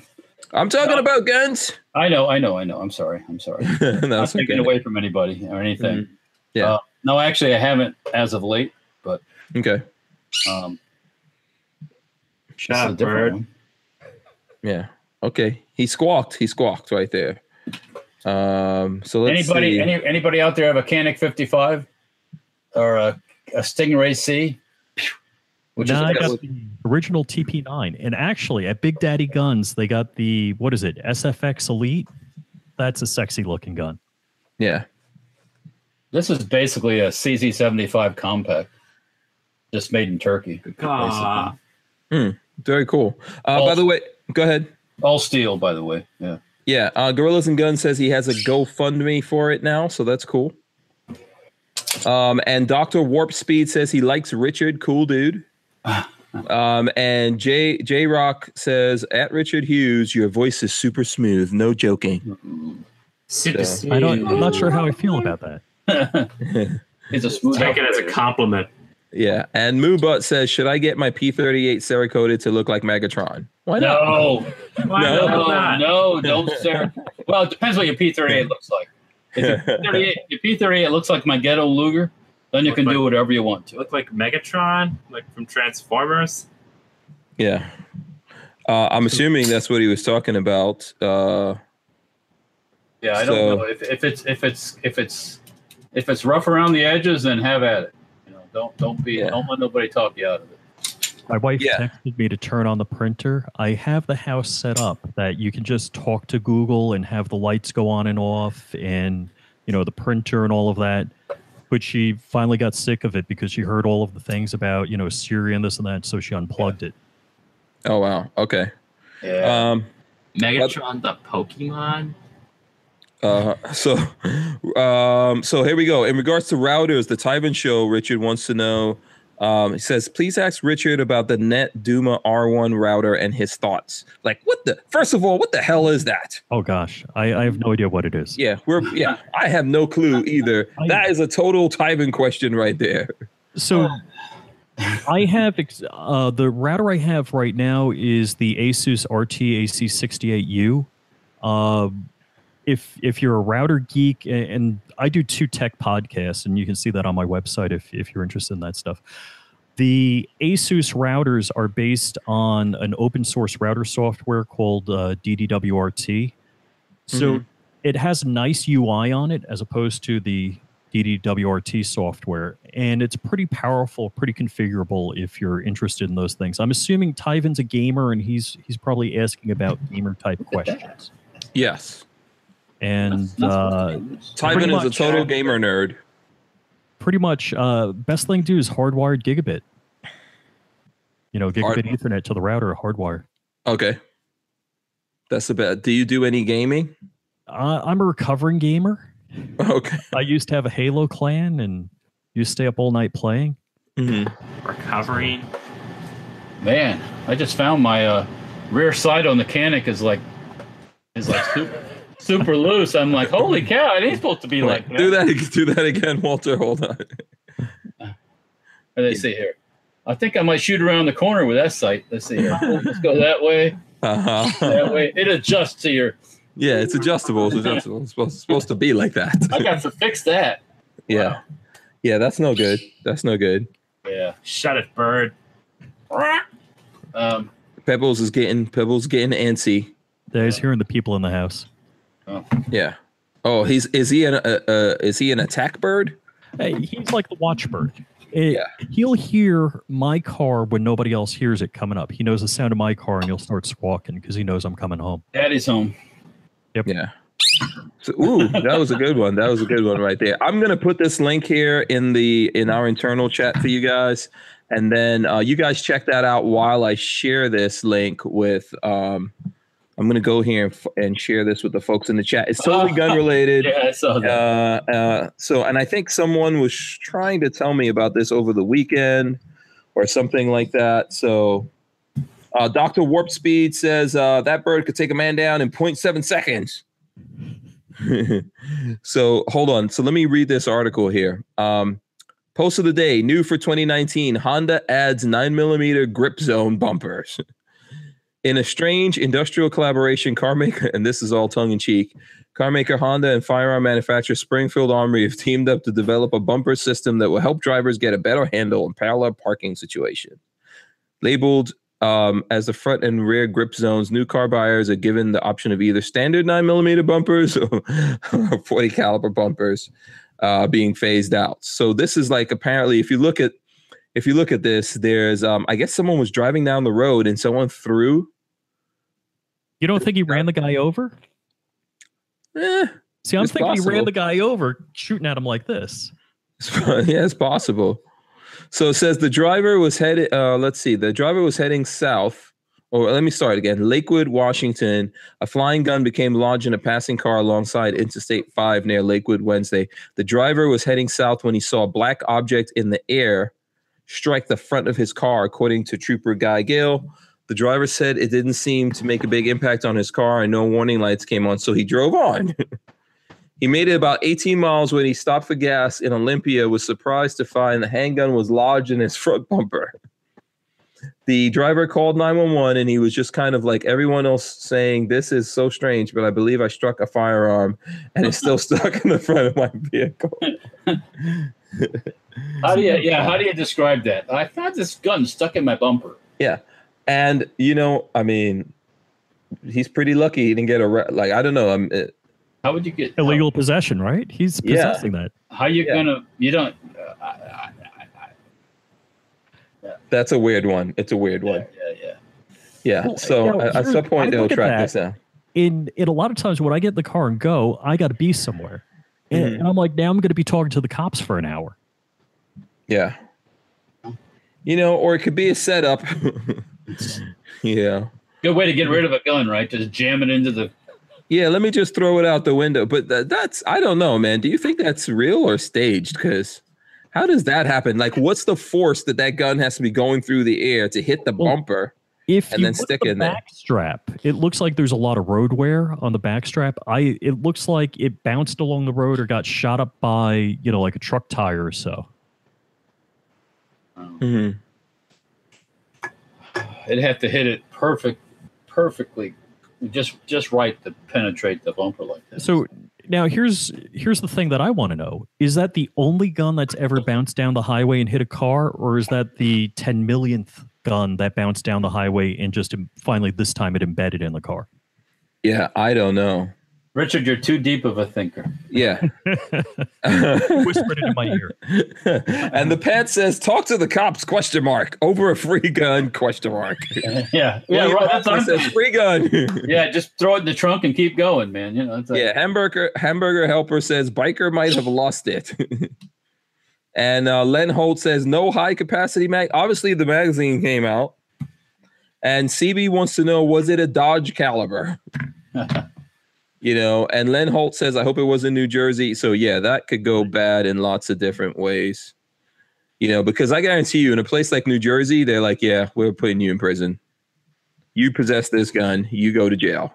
I'm talking about guns. I know, I know, I know. I'm sorry. I'm sorry. I'm That's taking okay. away from anybody or anything. Yeah. Uh, no, actually, I haven't as of late. But okay. Um, this is a Shot different bird. one. Yeah. Okay. He squawked. He squawked right there. Um. So let's Anybody, see. any, anybody out there have a Canik 55 or a, a Stingray C? Which No, I is got the original TP9, and actually at Big Daddy Guns, they got the what is it? SFX Elite. That's a sexy looking gun. yeah. this is basically a CZ75 compact, just made in Turkey. Ah, Very cool. Uh, by the way, go ahead. All steel, by the way. Yeah. Yeah. Uh, Gorillas and Guns says he has a GoFundMe for it now, so that's cool. Um, and Doctor Warp Speed says he likes Richard. Cool dude. Um, and J J Rock says at Richard Hughes, your voice is super smooth. No joking. super So- I don't, I'm not sure how I feel about that. He's a smooth. Take it as a compliment. Yeah. And Moo Butt says, should I get my P38 Cerakoted to look like Megatron? Why not? No, Why No. no, not? no, don't stare. Well, it depends what your P38 looks like. If your P38, your P38 looks like my ghetto Luger, then you Look can like- do whatever you want You to. look like Megatron, like from Transformers. Yeah. Uh, I'm assuming that's what he was talking about. Uh, Yeah, I don't So- know if, if it's if it's if it's if it's rough around the edges, then have at it. You know, don't don't be Yeah. don't let nobody talk you out of it. My wife Yeah. texted me to turn on the printer. I have the house set up that you can just talk to Google and have the lights go on and off and you know the printer and all of that. But she finally got sick of it because she heard all of the things about, you know, Siri and this and that, so she unplugged it. oh wow. Okay. Yeah. Um, Megatron, the Pokemon. Uh, so, um, so here we go. In regards to routers, the Tyven show, Richard wants to know. Um, he says, please ask Richard about the Netduma R1 router and his thoughts. Like, what the? First of all, what the hell is that? Oh gosh, I, I have no idea what it is. Yeah, we're yeah. I have no clue either. I- That is a total Tyven question right there. So I have ex- uh, the router I have right now is the Asus RT AC68U. Um, if if you're a router geek, a- and I do two tech podcasts, and you can see that on my website if if you're interested in that stuff. The Asus routers are based on an open source router software called uh, DDWRT. So Mhm. it has nice UI on it as opposed to the DDWRT software, and it's pretty powerful, pretty configurable if you're interested in those things. I'm assuming Tyven's a gamer, and he's he's probably asking about gamer type questions. Yes, And That's- uh, that's- Tyven Pretty is a total uh, gamer nerd. pretty much, uh, best thing to do is hardwired gigabit. You know, Hard- gigabit Ethernet to the router, hardwire. Okay, that's the best. Do you do any gaming? Uh, I'm a recovering gamer. Okay. I used to have a Halo clan and used to stay up all night playing. Mhm. Recovering. Man, I just found my uh, rear side on the Canik is like is like super super loose. I'm like, holy cow! It ain't supposed to be like that. do that. Do that again, Walter. Hold on. What do they say here? I think I might shoot around the corner with that sight. Let's see here. Let's go that way. Uh-huh. That way. It adjusts to your. Yeah, it's adjustable. It's adjustable. It's supposed, it's supposed to be like that. I that. got to fix that. Yeah. Yeah, that's no good. That's no good. Yeah. Shut it, bird. Um, Pebbles is getting Pebbles getting antsy. He's hearing the people in the house. Yeah. Oh, he's is he an uh, uh is he an attack bird? Hey, he's like the watchbird. It- Yeah. He'll hear my car when nobody else hears it coming up. He knows the sound of my car and he'll start squawking because he knows I'm coming home. Daddy's home. Yep. Yeah. So, ooh, that was a good one. That was a good one right there. I'm gonna put this link here in the in our internal chat for you guys, and then uh, you guys check that out while I share this link with. Um, I'm gonna go here and, f- and share this with the folks in the chat. It's totally gun related. Yeah, I saw that. Uh, uh, so, and I think someone was trying to tell me about this over the weekend or something like that. So, uh, Dr. Warp Speed says uh, that bird could take a man down in 0.7 seconds. so, hold on. So, let me read this article here. Um, Post of the day, new for 2019 Honda adds 9 millimeter grip zone bumpers. In a strange industrial collaboration, car maker, and this is all tongue in cheek, car maker Honda and firearm manufacturer Springfield Armory have teamed up to develop a bumper system that will help drivers get a better handle in parallel parking situations. Labeled um, as the front and rear grip zones, new car buyers are given the option of either standard 9mm bumpers or 40 caliber bumpers uh, being phased out. So this is like apparently, if you look at if you look at this, there's um, I guess someone was driving down the road and someone threw. You don't think he ran the guy over? Eh, See, I'm thinking he ran the guy over shooting at him like this. yeah, it's possible. So it says the driver was headed. Uh, let's see. The driver was heading south. Or let me start again. Lakewood, Washington. A flying gun became lodged in a passing car alongside Interstate 5 near Lakewood Wednesday. The driver was heading south when he saw a black object in the air strike the front of his car, according to Trooper Guy Gale. The driver said it didn't seem to make a big impact on his car and no warning lights came on, so he drove on. He made it about 18 miles when he stopped for gas in Olympia. Was surprised to find the handgun was lodged in his front bumper. the driver called 911 and he was just kind of like everyone else saying, This is so strange, but I believe I struck a firearm and it's still stuck in the front of my vehicle. How do you, yeah, how do you describe that? I found this gun stuck in my bumper. And, you know, I mean, he's pretty lucky he didn't get a like, I don't know. I'm, it, How would you get Illegal possession, right? He's Yeah. possessing that. How you Yeah. gonna? You don't. Uh, I, I, I, that's a weird one. It's a weird one. yeah, yeah. Yeah. Well, So you know, at, at some point they'll look track this down. In in a lot of times when I get in the car and go, I got to be somewhere, and, Mhm. and I'm like, now I'm going to be talking to the cops for an hour. Yeah. You know, or it could be a setup. yeah. Good way to get rid of a gun, right? Just jam it into the. Yeah, let me just throw it out the window. But tha- that's I don't know, man. Do you think that's real or staged? Because how does that happen? Like, what's the force that that gun has to be going through the air to hit the bumper? If And you then look stick the in there. back strap, it looks like there's a lot of road wear on the back strap. I it looks like it bounced along the road or got shot up by you know like a truck tire or so. Um, hmm it'd have to hit it perfect, perfectly, just just right to penetrate the bumper like that. So now here's here's the thing that I want to know: is that the only gun that's ever bounced down the highway and hit a car, or is that the ten millionth gun that bounced down the highway and just finally this time it embedded in the car? Yeah, I don't know. Richard, you're too deep of a thinker. Yeah. Whispered it in my ear. and the pad says, "Talk to the cops?" Question mark over a free gun? Question mark. yeah, yeah, William right. That's what says, free gun. Yeah, just throw it in the trunk and keep going, man. You know, it's like, yeah, hamburger hamburger helper says biker might have lost it. and uh, Len Holt says no high capacity mag. Obviously, the magazine came out. And CB wants to know was it a Dodge caliber? You know, and Len Holt says I hope it was in New Jersey. So yeah, that could go bad in lots of different ways. You know, because I guarantee you, in a place like New Jersey, they're like, yeah, we're putting you in prison. You possess this gun, you go to jail.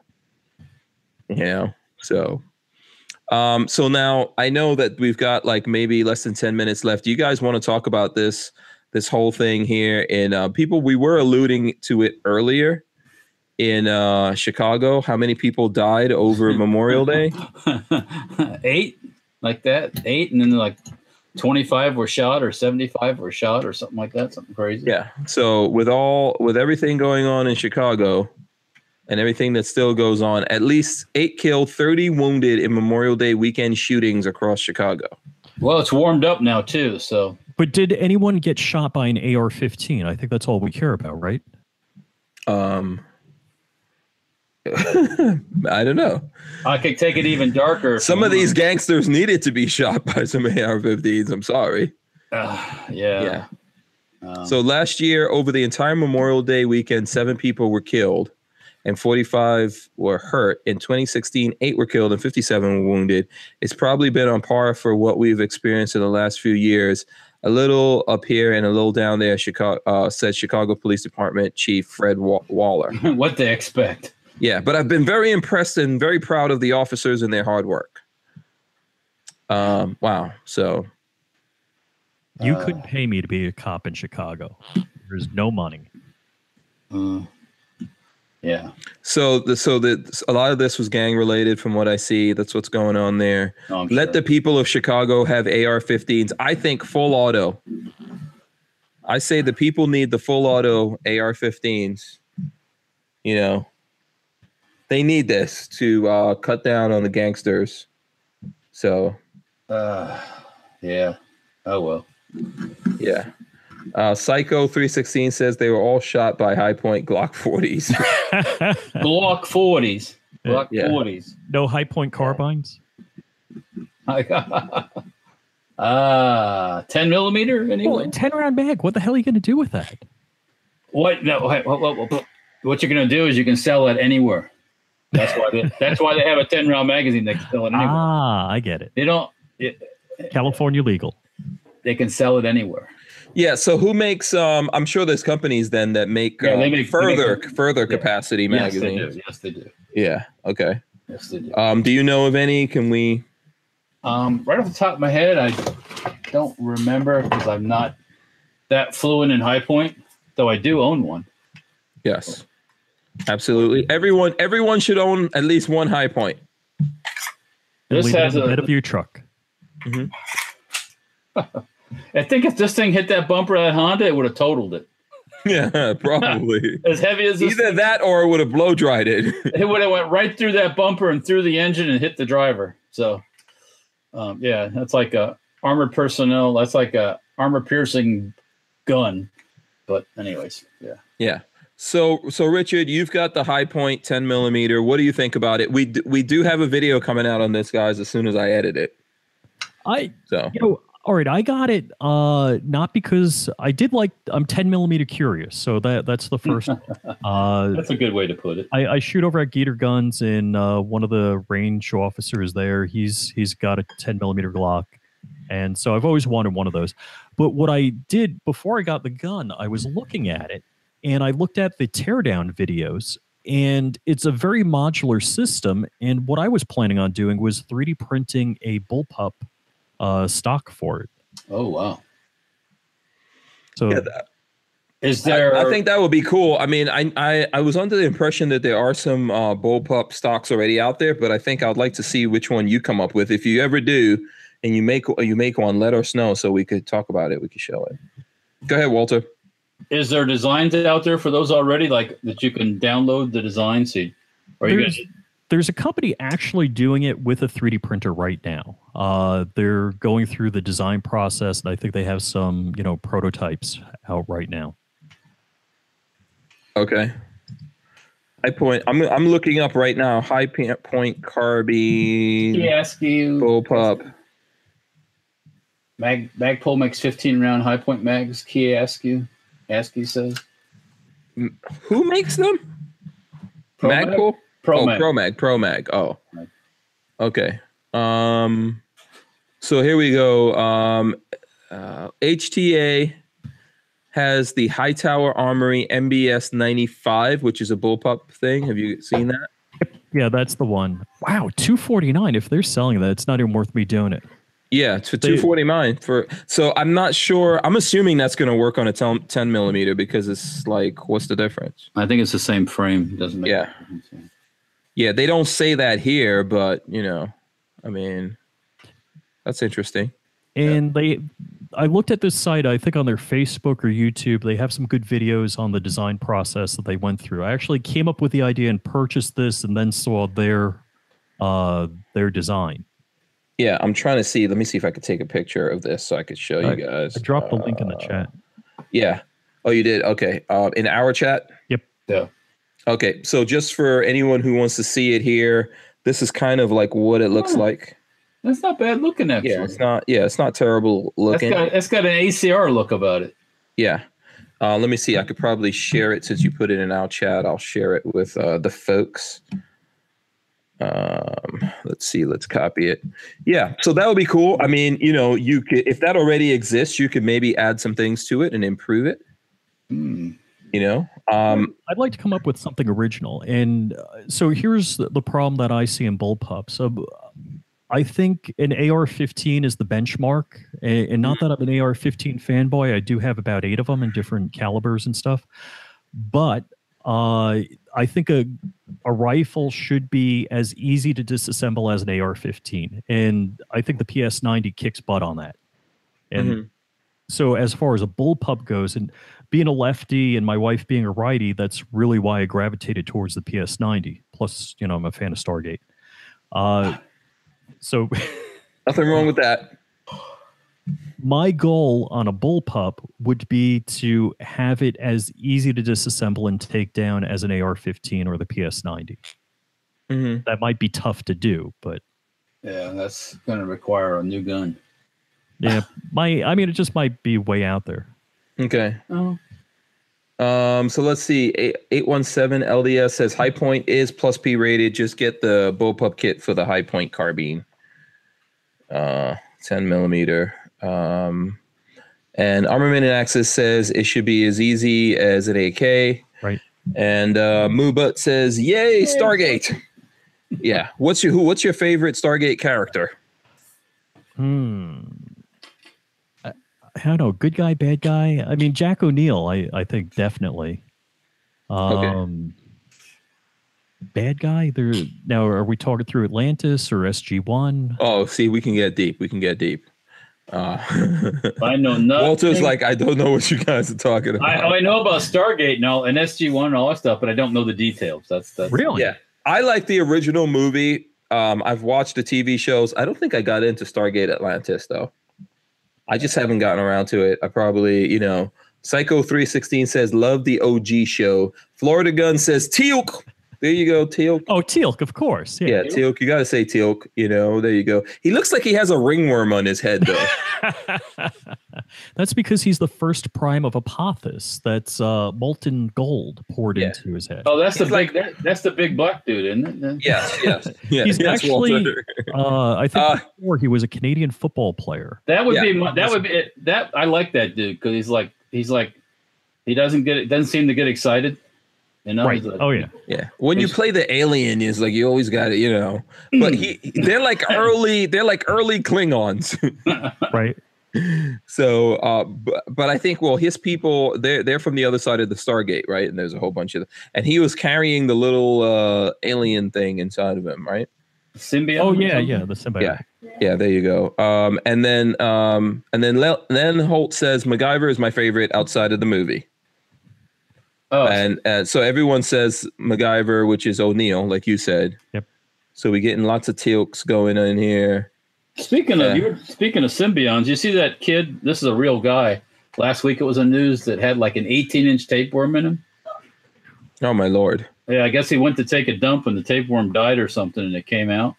Yeah. so um, so now I know that we've got like maybe less than 10 minutes left. Do you guys want to talk about this this whole thing here? And uh, people, we were alluding to it earlier in uh, Chicago. How many people died over Memorial Day? eight like that, eight, and then like twenty-five were shot, or seventy-five were shot, or something like that, something crazy. Yeah. So with all with everything going on in Chicago and everything that still goes on, at least eight killed, 30 wounded in Memorial Day weekend shootings across Chicago. Well, it's warmed up now too, so But did anyone get shot by an AR-15? I think that's all we care about, right? Um I don't know. I could take it even darker. Some of these gangsters needed to be shot by some AR-15s. I'm sorry. Ah, yeah. Yeah. Um, So last year, over the entire Memorial Day weekend, seven people were killed and 45 were hurt. In 2016, eight were killed and 57 were wounded. It's probably been on par for what we've experienced in the last few years. A little up here and a little down there, Chicago uh, said Chicago Police Department Chief Fred Waller. what they expect. Yeah, but I've been very impressed and very proud of the officers and their hard work. Um, wow. So You Uh, couldn't pay me to be a cop in Chicago. There's no money. Uh, yeah. So the so the a lot of this was gang related from what I see. That's what's going on there. No, Let sure. the people of Chicago have AR-15s. I think full auto. I say the people need the full auto AR-15s. You know, they need this to uh, cut down on the gangsters. So Uh, yeah. Oh well. yeah. Uh, Psycho 316 says they were all shot by Hi-Point Glock 40s. Glock forties. Glock Yeah. forties. no Hi-Point carbines. Ah, ten millimeter. Well, Anyway. a 10 round mag. What the hell are you going to do with that? What? No. What, what, what, what you're gonna do is you can sell it anywhere. That's why. They, that's why they have a ten round magazine. They can sell it anywhere. Ah, I get it. They don't. It, California legal. they can sell it anywhere. Yeah. So who makes? Um, I'm sure there's companies then that make, Yeah, uh, they make- they further make- further yeah. capacity Yes, they magazines. do. Yes, they do. Yeah. Okay. Yes, they do. Um, do you know of any? Can we? Um, right off the top of my head, I don't remember because I'm not that fluent in Hi-Point. though I do own one. Yes, absolutely. Everyone, everyone should own at least one Hi-Point. And This leave it has in the a- bed of your truck. I think if this thing hit that bumper at Honda, it would have totaled it. Yeah, probably. As heavy as this, Either that or it would have blow dried it. it would have went right through that bumper and through the engine and hit the driver. So, um, yeah, that's like a armored personnel. That's like a armor piercing gun. But anyways, yeah. yeah. So, so Richard, you've got the Hi-Point 10 millimeter. What do you think about it? We d- we do have a video coming out on this, guys. As soon as I edit it, I so you know all right i got it uh not because i did like i'm 10 millimeter curious so that that's the first uh That's a good way to put it. I, I shoot over at Gator Guns, and uh, one of the range officers there, he's he's got a 10 millimeter Glock, and so I've always wanted one of those. But what I did before I got the gun, I was looking at it, and I looked at the teardown videos, and it's a very modular system. And what I was planning on doing was 3D printing a bullpup uh, stock for it. Oh wow. So yeah, that- Is I, there? I think that would be cool. I mean, I, I I was under the impression that there are some uh, bullpup stocks already out there, but I think I'd like to see which one you come up with. If you ever do, and you make you make one, let us know so we could talk about it. We could show it. Go ahead, Walter. Is there designs out there for those already, like that you can download the design? See, or you there's, guys? there's a company actually doing it with a 3D printer right now. Uh, they're going through the design process, and I think they have some, you know, prototypes out right now. Okay. Hi-Point. I'm I'm looking up right now. Hi-Point carbine He ask you. bullpup. Mag Magpul makes 15 round Hi-Point mags. Key Askew. Askew says. Who makes them? Mag? Magpul. Pro oh, Mag. Pro Mag. Pro Mag. Oh. Okay. Um. So here we go. Um. Uh, HTA has the Hightower Armory MBS 95, which is a bullpup thing. Have you seen that? Yeah, that's the one. Wow, 249. If they're selling that, it's not even worth me doing it. Yeah, it's for 249 for. So I'm not sure. I'm assuming that's going to work on a 10, 10 millimeter because it's like, what's the difference? I think it's the same frame. Doesn't make Yeah. Yeah, they don't say that here, but you know, I mean, that's interesting. And they, I looked at this site, I think on their Facebook or YouTube, they have some good videos on the design process that they went through. I actually came up with the idea and purchased this and then saw their, uh, their design. Yeah, I'm trying to see. Let me see if I could take a picture of this so I could show you guys. I dropped the link in the Uh, chat. Yeah. Oh, you did. Okay. Uh, in our chat. Yep. Yeah. Okay. So just for anyone who wants to see it here, this is kind of like what it looks Oh, like. That's not bad looking actually. Yeah, it's not. Yeah, it's not terrible That's looking. got, that's got an ACR look about it. Yeah. Uh, let me see. I could probably share it since you put it in our chat. I'll share it with uh, the folks. Um, let's see. Let's copy it. Yeah. So that would be cool. I mean, you know, you could if that already exists, you could maybe add some things to it and improve it. Hmm. You know. Um, I'd like to come up with something original. And uh, so here's the, the problem that I see in bullpup. So uh, I think an AR-15 is the benchmark, and, and not that I'm an AR-15 fanboy. I do have about eight of them in different calibers and stuff. But uh, I think a a rifle should be as easy to disassemble as an AR-15, and I think the PS90 kicks butt on that. And Mhm. so, as far as a bullpup goes, and being a lefty and my wife being a righty, that's really why I gravitated towards the PS90. Plus, you know, I'm a fan of Stargate. Uh, so, nothing wrong with that. My goal on a bullpup would be to have it as easy to disassemble and take down as an AR-15 or the PS90. hmm That might be tough to do, but Yeah, that's going to require a new gun. yeah, my I mean, it just might be way out there. Okay. Oh. Um, so let's see. 817 LDS says Hi-Point is plus P rated. Just get the bullpup kit for the Hi-Point carbine. Uh, 10 millimeter. Um, and Armament and Access says it should be as easy as an AK. Right. And uh, Moobut says, "Yay, Stargate!" yeah. What's your who? What's your favorite Stargate character? Hmm. I, I don't know, good guy, bad guy. I mean, Jack O'Neill, I, I think definitely. Um, Bad guy. There now. Are we talking through Atlantis or SG One? Oh, see, we can get deep. We can get deep. Uh, I know nothing. Walter's like, I don't know what you guys are talking about. I, I know about Stargate and all and SG One and all that stuff, but I don't know the details. That's that's Really? Yeah, I like the original movie. Um, I've watched the TV shows. I don't think I got into Stargate Atlantis though. I just haven't gotten around to it. I probably, you know, Psycho three sixteen says love the OG show. Florida Gun says Teal'c. There you go, Teal'c. Oh, Teal'c, of course. Yeah, Yeah. Teal'c. You got to say Teal'c. You know, there you go. He looks like he has a ringworm on his head though. That's because he's the first prime of Apophis. That's uh, molten gold poured Yeah. into his head. Oh, that's the He's big. that, that's the big black dude, isn't it? yes, yes, yes. He's yes, actually- Walter. Uh, I think Uh, before he was a Canadian football player. That would Yeah. be my, that would be it. that. I like that dude because he's like he's like he doesn't get it doesn't seem to get excited. You know, Right. He's like- Oh yeah. Yeah. When you play the alien, is like you always got it, you know. But he they're like early, they're like early Klingons. Right. so uh but, but I think well his people they're they're from the other side of the Stargate, right? And there's a whole bunch of and he was carrying the little uh alien thing inside of him, right? symbiote. Oh yeah, yeah. The symbiote. Yeah. Yeah, there you go. Um and then um and then Le- then Holt says MacGyver is my favorite outside of the movie. Oh, and uh, so everyone says MacGyver, which is O'Neill, like you said. Yep. So we're getting lots of Teal'cs going in here. speaking yeah. of you were speaking of symbionts, you see that kid? This is a real guy. Last week it was in news that had like an 18 inch tapeworm in him. Oh my lord! Yeah, I guess he went to take a dump and the tapeworm died or something, and it came out.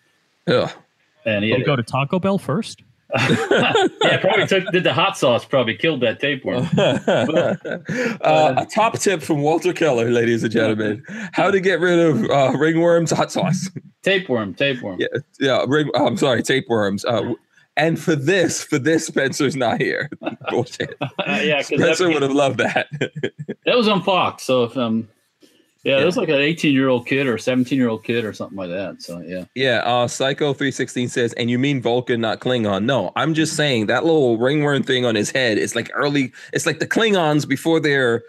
Ugh. And he had, he go to Taco Bell first? Yeah, probably took did the hot sauce. Probably killed that tapeworm. uh, a top tip from Walter Keller, ladies and gentlemen: how to get rid of uh, ringworms hot sauce. Tapeworm, tapeworm. yeah, yeah. Ring. oh, I'm sorry, tapeworms. Uh, and for this, for this, Spencer's not here. Bullshit. yeah, Spencer would have loved that. that was on Fox. So if um, yeah, Yeah. it was like an 18 year old kid or 17 year old kid or something like that. So yeah, Yeah, uh, Psycho three sixteen says, and you mean Vulcan, not Klingon? No, I'm just saying that little ringworm thing on his head. It's like early. It's like the Klingons before their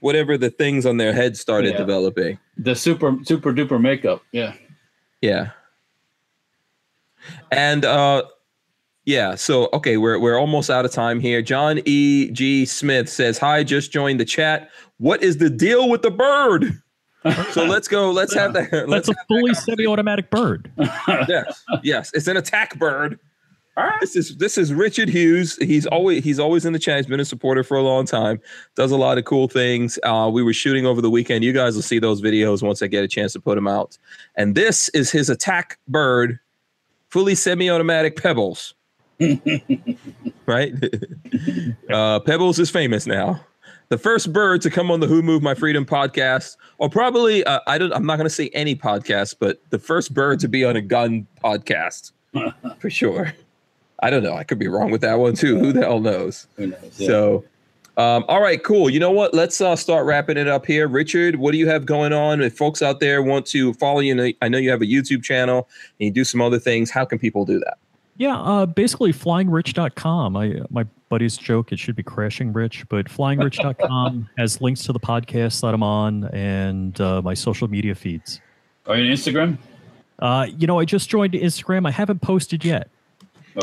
whatever the things on their head started Yeah. developing. the super super duper makeup. Yeah. Yeah, and uh, yeah. So okay, we're we're almost out of time here. John E. G. Smith says, "Hi, just joined the chat. What is the deal with the bird?" So let's go. Let's have that. Let's That's a fully semi-automatic bird. yes, yes, it's an attack bird. This is this is Richard Hughes. He's always he's always in the chat. He's been a supporter for a long time. Does a lot of cool things. Uh, we were shooting over the weekend. You guys will see those videos once I get a chance to put them out. And this is his attack bird, fully semi-automatic Pebbles. right? uh, Pebbles is famous now. The first bird to come on the Who Moved My Freedom podcast, or probably uh, I don't. I'm not going to say any podcast, but the first bird to be on a gun podcast for sure. I don't know. I could be wrong with that one too. Who the hell knows? Who knows? Yeah. So, um, all right, cool. You know what? Let's uh, start wrapping it up here. Richard, what do you have going on? If folks out there want to follow you, I know you have a YouTube channel and you do some other things. How can people do that? Yeah, uh, basically flyingrich.com. I my buddy's joke it should be crashing rich, but flyingrich.com has links to the podcast that I'm on and uh, my social media feeds. Are you on Instagram? Uh, you know, I just joined Instagram. I haven't posted yet.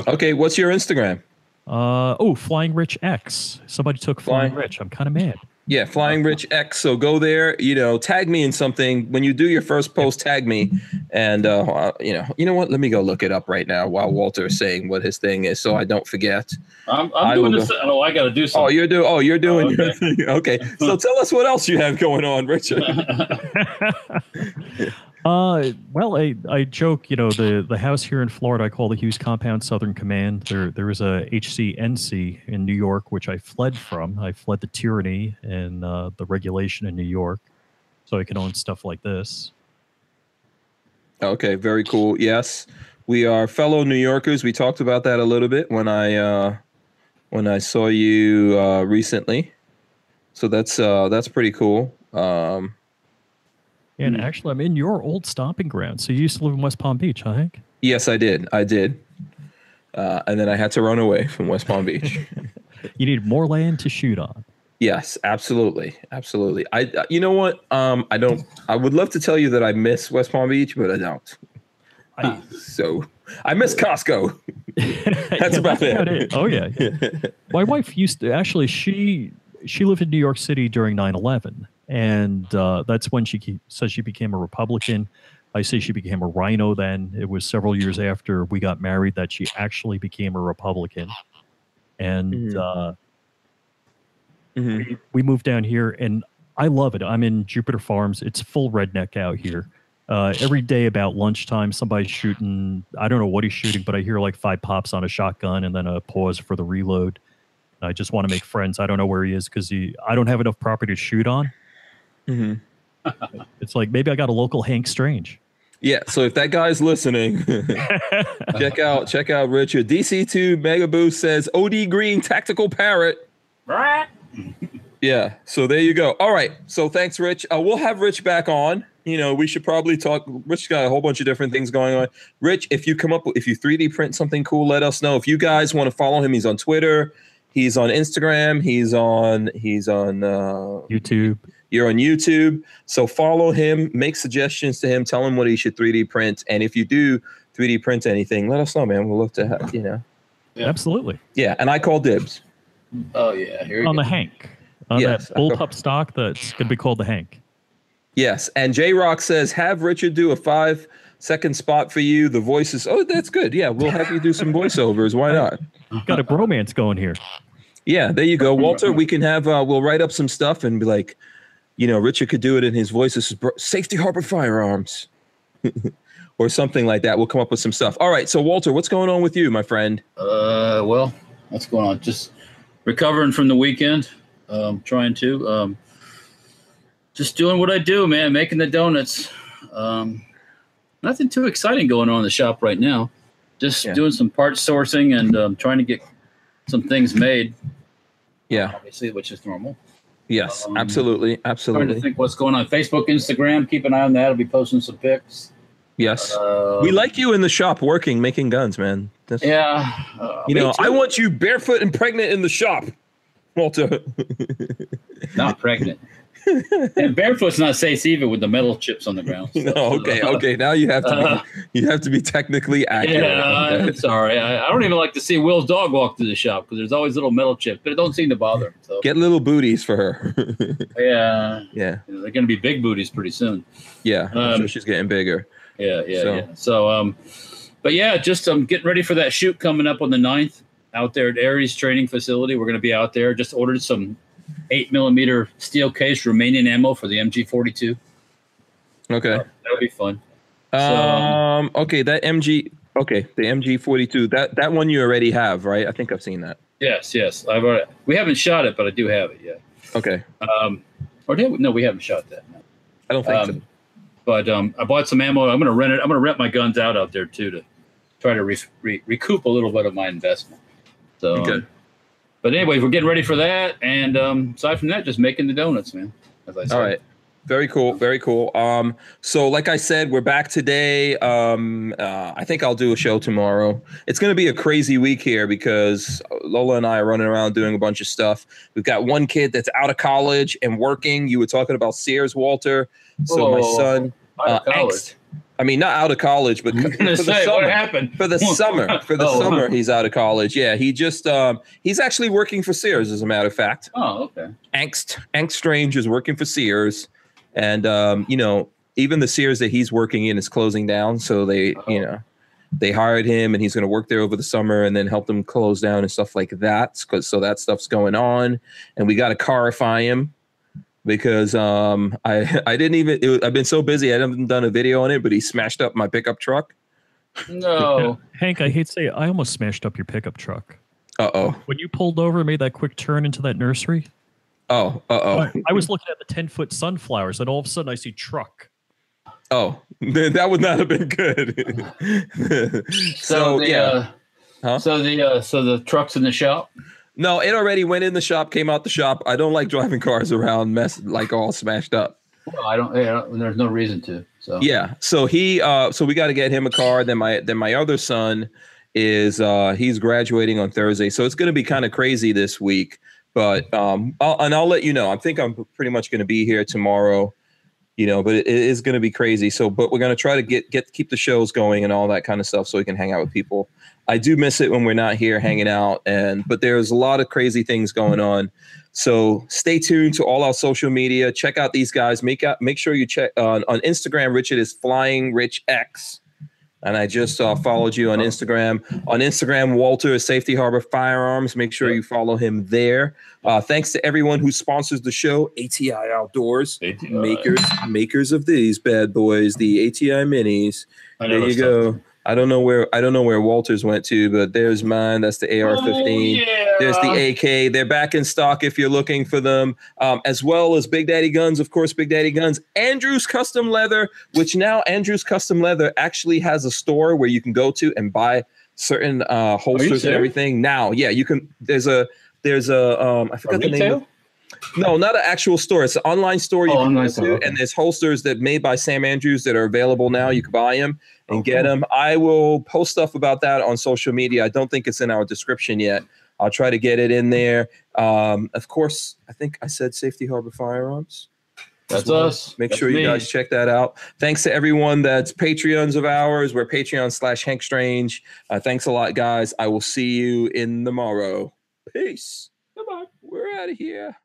Okay, what's your Instagram? Uh, oh, Flying Rich X. Somebody took Flying Flying- Rich. I'm kind of mad. Yeah, Flying Rich X. So go there, you know, tag me in something. When you do your first post, tag me. And, uh, you know, you know what? Let me go look it up right now while Walter is saying what his thing is so I don't forget. I'm, I'm doing this. Oh, I got to do Oh, something. you're doing. Oh, you're doing. Oh, your thing. Okay. So tell us what else you have going on, Richard. Uh, well, I, I joke, you know, the, the house here in Florida, I call the Hughes Compound Southern Command. There, there was a HCNC in New York, which I fled from. I fled the tyranny and uh, the regulation in New York, so I can own stuff like this. Okay, very cool. Yes, we are fellow New Yorkers. We talked about that a little bit when I uh, when I saw you uh, recently. So that's uh, that's pretty cool. Um, And Hmm. actually, I'm in your old stomping ground. So you used to live in West Palm Beach, huh, Hank? yes, I did. I did. Uh, and then I had to run away from West Palm Beach. you need more land to shoot on. Yes, absolutely, absolutely. I, uh, you know what? Um, I don't. I would love to tell you that I miss West Palm Beach, but I don't. I, So I miss Costco. That's about it. it. Oh yeah, yeah. My wife used to actually she she lived in New York City during 9/11 and uh, that's when she ke- says she became a Republican. I say she became a rhino then. It was several years after we got married that she actually became a Republican. And Mhm. uh, Mhm. we, we moved down here and I love it. I'm in Jupiter Farms. It's full redneck out here. Uh, every day about lunchtime, somebody's shooting. I don't know what he's shooting, but I hear like five pops on a shotgun and then a pause for the reload. I just want to make friends. I don't know where he is because he. I don't have enough property to shoot on. Mhm. It's like maybe I got a local Hank Strange. Yeah. So if that guy's listening, check out check out Richard. DC2 Mega Boost says OD Green Tactical Parrot. Right. Yeah. So there you go. All right. So thanks, Rich. Uh, we'll have Rich back on. You know, we should probably talk. Rich got a whole bunch of different things going on. Rich, if you come up, if you 3D print something cool, let us know. If you guys want to follow him, he's on Twitter, he's on Instagram, he's on he's on uh, YouTube. You're on YouTube. So follow him, make suggestions to him, tell him what he should 3D print, and if you do 3D print anything, let us know, man. We'll love to have you know. Yeah. Absolutely. Yeah, and I call dibs. Oh yeah, here On go. the Hank. On Yes. that bullpup stock that's going to be called the Hank. Yes, and J Rock says, have Richard do a five second spot for you. The voices. Oh, that's good. Yeah, we'll have you do some voiceovers. Why not? Got a bromance going here. Yeah, there you go, Walter. We can have. Uh, we'll write up some stuff and be like, you know, Richard could do it in his voice. This is bro- Safety Harbor Firearms, or something like that. We'll come up with some stuff. All right. So Walter, what's going on with you, my friend? Uh, well, what's going on? Just recovering from the weekend. Um, trying to. Um, just doing what I do, man. Making the donuts. Um, nothing too exciting going on in the shop right now. Just Yeah. doing some part sourcing and um, trying to get some things made. Yeah. Obviously, which is normal. Yes. Um, absolutely. Trying to think what's going on. Facebook, Instagram. Keep an eye on that. I'll be posting some pics. Yes. Uh, we like you in the shop working, making guns, man. That's, Yeah. Uh, You know, too. I want you barefoot and pregnant in the shop, Walter. not pregnant. And barefoot's not safe either with the metal chips on the ground. no, okay, okay. Now you have to Uh, be, you have to be technically accurate. Yeah, I'm sorry. I, I don't even like to see Will's dog walk through the shop because there's always little metal chips, but it don't seem to bother him. So Get little booties for her. yeah, yeah, they're going to be big booties pretty soon. yeah. Um, sure she's getting bigger. Yeah, yeah, So- yeah. So, um, but yeah, just um, getting ready for that shoot coming up on the 9th out there at Aries Training Facility. We're going to be out there. Just ordered some eight millimeter steel case Romanian ammo for the MG42. Okay. That'll be fun. Um. Okay. That MG. Okay. The MG forty two. That that one you already have, right? I think I've seen that. Yes, yes. I've already, we haven't shot it, but I do have it. Yeah. Okay. Um, or did we? no, we haven't shot that. No. I don't think so. Um, but um, I bought some ammo. I'm going to rent it. I'm going to rent my guns out out there too to try to re- re- recoup a little bit of my investment. So, um, Okay. But anyways, we're getting ready for that, and um, aside from that, just making the donuts, man. As I said. All right. Very cool. Very cool. Um, so like I said, we're back today. Um, uh, I think I'll do a show tomorrow. It's going to be a crazy week here because Lola and I are running around doing a bunch of stuff. We've got one kid that's out of college and working. You were talking about Sears, Walter. So my Whoa. son, Out of uh, angst. I mean, not out of college, but for the say what summer. happened For the summer, for the Oh. summer, he's out of college. Yeah, he just um, he's actually working for Sears, as a matter of fact. Oh, okay. Angst Angst Strange is working for Sears, and um, you know even the Sears that he's working in is closing down. So they Oh. you know they hired him, and he's going to work there over the summer, and then help them close down and stuff like that. Because so that stuff's going on, and we got to carify him because um, I I didn't even it, was- I've been so busy I haven't done a video on it, but he smashed up my pickup truck. No. Hank, I hate to say it, I almost smashed up your pickup truck. Uh oh. When you pulled over and made that quick turn into that nursery, Oh. Uh oh. I, I was looking at the 10 foot sunflowers, and all of a sudden I see truck. Oh, that would not have been good. So, so, the, yeah, Uh, Huh? So the uh, so the truck's in the shop. No, it already went in the shop, came out the shop. I don't like driving cars around, mess like all smashed up. Well, I don't. Yeah, there's no reason to. So Yeah, so he, uh, so we got to get him a car. Then my, then my other son is uh, he's graduating on Thursday, so it's going to be kind of crazy this week. But um, I'll, and I'll let you know. I think I'm pretty much going to be here tomorrow you know but it, it is going to be crazy so but we're going to try to get get keep the shows going and all that kind of stuff so we can hang out with people i do miss it when we're not here hanging out and but there's a lot of crazy things going on so stay tuned to all our social media check out these guys make out make sure you check on on instagram richard is flying rich x and I just uh, followed you on Instagram. On Instagram, Walter is Safety Harbor Firearms. Make sure you follow him there. Uh, thanks to everyone who sponsors the show. ATI Outdoors, ATI. makers makers of these bad boys, the ATI Minis. There you go. I don't know where I don't know where Walters went to, but there's mine. That's the AR-15. Oh, yeah. There's the AK. They're back in stock if you're looking for them, um, as well as Big Daddy Guns, of course. Big Daddy Guns, Andrews Custom Leather, which now Andrews Custom Leather actually has a store where you can go to and buy certain uh, holsters and everything. Now, yeah, you can. There's a there's a um, I A forgot the name. Of, no, not an actual store. It's an online store. You Oh, online store, to, okay. and there's holsters that made by Sam Andrews that are available now. You can buy them and Oh, get them. I will post stuff about that on social media. I don't think it's in our description yet. I'll try to get it in there. Um, of course, I think I said Safety Harbor Firearms. That's well. us. Make That's sure you me. guys check that out. Thanks to everyone that's Patreons of ours. We're Patreon slash Hank Strange. Uh, thanks a lot, guys. I will see you in the morrow. Peace. Goodbye. We're out of here.